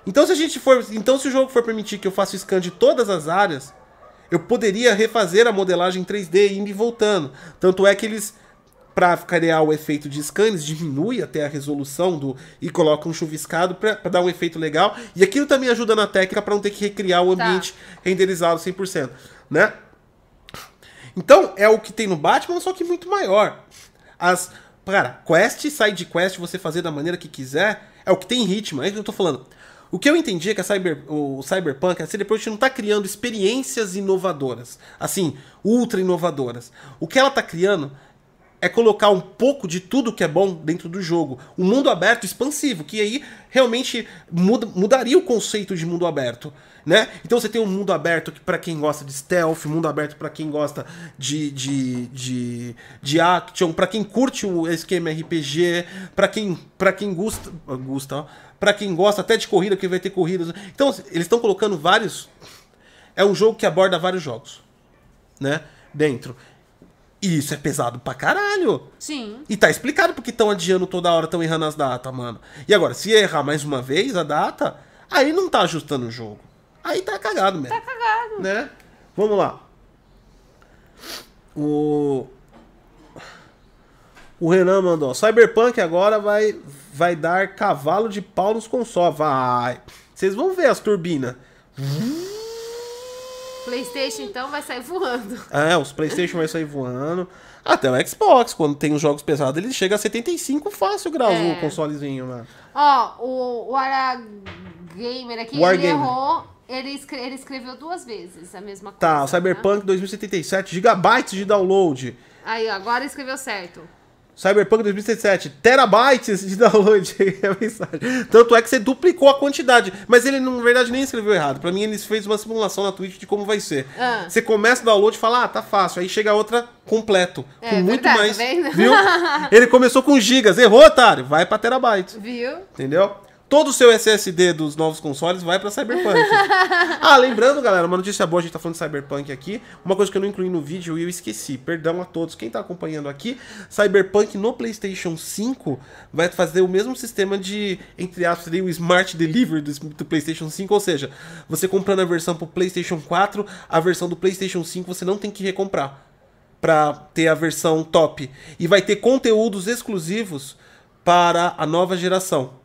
Então se a gente for, então se o jogo for permitir que eu faça o scan de todas as áreas, eu poderia refazer a modelagem 3D indo e voltando. Tanto é que eles para criar o efeito de scan, eles diminuem até a resolução do e colocam um chuviscado para dar um efeito legal. E aquilo também ajuda na técnica para não ter que recriar o Tá. ambiente renderizado 100%, né? Então, é o que tem no Batman, só que muito maior. As, cara, quest side quest você fazer da maneira que quiser, é o que tem ritmo, é isso que eu tô falando. O que eu entendi é que a cyber, o Cyberpunk, a CD Projekt não tá criando experiências inovadoras, assim, ultra inovadoras. O que ela tá criando é colocar um pouco de tudo que é bom dentro do jogo. Um mundo aberto expansivo, que aí realmente muda- mudaria o conceito de mundo aberto. Né? Então você tem um mundo aberto que para quem gosta de stealth, mundo aberto para quem gosta de, de, de, de action, para quem curte o esquema RPG, para quem para quem gosta, gosta, para quem gosta até de corrida, que vai ter corridas. Então eles estão colocando vários é um jogo que aborda vários jogos, né? Dentro. E isso é pesado pra caralho. Sim. E tá explicado porque estão adiando toda hora, estão errando as datas, mano. E agora, se errar mais uma vez a data, aí não tá ajustando o jogo. Aí tá cagado mesmo. Tá cagado. Né? Vamos lá. O. O Renan mandou. Cyberpunk agora vai, vai dar cavalo de pau nos consoles. Vai. Vocês vão ver as turbinas. PlayStation então vai sair voando. É, os PlayStation vai sair voando. Até o Xbox, quando tem os jogos pesados, ele chega a 75 fácil graus É. o consolezinho, mano. Ó, o, o Gamer aqui, War ele Gamer. errou. Ele, escre- ele escreveu duas vezes a mesma coisa. Tá, o Cyberpunk 2077, gigabytes de download. Aí, ó, agora escreveu certo. Cyberpunk 2077, terabytes de <laughs> download. É a mensagem. Tanto é que você duplicou a quantidade. Mas ele, na verdade, nem escreveu errado. Pra mim, ele fez uma simulação na Twitch de como vai ser. Ah. Você começa o download e fala, ah, tá fácil. Aí chega outra completo. É, com muito verdade, mais. tá? Viu? <laughs> Ele começou com gigas. Errou, otário. Vai pra terabytes. Viu? Entendeu? Todo o seu SSD dos novos consoles vai pra Cyberpunk. <laughs> ah, lembrando, galera, uma notícia boa, a gente tá falando de Cyberpunk aqui. Uma coisa que eu não incluí no vídeo e eu esqueci. Perdão a todos. Quem tá acompanhando aqui, Cyberpunk no PlayStation 5 vai fazer o mesmo sistema de, entre aspas, o Smart Delivery do, do PlayStation 5. Ou seja, você comprando a versão pro PlayStation 4, a versão do PlayStation 5 você não tem que recomprar pra ter a versão top. E vai ter conteúdos exclusivos para a nova geração.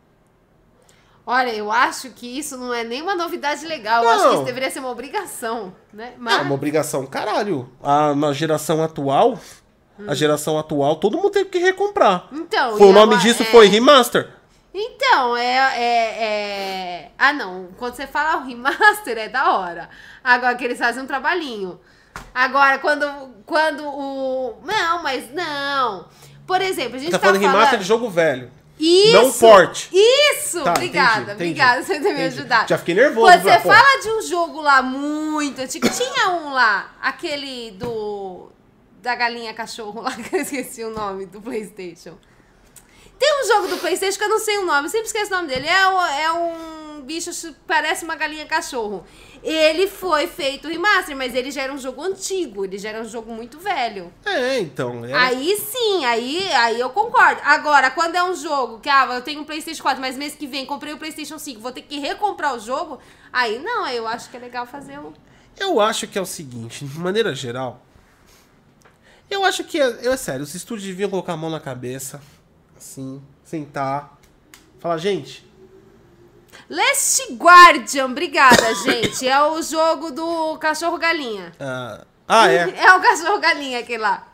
Olha, eu acho que isso não é nenhuma novidade legal. Eu Não. acho que isso deveria ser uma obrigação, né? Mas, É uma obrigação, caralho. A, na geração atual, a geração atual, todo mundo teve que recomprar. Então, Foi, o nome agora- disso é- foi remaster. Então, é, é, é- Ah, não. Quando você fala o remaster, é da hora. Agora que eles fazem um trabalhinho. Agora, quando, quando o. Não, mas não. Por exemplo, a gente Tá tá, falando falando. remaster de jogo velho. Isso! Não port. Isso! Tá, obrigada, entendi, obrigada entendi, por você ter me ajudado. Já fiquei nervoso, Quando você fala de um jogo lá muito antigo, tinha um lá, aquele do. da galinha cachorro lá, <laughs> que eu esqueci o nome do PlayStation. Tem um jogo do PlayStation que eu não sei o nome, sempre esqueço o nome dele. É, é um bicho que parece uma galinha cachorro. Ele foi feito remaster, mas ele já era um jogo antigo, ele já era um jogo muito velho. É, então. era- Aí sim, aí, aí eu concordo. Agora, quando é um jogo que, ah, eu tenho um PlayStation 4, mas mês que vem comprei o PlayStation 5, vou ter que recomprar o jogo, aí não, eu acho que é legal fazer um. Eu acho que é o seguinte, de maneira geral. Eu acho que, é, é sério, os estúdios deviam colocar a mão na cabeça, assim, sentar, falar, gente, Last Guardian, obrigada, gente. É o jogo do cachorro galinha. Ah, ah, é. <laughs> É o cachorro galinha aquele lá.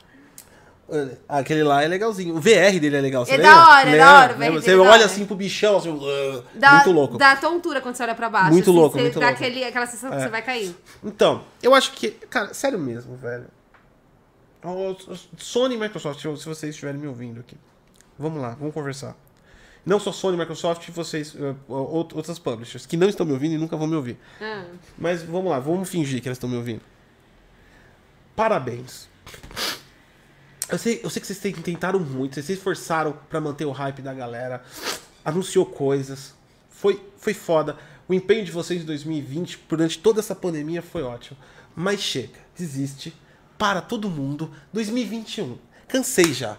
Aquele lá é legalzinho. O VR dele é legal. Você É lembra? da hora, é Lembra? da hora, Lembra? Você é olha assim pro bichão, assim, uh, Dá, muito louco. Dá tontura quando você olha pra baixo. Muito assim, louco, você muito dá louco. Aquele, aquela sensação que É. você vai cair. Então, eu acho que. Cara, sério mesmo, velho. Sony e Microsoft, se vocês estiverem me ouvindo aqui. Vamos lá, vamos conversar. Não só Sony, Microsoft, vocês, out- outras publishers, que não estão me ouvindo e nunca vão me ouvir. Ah. Mas vamos lá, vamos fingir que elas estão me ouvindo. Parabéns. Eu sei, eu sei que vocês tentaram muito, vocês se esforçaram pra manter o hype da galera, anunciou coisas, foi, foi foda. O empenho de vocês em 2020, durante toda essa pandemia, foi ótimo. Mas chega, desiste, para todo mundo. 2021, cansei já.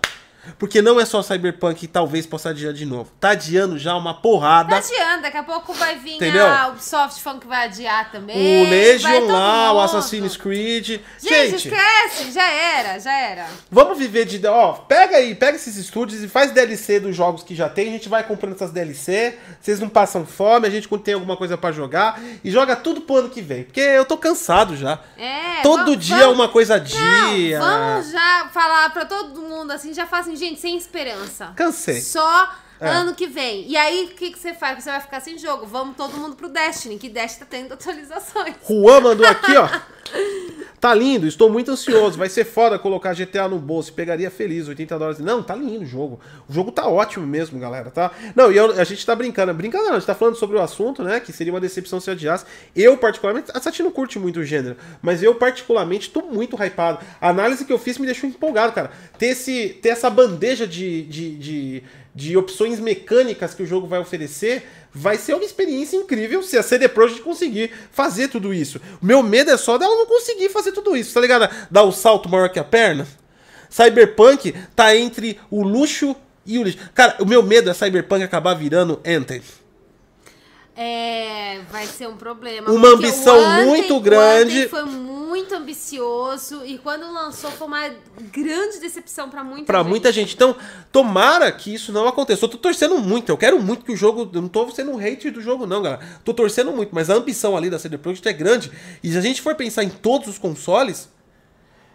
Porque não é só Cyberpunk que talvez possa adiar de novo. Tá adiando já uma porrada. Não adianta, daqui a pouco vai vir Entendeu? a Ubisoft falando que vai adiar também. O Legion lá, o. Assassin's Creed. Gente, Gente, esquece, já era, já era. vamos viver de. Ó, pega aí, pega esses estúdios e faz DLC dos jogos que já tem. A gente vai comprando essas DLC. Vocês não passam fome, a gente tem alguma coisa pra jogar. E joga tudo pro ano que vem. Porque eu tô cansado já. É, Todo vamos- dia vamos- uma coisa a Não, dia. vamos já falar pra todo mundo assim, já fala assim, gente, sem esperança. Cansei. Só É. ano que vem. E aí, o que, que você faz? Você vai ficar sem jogo. Vamos todo mundo pro Destiny, que Destiny tá tendo <laughs> atualizações. Juan mandou aqui, ó. Tá lindo, estou muito ansioso. Vai ser foda colocar GTA no bolso. Pegaria feliz, 80 dólares. Não, tá lindo o jogo. O jogo tá ótimo mesmo, galera, tá? Não, e eu- a gente tá brincando. Brincando não, a gente tá falando sobre o assunto, né? Que seria uma decepção se adiasse. Eu, particularmente, a Sati não curte muito o gênero, mas eu, particularmente, tô muito hypado. A análise que eu fiz me deixou empolgado, cara. Ter, esse, ter essa bandeja de, de, de, de opções mecânicas que o jogo vai oferecer vai ser uma experiência incrível se a CD Projekt conseguir fazer tudo isso. O meu medo é só dela não conseguir fazer tudo isso, tá ligado? Dar o salto maior que a perna. Cyberpunk tá entre o luxo e o lixo. Cara, o meu medo é Cyberpunk acabar virando Anthem. É, vai ser um problema. Uma ambição muito grande. Foi muito ambicioso e quando lançou foi uma grande decepção pra muita Pra gente. muita gente. Então, tomara que isso não aconteça. Eu tô torcendo muito. Eu quero muito que o jogo. Eu não tô sendo um hater do jogo, não, galera. Tô torcendo muito. Mas a ambição ali da CD Projekt é grande. E se a gente for pensar em todos os consoles.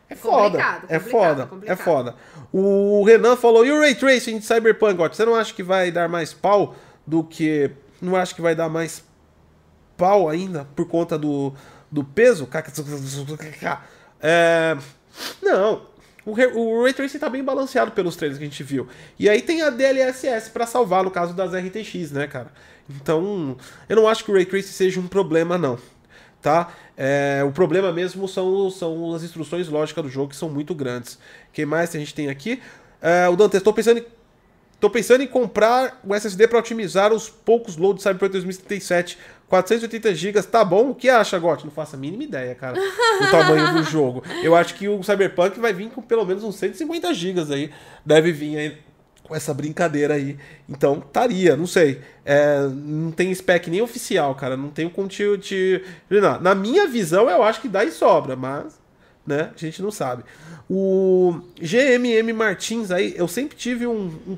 É foda. Complicado, é complicado, foda. É complicado. foda. O Renan falou: e o Ray Tracing de Cyberpunk? Você não acha que vai dar mais pau do que. Não acha que vai dar mais pau ainda por conta do, do peso? É, não. O, o Ray Tracing tá bem balanceado pelos trailers que a gente viu. E aí tem a DLSS pra salvar no caso das RTX, né, cara? Então, eu não acho que o Ray Tracing seja um problema, não. Tá? É, o problema mesmo são, são as instruções lógicas do jogo, que são muito grandes. Quem mais a gente tem aqui? É, o Dante, estou pensando em Tô pensando em comprar o SSD para otimizar os poucos loads do Cyberpunk 2077. 480 GB, tá bom? O que acha, Got? Não faço a mínima ideia, cara, do tamanho do jogo. Eu acho que o Cyberpunk vai vir com pelo menos uns 150 GB aí. Deve vir aí com essa brincadeira aí. Então, estaria, não sei. É, não tem spec nem oficial, cara. Não tem como te, te... Na minha visão, eu acho que dá e sobra, mas né? A gente não sabe. O GMM Martins aí, eu sempre tive um, um,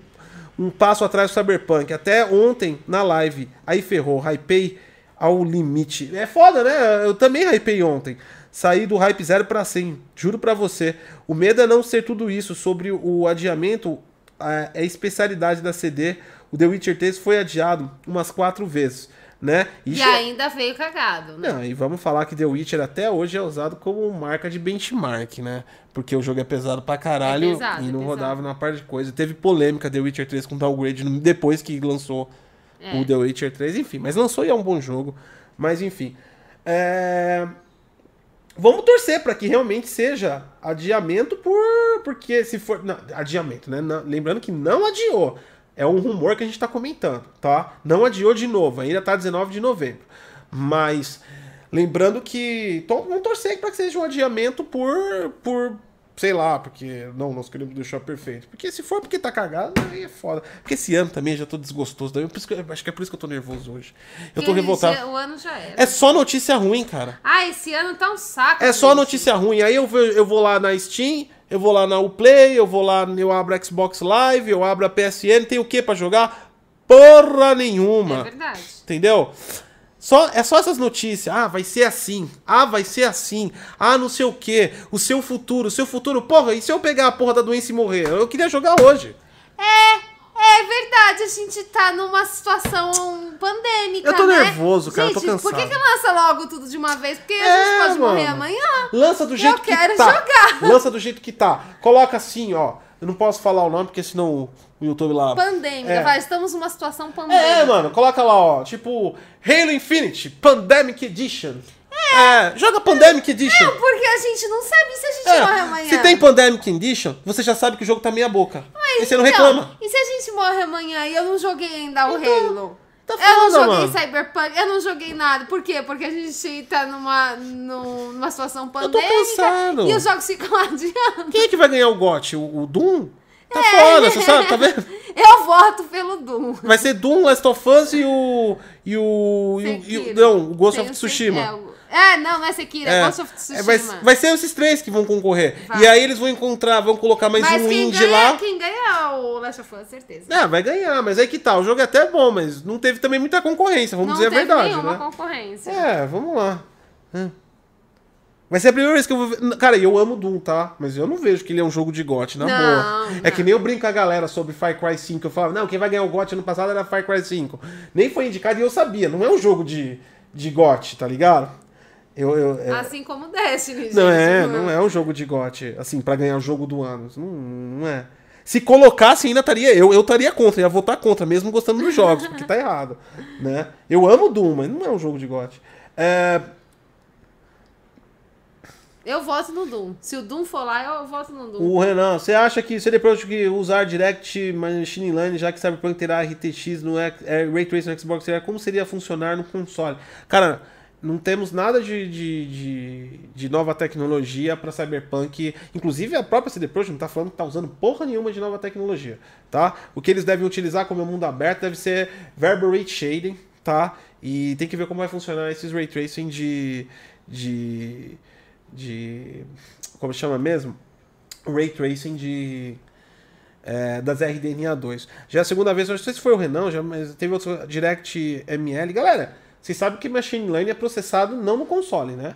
um passo atrás do Cyberpunk. Até ontem, na live, aí ferrou, hypei ao limite. É foda, né? Eu também hypei ontem. Saí do hype zero pra 100, juro pra você. O medo é não ser tudo isso. Sobre o adiamento, é a especialidade da CD. O The Witcher 3 foi adiado umas quatro vezes, né? E ainda veio cagado, né? não, e vamos falar que The Witcher até hoje é usado como marca de benchmark, né? Porque o jogo é pesado pra caralho É pesado, e é não pesado. rodava na parte de coisa. Teve polêmica The Witcher 3 com downgrade depois que lançou É. o The Witcher 3, enfim. Mas lançou e é um bom jogo. Mas enfim. É... Vamos torcer pra que realmente seja adiamento por. Porque se for. Não, adiamento, né? Não- lembrando que não adiou. É um rumor que a gente tá comentando, tá? Não adiou de novo, ainda tá 19 de novembro. Mas lembrando que. to- Vamos torcer pra que seja um adiamento por. por sei lá, porque. Não, nós queremos deixar perfeito. Porque se for porque tá cagado, aí é foda. Porque esse ano também eu já tô desgostoso. daí, por isso que eu- acho que é por isso que eu tô nervoso hoje. Eu tô revoltado. esse- O ano já era. É só notícia ruim, cara. Ah, esse ano tá um saco. É só gente. notícia ruim. Aí eu eu vou lá na Steam, eu vou lá na Uplay, eu vou lá, eu abro a Xbox Live, eu abro a PSN, tem o que pra jogar? porra É nenhuma. verdade. Entendeu? Só, é só essas notícias. Ah, vai ser assim. Ah, vai ser assim. Ah, não sei o quê. O seu futuro, o seu futuro. Porra, e se eu pegar a porra da doença e morrer? Eu queria jogar hoje. É, é verdade, a gente tá numa situação pandêmica, Eu tô né? nervoso, cara, eu tô Gente, por que cansado. que lança logo tudo de uma vez? Porque a É, gente pode morrer mano. amanhã. Lança do jeito que quero tá. jogar. <laughs> Lança do jeito que tá. Coloca assim, ó. Eu não posso falar o nome porque senão o YouTube lá. Pandêmica, É. vai, estamos numa situação pandêmica. É, mano, coloca lá, ó. Tipo, Halo Infinity Pandemic Edition. É, joga Pandemic Edition. Porque a gente não sabe se a gente É, morre amanhã. se tem Pandemic Edition, você já sabe que o jogo tá meia boca. e você não Então, reclama. E se a gente morre amanhã e eu não joguei ainda o Halo? tá eu não joguei mano. Cyberpunk, eu não joguei nada. Por quê? Porque a gente tá numa, num- numa situação Eu tô pandêmica cansado. e os jogos ficam adiando. Quem é que vai ganhar o GOT? O, o Doom? Tá É. foda, você sabe, tá vendo? <laughs> Eu voto pelo Doom. Vai ser Doom, Last of Us e o. E o. E o, e não, o Ghost Tem of Tsushima. É, o- é, não, não é Sekiro, é, É, Ghost of é, Tsushima. vai, vai ser esses três que vão concorrer. Vai. E aí eles vão encontrar, vão colocar mais Mas um indie ganha, lá. quem ganha é o Last of Us, certeza. É, vai ganhar, mas aí que tá. O jogo é até bom, mas não teve também muita concorrência, vamos não dizer a teve verdade, nenhuma né? concorrência. É, vamos lá. É. Vai ser a primeira vez que eu vou ver. Cara, eu amo Doom, tá? Mas eu não vejo que ele é um jogo de GOT, na Não, boa. É não. que nem eu brinco com a galera sobre Far Cry 5. Eu falava, não, quem vai ganhar o GOT ano passado era Far Cry 5. Nem foi indicado e eu sabia. Não é um jogo de, de GOT, tá ligado? Eu, eu, é- Assim como o Destiny, gente. Não é, não é um jogo de GOT, assim, pra ganhar o jogo do ano. Não, não é. Se colocasse, ainda estaria. Eu, eu estaria contra, ia votar contra, mesmo gostando dos jogos, porque tá errado. <laughs> Né? Eu amo Doom, mas não é um jogo de GOT. É, Eu voto no Doom. Se o Doom for lá, eu voto no Doom. o Renan, você acha que seria depois que usar Direct Machine Learning, já que Cyberpunk terá RTX no é, Ray Tracing no Xbox Series, como seria funcionar no console? Cara, não temos nada de, de, de, de nova tecnologia para Cyberpunk. Inclusive a própria CD Projekt não tá falando que tá usando porra nenhuma de nova tecnologia, tá? O que eles devem utilizar como é mundo aberto deve ser Verbal Shading, tá? E tem que ver como vai funcionar esses Ray Tracing de... de de. Como chama mesmo? Ray Tracing de. é, das RDNA2. Já é a segunda vez, não sei se foi o Renan, já, mas teve outro Direct ML. Galera, vocês sabem que Machine Learning é processado não no console, né?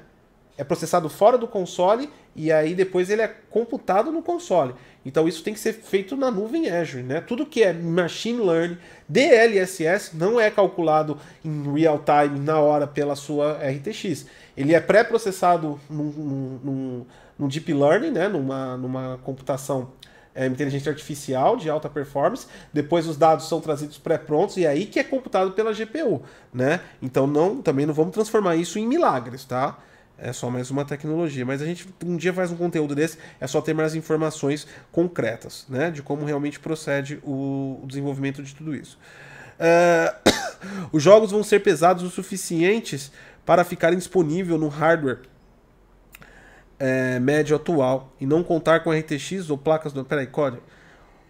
É processado fora do console e aí depois ele é computado no console. Então isso tem que ser feito na nuvem Azure, né? Tudo que é Machine Learning, DLSS, não é calculado em real time na hora pela sua RTX. Ele é pré-processado num, num, num- num Deep Learning, né? numa, numa computação é, inteligência artificial de alta performance. Depois os dados são trazidos pré-prontos e é aí que é computado pela GPU, né? Então não, também não vamos transformar isso em milagres, tá? É só mais uma tecnologia. Mas a gente um dia faz um conteúdo desse, é só ter mais informações concretas, né? De como realmente procede o, desenvolvimento de tudo isso. É, <coughs> Os jogos vão ser pesados o suficientes para ficarem disponíveis no hardware é, médio atual e não contar com RTX ou placas do. Peraí, código.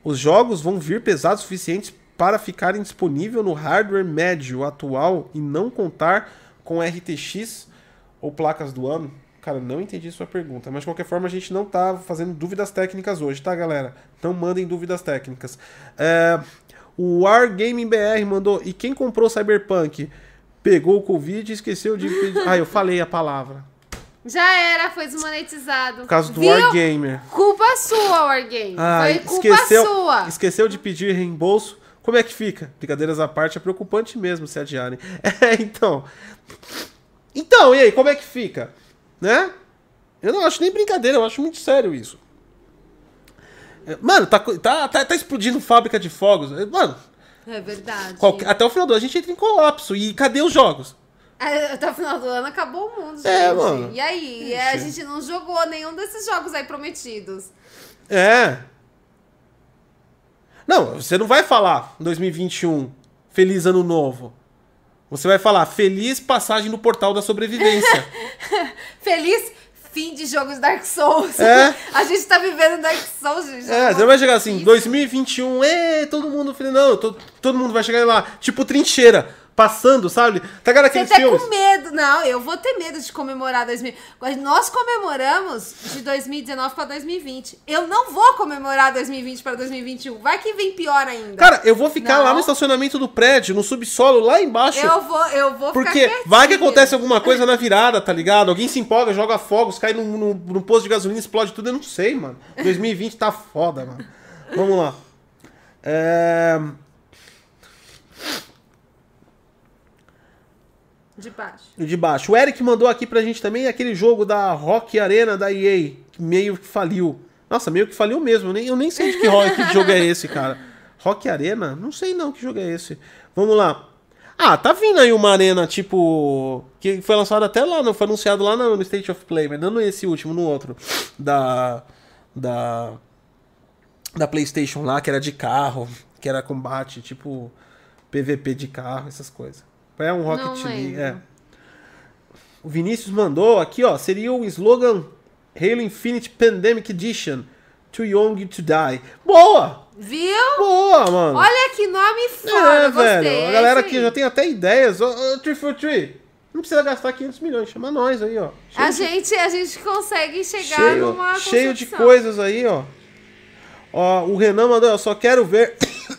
Os jogos vão vir pesados o suficientes para ficarem disponíveis no hardware médio atual e não contar com RTX ou placas do ano? Cara, não entendi sua pergunta, mas de qualquer forma a gente não tá fazendo dúvidas técnicas hoje, tá, galera? Não mandem dúvidas técnicas. É, o Wargaming BR mandou. E quem comprou Cyberpunk pegou o Covid e esqueceu de pedir. <laughs> Ah, eu falei a palavra. Já era, foi desmonetizado. Por causa do Viu? Wargamer. Culpa sua, Wargame. Ah, foi culpa esqueceu, sua. esqueceu de pedir reembolso. Como é que fica? Brincadeiras à parte, é preocupante mesmo se adiarem. <laughs> É, então. Então, e aí, como é que fica? Né? Eu não acho nem brincadeira, eu acho muito sério isso. É, Mano, tá, tá, tá, tá explodindo fábrica de fogos. É, Mano, É verdade. qualquer- até o final do ano a gente entra em colapso. E cadê os jogos? É, Até o final do ano acabou o mundo, gente. É, mano. E aí? É, a gente não jogou nenhum desses jogos aí prometidos. É. Não, você não vai falar 2021, feliz ano novo. Você vai falar feliz passagem no portal da sobrevivência. <laughs> Feliz fim de jogos Dark Souls. É. <laughs> A gente tá vivendo Dark Souls, gente. é, você não vai chegar assim, Isso. 2021, ê, todo mundo. Não, to- todo mundo vai chegar lá, tipo trincheira. Passando, sabe? Tá Você aqueles tá filmes? com medo. Não, eu vou ter medo de comemorar 2000. Nós comemoramos de 2019 pra 2020. Eu não vou comemorar 2020 pra 2021. Vai que vem pior ainda. Cara, eu vou ficar Não. lá no estacionamento do prédio, no subsolo, lá embaixo. eu vou, eu vou Porque ficar quietinha. vai que acontece alguma coisa na virada, tá ligado? Alguém se empolga, joga fogos, cai no, no, no posto de gasolina, explode tudo, eu não sei, mano. 2020 tá foda, mano. Vamos lá. É... De baixo. De baixo. O Eric mandou aqui pra gente também aquele jogo da Rock Arena da EA, que meio que faliu. Nossa, meio que faliu mesmo. Eu nem, eu nem sei de que, ro- que jogo é esse, cara. Rock Arena? Não sei não que jogo é esse. Vamos lá. Ah, tá vindo aí uma arena, tipo. Que foi lançado até lá, não foi anunciado lá no State of Play, mas não nesse último, no outro. Da. Da. Da PlayStation lá, que era de carro, que era combate, tipo. PVP de carro, essas coisas. É um Rocket League. É. O Vinícius mandou aqui, ó. Seria o slogan Halo Infinite Pandemic Edition. Too Young to Die. Boa! Viu? Boa, mano. Olha que nome é, foda, gostei. velho. A é galera aqui já tem até ideias. Ô, ô, 343. Não precisa gastar 500 milhões. Chama nós aí, ó. Cheio, A de- gente, a gente consegue chegar cheio, numa cheio de coisas aí, ó. Ó, o Renan mandou, eu só quero ver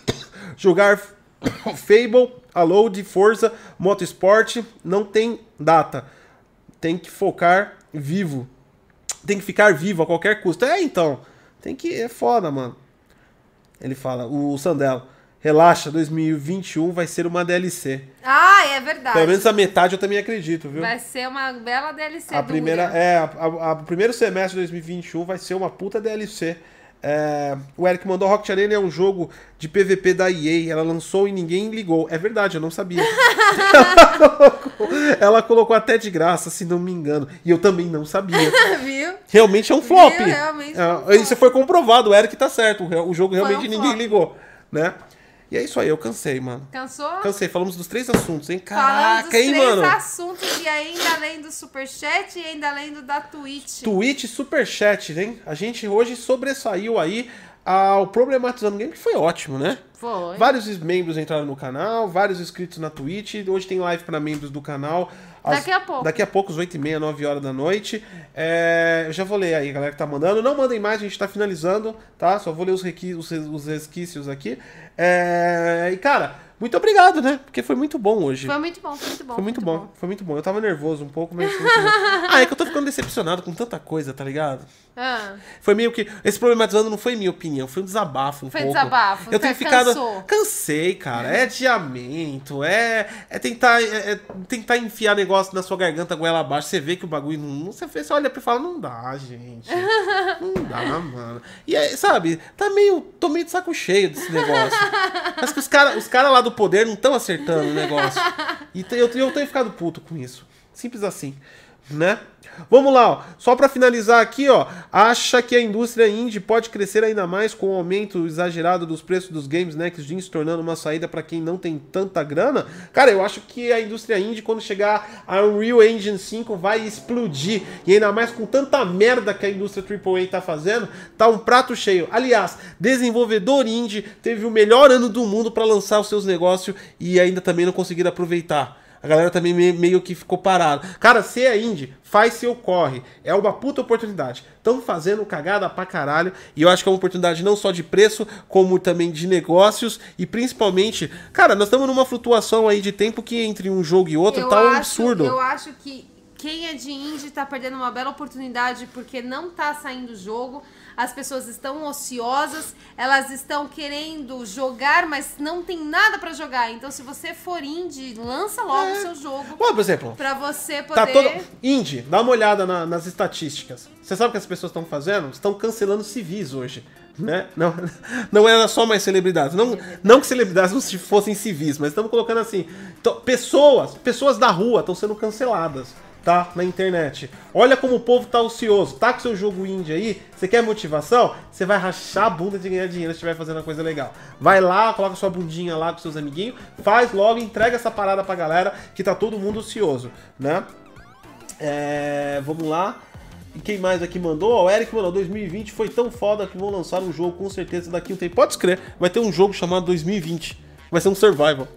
<coughs> jogar <coughs> Fable, Load, Forza, Motorsport. Não tem data. Tem que focar vivo. Tem que ficar vivo a qualquer custo. É, então. Tem que. É foda, mano. Ele fala, o Sandelo. Relaxa, 2021 vai ser uma DLC. Ah, é verdade. Pelo menos a metade eu também acredito, viu? Vai ser uma bela DLC A dura. primeira, é, a, a- a- o primeiro semestre de 2021 vai ser uma puta DLC. É, o Eric mandou Rocket Arena é um jogo de PVP da EA. Ela lançou e ninguém ligou. É verdade, eu não sabia. ela, <laughs> colocou, ela colocou até de graça, se não me engano. E eu também não sabia. <laughs> Viu? Realmente é um flop. Viu? Realmente É, um flop. Isso foi comprovado. O Eric tá certo. O, jogo realmente um ninguém ligou, né? E é isso aí, eu cansei, mano. Cansou? Cansei. Falamos dos três assuntos, hein? Caraca, dos hein, três mano? assuntos e ainda além do superchat e ainda além do da Twitch. Twitch Superchat, hein? A gente hoje sobressaiu aí ao Problematizando Game, que foi ótimo, né? Foi. Vários membros entraram no canal, vários inscritos na Twitch. Hoje tem live para membros do canal. Às- Daqui a pouco. Daqui a pouco, às 8h30, 9 horas da noite. É, eu já vou ler aí, a galera que tá mandando. Não mandem mais, a gente tá finalizando, tá? Só vou ler os, requi os, os resquícios aqui. É, e, cara, muito obrigado, né? Porque foi muito bom hoje. Foi muito bom, foi muito bom. Foi muito bom, foi muito bom. Eu tava nervoso um pouco, mas. foi muito bom. <laughs> ah, é que eu tô ficando decepcionado com tanta coisa, tá ligado? Ah, Foi meio que. Esse problematizando não foi minha opinião, foi um desabafo um Foi pouco. desabafo, Eu tenho ficado. cansou. Cansei, cara. É adiamento, é, é tentar é, é tentar enfiar negócio na sua garganta goela abaixo. Você vê que o bagulho não. Você, vê, você olha pra e fala, não dá, gente. <laughs> Não dá, mano. E aí, sabe, tá meio. tô meio de saco cheio desse negócio. Mas que os caras os cara lá do poder não estão acertando o negócio. E eu, eu tenho ficado puto com isso. Simples assim. Né? Vamos lá, ó. só pra finalizar aqui, ó. Acha que a indústria indie pode crescer ainda mais com o aumento exagerado dos preços dos games next gen se tornando uma saída pra quem não tem tanta grana? Cara, eu acho que a indústria indie quando chegar a Unreal Engine 5 vai explodir. E ainda mais com tanta merda que a indústria AAA tá fazendo, tá um prato cheio. Aliás, desenvolvedor indie teve o melhor ano do mundo pra lançar os seus negócios e ainda também não conseguiram aproveitar. A galera também me- meio que ficou parada. Cara, se é indie, faz seu corre. É uma puta oportunidade. Estão fazendo cagada pra caralho. E eu acho que é uma oportunidade não só de preço, como também de negócios. E principalmente, cara, nós estamos numa flutuação aí de tempo que entre um jogo e outro eu tá um acho, absurdo. Eu acho que quem é de indie tá perdendo uma bela oportunidade porque não tá saindo jogo. As pessoas estão ociosas, elas estão querendo jogar, mas não tem nada pra jogar. Então, se você for indie, lança logo o seu jogo Ó, por exemplo, pra você poder. Tá todo. Indie, dá uma olhada na- nas estatísticas. Você sabe o que as pessoas estão fazendo? Estão cancelando civis hoje. Né? Não, <laughs> não era só mais celebridades. Não, não que celebridades não se fossem civis, mas estamos colocando assim. Pessoas, pessoas da rua estão sendo canceladas, tá? Na internet. Olha como o povo tá ocioso. Tá com seu jogo indie aí, você quer motivação? Você vai rachar a bunda de ganhar dinheiro se estiver fazendo uma coisa legal. Vai lá, coloca sua bundinha lá com seus amiguinhos, faz logo, entrega essa parada pra galera que tá todo mundo ocioso, né? É, vamos lá. E quem mais aqui mandou? O Eric mandou: 2020 foi tão foda que vão lançar um jogo com certeza daqui um tempo. Pode escrever, vai ter um jogo chamado 2020. Vai ser um survival.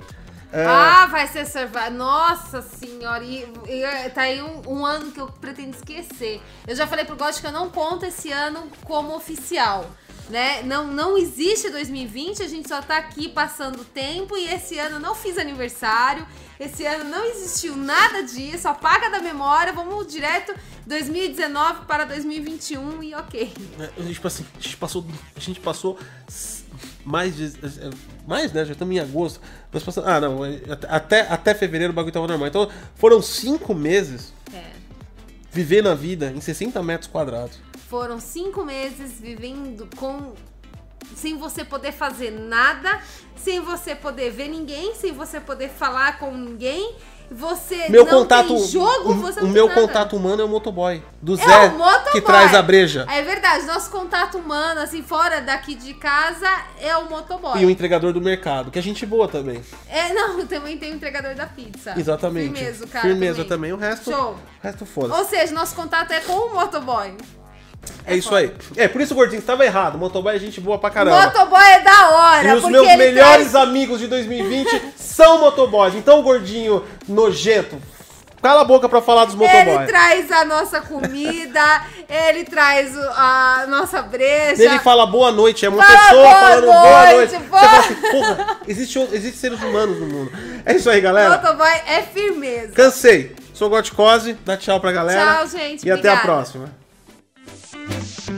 É, Ah, vai ser Survivor. Nossa senhora. E, e tá aí um, um ano que eu pretendo esquecer. Eu já falei pro God que eu não conto esse ano como oficial. Né? Não, não existe 2020, a gente só tá aqui passando tempo e esse ano eu não fiz aniversário. Esse ano não existiu nada disso, apaga da memória, vamos direto 2019 para 2021 e ok. a gente, assim, a gente passou. A gente passou mais de. Mais, né? Já estamos em agosto. Nós passamos, ah, não. é, Até, até fevereiro o bagulho tava normal. Então foram cinco meses É. vivendo a vida em 60 metros quadrados. Foram cinco meses vivendo com. Sem você poder fazer nada, sem você poder ver ninguém, sem você poder falar com ninguém. Você Meu não contato. tem jogo, o, você o não meu tem nada. contato humano é o motoboy. Do É Zé, o motoboy. que traz a breja. É verdade, nosso contato humano, assim, fora daqui de casa, é o motoboy. E o entregador do mercado, que é gente boa também. É, não, <laughs> também tem o entregador da pizza. Exatamente. Firmeza, o cara. Firmeza também. também. O resto. Show. O resto foda. Ou seja, nosso contato é com o motoboy. É isso aí. É, por isso, gordinho, você tava errado. Motoboy é gente boa pra caramba. Motoboy é da hora, E os meus ele melhores traz- amigos de 2020 <laughs> são motoboys. Então, gordinho nojento, cala a boca pra falar dos Ele motoboys. traz a nossa comida, <laughs> ele traz o- a nossa breja. Ele fala boa noite, é uma Fala pessoa boa falando boa noite. noite, Você boa- fala assim, porra, <laughs> existe, existe seres humanos no mundo. É isso aí, galera. Motoboy é firmeza. Cansei. Sou Goticose, dá tchau pra galera. Tchau, gente. E até a Obrigada. próxima. Thank you.